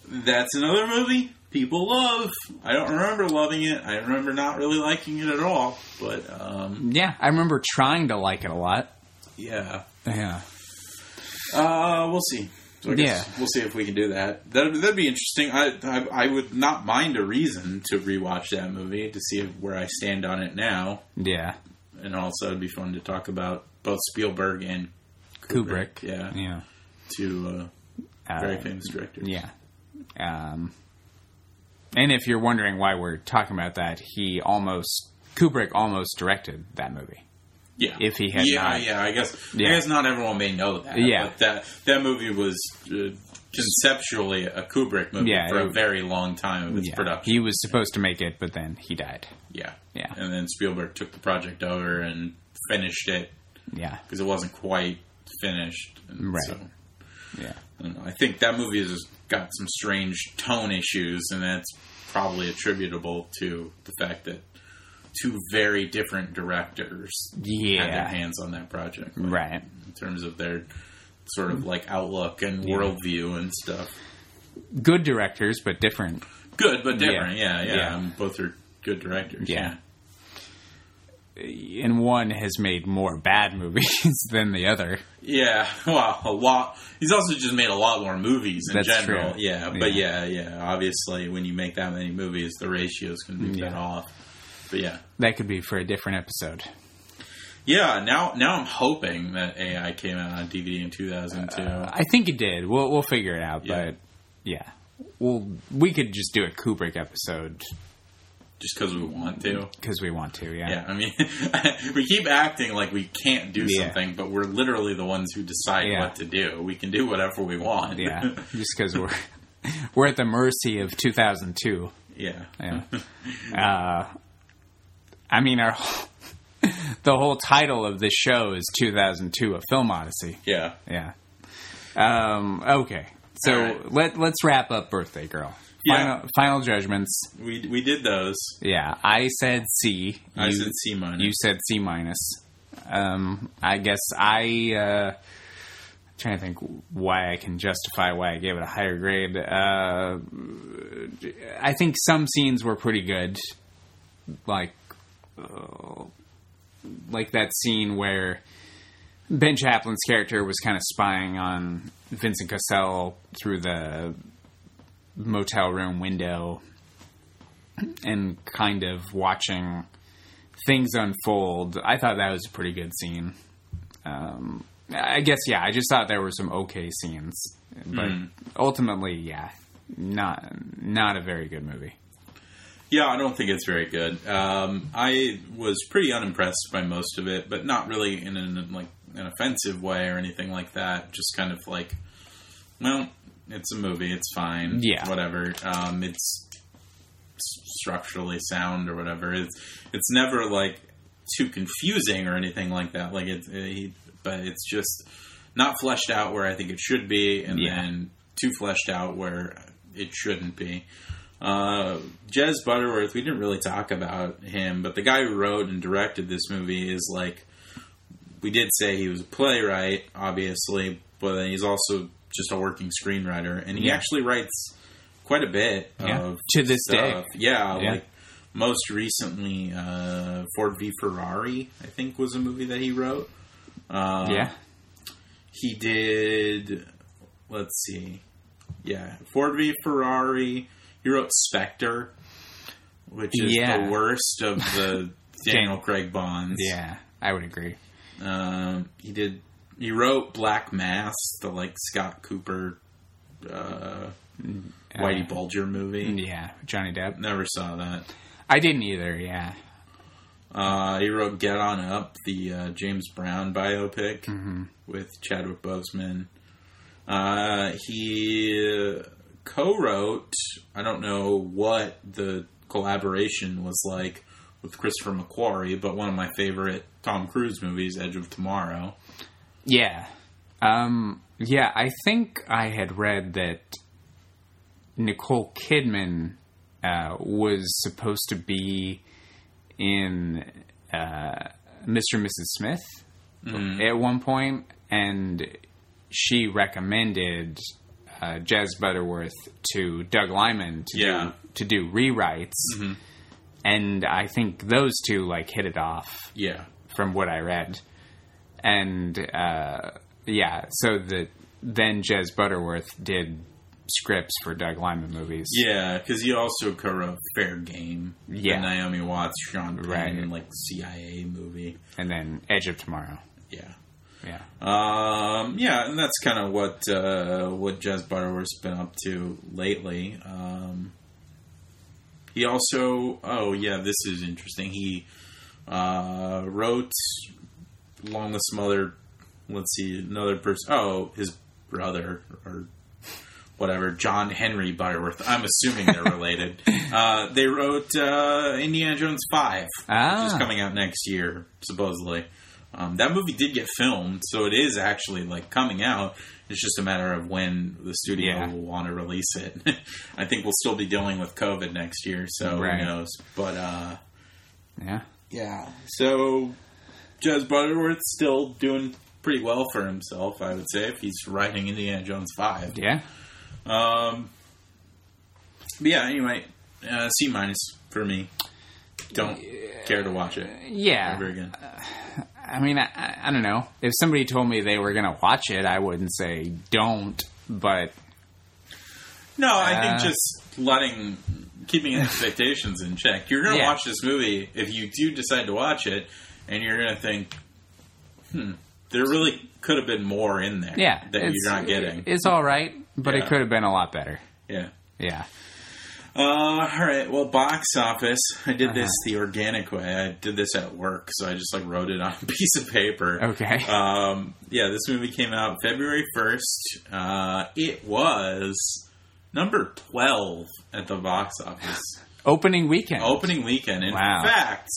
That's another movie people love. I don't remember loving it. I remember not really liking it at all. But um, Yeah, I remember trying to like it a lot. yeah, Yeah, uh, we'll see. So Yeah. we'll see if we can do that. That that'd be interesting. I, I I would not mind a reason to rewatch that movie to see where I stand on it now, yeah, and also it'd be fun to talk about both Spielberg and Kubrick. Yeah, yeah, two uh, Uh, very famous directors. Yeah. Um, and if you're wondering why we're talking about that, he almost Kubrick almost directed that movie. Yeah, If he had yeah, not- yeah. I guess Yeah. I guess not everyone may know that. Yeah. but that that movie was uh, conceptually a Kubrick movie Yeah, for a very long time of its Yeah. production. He was supposed to make it, but then he died. yeah, Yeah. and then Spielberg took the project over and finished it Yeah. because it wasn't quite finished. And Right. So, Yeah. I. I think that movie has got some strange tone issues, and that's probably attributable to the fact that two very different directors had their hands on that project. Like, Right. in terms of their sort of like outlook and worldview and stuff. Good directors, but different. Good, but different. Yeah, Yeah. yeah. Yeah. um, both are good directors. Yeah. Yeah. And one has made more bad movies than the other. Yeah. Well, a lot. He's also just made a lot more movies in That's general. true. Yeah, but yeah. yeah, Obviously, when you make that many movies, the ratios can be Yeah. off. But yeah, That could be for a different episode. yeah. Now, now I'm hoping that AI came out on DVD in 2002. I think it did. We'll we'll figure it out, Yeah. but yeah. Well, we could just do a Kubrick episode just because we want to. because we want to. Yeah. Yeah, I mean, we keep acting like we can't do Yeah. something, but we're literally the ones who decide Yeah. what to do. We can do whatever we want. Yeah. just because we're we're at the mercy of 2002. yeah. Yeah. uh, I mean, our the whole title of this show is 2002: A Film Odyssey. Yeah. Yeah. Um, okay. So right. let let's wrap up Birthday Girl. Yeah. Final, final judgments. We we did those. Yeah, I said C. I You- said C minus. You said C minus. Um, I guess I uh, trying to think why I can justify why I gave it a higher grade. Uh, I think some scenes were pretty good, like uh, like that scene where Ben Chaplin's character was kind of spying on Vincent Cassel through the motel room window and kind of watching things unfold. I thought that was a pretty good scene. Um, I guess yeah, I just thought there were some okay scenes, but ultimately, yeah, not not a very good movie. Yeah, I don't think it's very good. Um, I was pretty unimpressed by most of it, but not really in an like an offensive way or anything like that. Just kind of like, well, it's a movie. It's fine. Yeah. whatever. Um, it's structurally sound or whatever. It's it's never like too confusing or anything like that. Like it's, it, but it's just not fleshed out where I think it should be, and Yeah. then too fleshed out where it shouldn't be. Uh, Jez Butterworth, we didn't really talk about him, but the guy who wrote and directed this movie is like, we did say he was a playwright, obviously, but then he's also just a working screenwriter, and he Yeah. actually writes quite a bit Yeah. of To this stuff. Yeah, Yeah. like most recently, uh, Ford v Ferrari, I think, was a movie that he wrote. Uh, yeah, he did. Let's see. Yeah, Ford v Ferrari. He wrote Spectre, which is Yeah. the worst of the Daniel Craig Bonds. yeah, I would agree. Um, he did. He wrote Black Mass, the like Scott Cooper, uh, Whitey Bulger movie. Yeah, Johnny Depp. Never saw that. I didn't either. Yeah, Uh, he wrote Get On Up, the uh, James Brown biopic Mm-hmm. with Chadwick Boseman. Uh, he co-wrote. I don't know what the collaboration was like with Christopher McQuarrie, but one of my favorite Tom Cruise movies, Edge of Tomorrow. yeah. Um, Yeah, I think I had read that Nicole Kidman uh, was supposed to be in uh, Mr. and Mrs. Smith at one point, and she recommended uh, Jez Butterworth to Doug Liman to Yeah. do, to do rewrites, and I think those two like hit it off Yeah. from what I read. And uh, yeah, so the then Jez Butterworth did scripts for Doug Liman movies. Yeah, because he also co-wrote Fair Game. Yeah. Naomi Watts, Sean Penn, Right. like CIA movie. And then Edge of Tomorrow. Yeah. Yeah. Um, yeah, and that's kind of what uh, what Jez Butterworth's been up to lately. Um, he also, oh yeah, this is interesting. He uh, wrote along with some other, let's see, another person. Oh, his brother or whatever, John Henry Butterworth. I'm assuming they're related. uh, they wrote uh, Indiana Jones Five, which is Ah. coming out next year, supposedly. Um, that movie did get filmed, so it is actually like coming out. It's just a matter of when the studio Yeah. will want to release it. I think we'll still be dealing with COVID next year, so Right. who knows? But uh, Yeah. yeah, so Jez Butterworth's still doing pretty well for himself, I would say, if he's writing Indiana Jones Five. Yeah. Um, but yeah, anyway, uh, C minus for me. Don't care to watch it Yeah. ever again. I mean, I, I, don't know. If somebody told me they were going to watch it, I wouldn't say don't, but No, I Uh, think just letting keeping expectations in check. You're going to Yeah. watch this movie if you do decide to watch it, and you're going to think, hmm, there really could have been more in there yeah. that you're not getting. It's all right, but Yeah. it could have been a lot better. yeah. Yeah. Uh, all right. Well, box office. I did this Uh-huh. the organic way. I did this at work, so I just like wrote it on a piece of paper. Okay. Um, yeah, this movie came out February 1st. Uh, it was number 12 at the box office. Opening weekend. Opening weekend. In Wow. fact,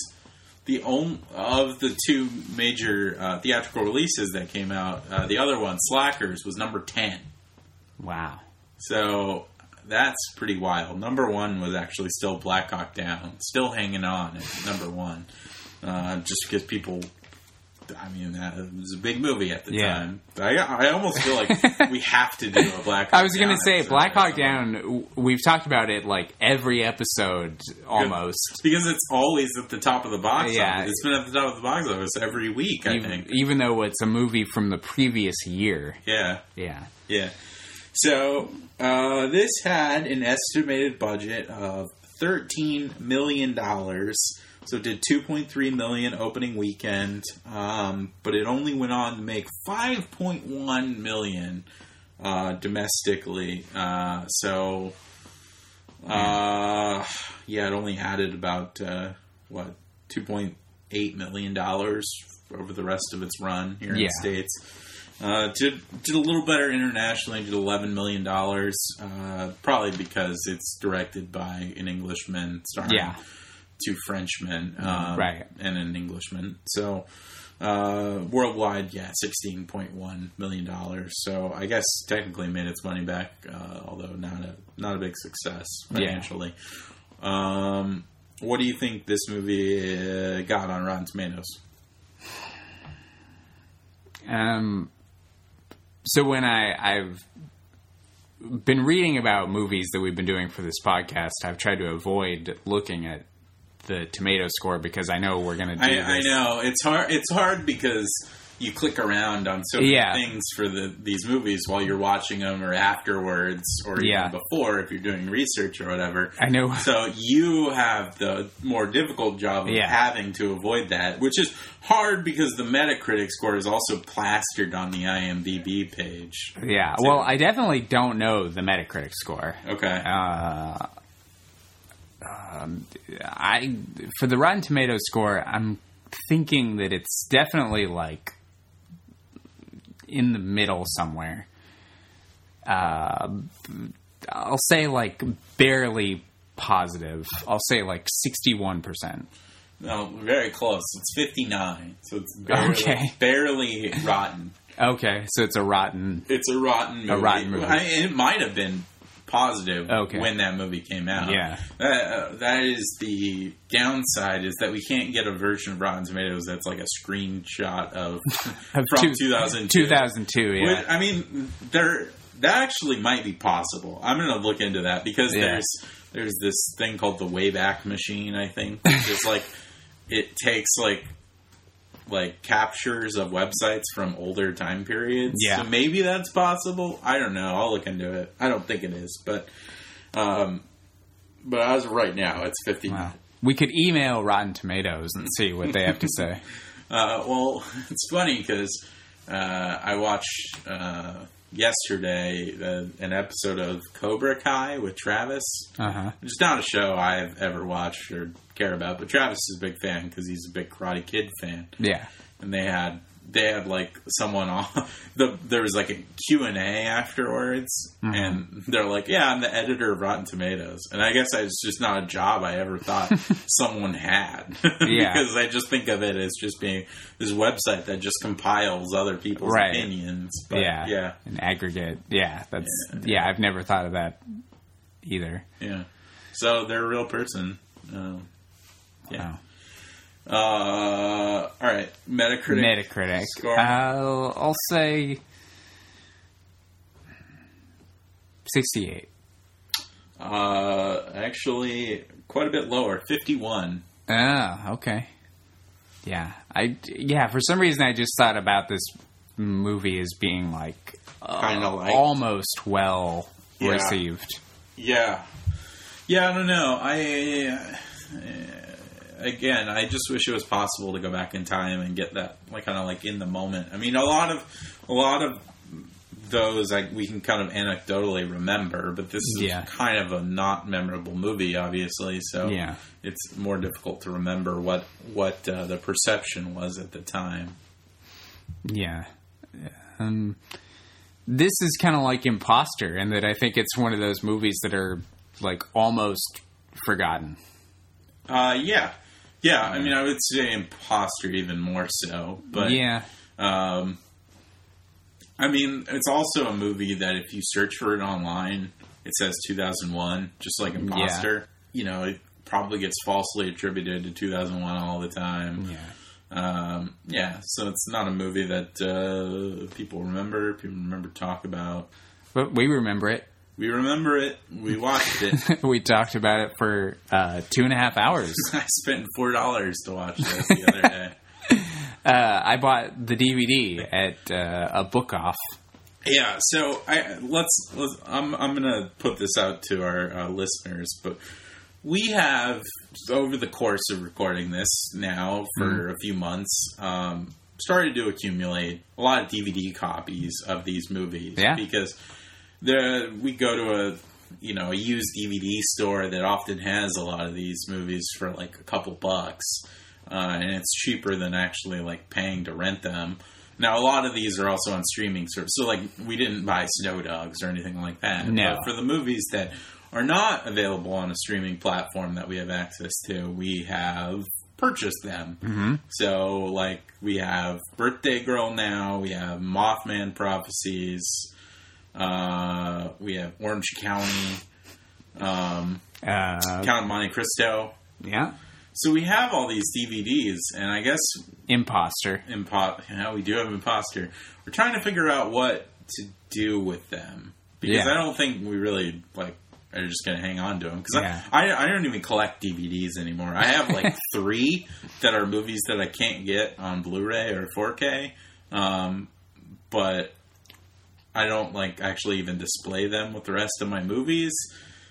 the only of the two major uh, theatrical releases that came out, uh, the other one, Slackers, was number 10. Wow. So that's pretty wild. Number one was actually still Black Hawk Down, still hanging on at number one, uh, just because people. I mean, that it was a big movie at the Yeah. time. I, I almost feel like we have to do a Black. Hawk I was going to say Black Hawk. Down. We've talked about it like every episode almost. because it's always at the top of the box Yeah. office. It's been at the top of the box office every week. I Even, think. even though it's a movie from the previous year. Yeah. Yeah. Yeah. So uh, this had an estimated budget of thirteen million dollars. So it did two point three million opening weekend, um, but it only went on to make five point one million uh, domestically. Uh, so uh, yeah, it only added about uh, what two point eight million dollars over the rest of its run here in Yeah. the states. Uh, did did a little better internationally. Did eleven million dollars, uh, probably because it's directed by an Englishman, starring Yeah. two Frenchmen, um, Right. and an Englishman. So uh, worldwide, yeah, sixteen point one million dollars. So I guess technically made its money back, uh, although not a not a big success Yeah. financially. Um, what do you think this movie uh, got on Rotten Tomatoes? Um, so when I, I've been reading about movies that we've been doing for this podcast, I've tried to avoid looking at the tomato score because I know we're going to do I, this. I know it's hard. It's hard because you click around on so many Yeah. things for the these movies while you're watching them, or afterwards, or even Yeah. before if you're doing research or whatever. I know. So you have the more difficult job of Yeah. having to avoid that, which is hard because the Metacritic score is also plastered on the IMDb page. Yeah. Well, I definitely don't know the Metacritic score. Okay. Uh, um, I for the Rotten Tomatoes score, I'm thinking that it's definitely like in the middle somewhere. Uh, I'll say like barely positive. I'll say like sixty-one percent. No, very close. It's 59, so it's barely, Okay. barely rotten. Okay, so it's a rotten. It's a rotten movie. rotten movie. I, it might have been positive Okay. when that movie came out. Yeah. That, uh, that is the downside is that we can't get a version of Rotten Tomatoes that's like a screenshot of, Of from two- 2002. 2002, yeah. Which, I mean, there that actually might be possible. I'm going to look into that because Yeah. there's there's this thing called the Wayback Machine. I think is like it takes like like captures of websites from older time periods. Yeah. So maybe that's possible. I don't know. I'll look into it. I don't think it is, but um, but as of right now, it's 50. Wow. We could email Rotten Tomatoes and see what they have to say. Uh, well, it's funny because uh, I watched uh, yesterday uh, an episode of Cobra Kai with Travis. Uh huh. Which is not a show I've ever watched or care about, but Travis is a big fan because he's a big Karate Kid fan. Yeah. And they had they had like someone on the there was like a Q and A afterwards, Mm-hmm. and they're like, "Yeah, I'm the editor of Rotten Tomatoes," and I guess it's just not a job I ever thought someone had, Yeah. because I just think of it as just being this website that just compiles other people's Right. opinions. But yeah. yeah, An aggregate. Yeah. That's. Yeah. Yeah. I've never thought of that either. yeah. So they're a real person. Um, yeah. Wow. Uh, all right, Metacritic. Metacritic. Score. I'll, I'll say 68. Uh, actually, quite a bit lower, fifty-one. Ah, okay. Yeah, I yeah. For some reason, I just thought about this movie as being like uh, Kinda like- almost well Yeah. received. Yeah, yeah. I don't know. I uh, again, I just wish it was possible to go back in time and get that, like, kind of like in the moment. I mean, a lot of a lot of those like we can kind of anecdotally remember, but this is Yeah. kind of a not memorable movie, obviously. So Yeah. it's more difficult to remember what what uh, the perception was at the time. Yeah. Um, this is kind of like Impostor, in that I think it's one of those movies that are like almost forgotten. Uh, yeah, yeah. I mean, I would say Impostor even more so, but yeah, Um, I mean, it's also a movie that if you search for it online, it says 2001, just like Impostor. You know, it probably gets falsely attributed to 2001 all the time. yeah. Um, yeah, so it's not a movie that uh, people remember, people remember talk about. But we remember it. We remember it. We watched it. we talked about it for uh, two and a half hours. I spent four dollars to watch this the other day. Uh, I bought the DVD at uh, a book off. Yeah, so I let's, let's I'm I'm gonna put this out to our uh, listeners, but we have over the course of recording this now for a few months um, started to accumulate a lot of DVD copies of these movies. Yeah. because the we go to a you know a used DVD store that often has a lot of these movies for like a couple bucks, uh, and it's cheaper than actually like paying to rent them. Now a lot of these are also on streaming service, so like we didn't buy Snow Dogs or anything like that. No. But for the movies that are not available on a streaming platform that we have access to, we have purchased them. Mm-hmm. So, like, we have Birthday Girl now, we have Mothman Prophecies, uh, we have Orange County, um, Uh, Count Monte Cristo. yeah, So we have all these DVDs, and I guess Impostor. impo- yeah, we do have Impostor. We're trying to figure out what to do with them because Yeah. I don't think we really like are just going to hang on to them because Yeah. I, I I don't even collect DVDs anymore. I have like three that are movies that I can't get on Blu-ray or 4K, um, but I don't like actually even display them with the rest of my movies.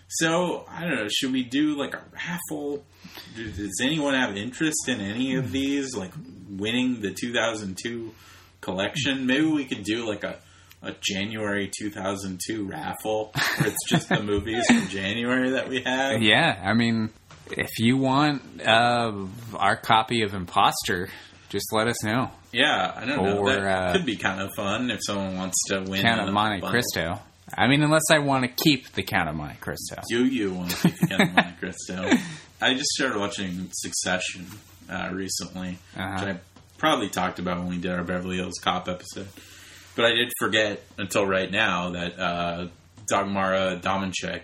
So I don't know. Should we do like a raffle? Does anyone have interest in any of these? Like winning the 2002 collection? Maybe we could do like a a January 2002 raffle where it's just the movies from January that we have. Yeah, I mean, if you want uh, our copy of Impostor, just let us know. Yeah, I don't know. That uh, could be kind of fun if someone wants to win. Count of Monte bundle. Cristo. I mean, unless I want to keep the Count of Monte Cristo. Do you want to keep the Count of Monte Cristo? I just started watching Succession, uh, recently, Uh-huh. which I probably talked about when we did our Beverly Hills Cop episode. But I did forget until right now that uh, Dagmara Domińczyk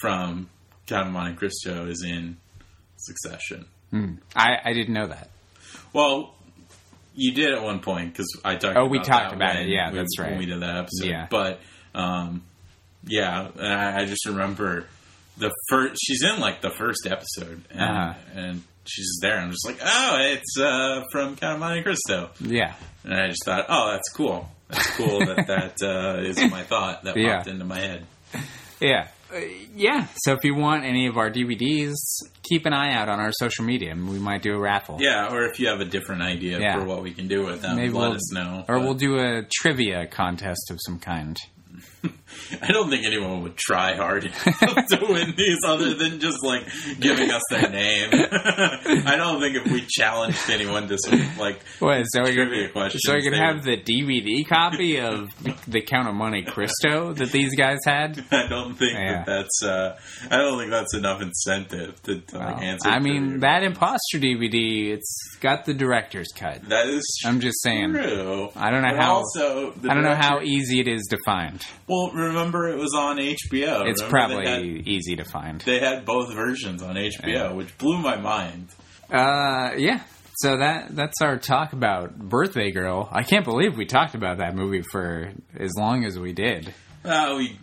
from Count of Monte Cristo is in Succession. I, I didn't know that. Well, you did at one point because I talked. Oh, we about talked about it. Yeah, we- that's When right. we did that episode, Yeah. But um, yeah, I, I just remember the first. She's in like the first episode, and, Uh-huh. and she's there. I'm just like, oh, it's uh, from Count of Monte Cristo, Yeah. and I just thought, oh, that's cool. That's cool that that uh, is my thought that Yeah. popped into my head. Yeah. Uh, yeah. So if you want any of our DVDs, keep an eye out on our social media. We might do a raffle. Yeah, or if you have a different idea Yeah. for what we can do with them, Maybe let we'll, us know. Or But- we'll do a trivia contest of some kind. I don't think anyone would try hard to win these other than just like giving us their name. I don't think if we challenged anyone to like What, so Trivia can, so we can they have would- the DVD copy of the Count of Monte Cristo that these guys had? I don't think Yeah. that that's uh, I don't think that's enough incentive to, to like, answer. I mean, that Impostor DVD, it's got the director's cut. that is I'm just saying. true. I don't know But how- Also, I don't know how easy it is to find. Well, remember it was on HBO. It's Remember probably had, easy to find. they had both versions on HBO, Yeah. which blew my mind. Uh, yeah. So that that's our talk about Birthday Girl. I can't believe we talked about that movie for as long as we did. Uh, we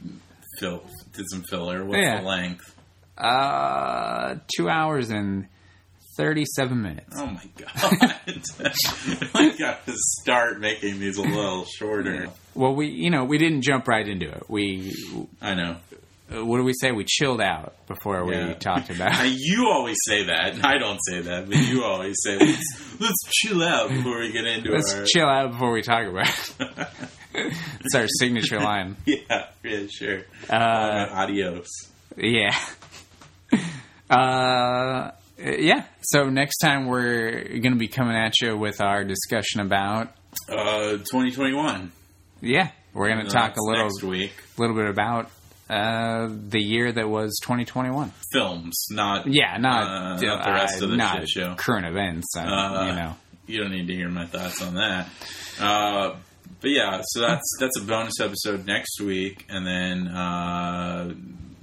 fill, did some filler. What's Yeah. the length? Uh, two hours and thirty-seven minutes. Oh my god! I got to start making these a little shorter. Well, we you know we didn't jump right into it. We I know. uh, what do we say? We chilled out before we Yeah. talked Now, about. you always say that. and I don't say that, but you always say let's, let's chill out before we get into it. Let's our. chill out before we talk about. it. it's our signature line. yeah, yeah, sure. Uh, Adios. Yeah. Uh, yeah. So next time we're going to be coming at you with our discussion about. Uh, 2021. Yeah, we're going to talk a little, next week. little bit about uh, the year that was 2021. Films, not Yeah, not uh, not the rest uh, of the not shit show. current events. Uh, Uh, you know. you don't need to hear my thoughts on that. Uh, but yeah, so that's that's a bonus episode next week, and then uh,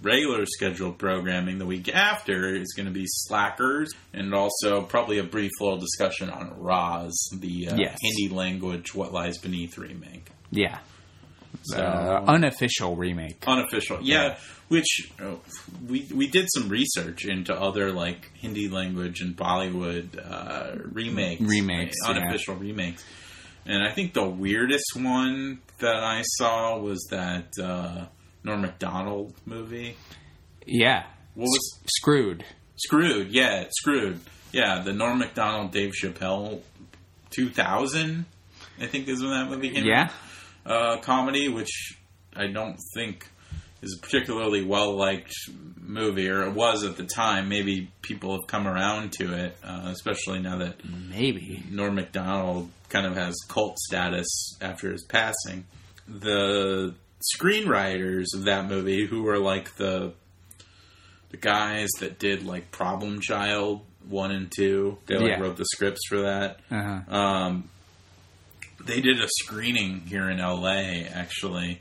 regular scheduled programming the week after is going to be Slackers, and also probably a brief little discussion on Raaz, the uh, Yes. Hindi language "What Lies Beneath" remake. Yeah. So Uh, unofficial remake. unofficial, yeah. Yeah. Which oh, we we did some research into other like Hindi language and Bollywood uh, remakes, Remakes, yeah. unofficial remakes. And I think the weirdest one that I saw was that uh, Norm Macdonald movie. Yeah. What was Screwed. Screwed? Yeah, Screwed. Yeah, the Norm Macdonald Dave Chappelle 2000. I think is when that movie came. out Yeah. Uh, comedy, which I don't think is a particularly well liked movie, or it was at the time. Maybe people have come around to it, uh, especially now that Maybe. Norm Macdonald kind of has cult status after his passing. The screenwriters of that movie, who were like the the guys that did like Problem Child one and two, they like Yeah. wrote the scripts for that Uh-huh. um, they did a screening here in LA actually,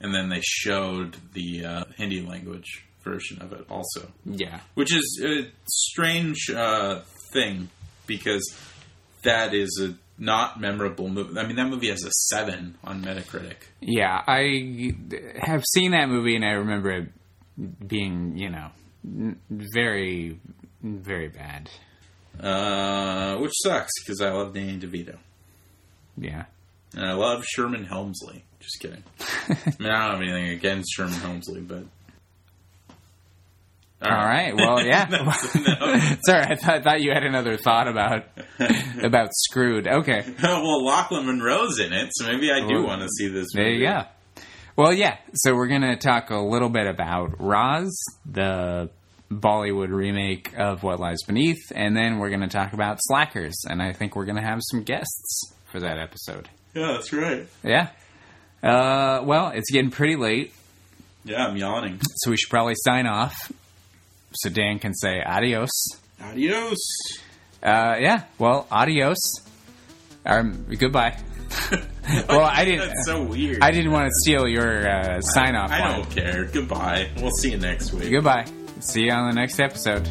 and then they showed the uh, Hindi language version of it also, Yeah. which is a strange uh, thing because that is a not memorable movie. I mean, that movie has a seven on Metacritic. Yeah, I have seen that movie and I remember it being, you know, very, very bad. Uh, which sucks because I love Danny DeVito Yeah. Uh, and I love Sherman Hemsley. Just kidding. I mean, I don't have anything against Sherman Hemsley, but All right. Well, yeah. That's- no. Sorry, I thought, thought you had another thought about about Screwed. Okay, well, Lochlyn Munro's in it, so maybe I do want to see this. there movie. you go. Well, yeah. So we're gonna talk a little bit about Raaz, the Bollywood remake of What Lies Beneath, and then we're gonna talk about Slackers, and I think we're gonna have some guests for that episode. Yeah, that's right. Yeah. Uh, well, it's getting pretty late, Yeah, I'm yawning. so we should probably sign off. So Dan can say adios. Adios. Uh, yeah. Well, adios. Um, goodbye. well, I didn't. That's so weird. I didn't want to steal your uh, sign off. I don't care. Goodbye. We'll see you next week. Goodbye. See you on the next episode.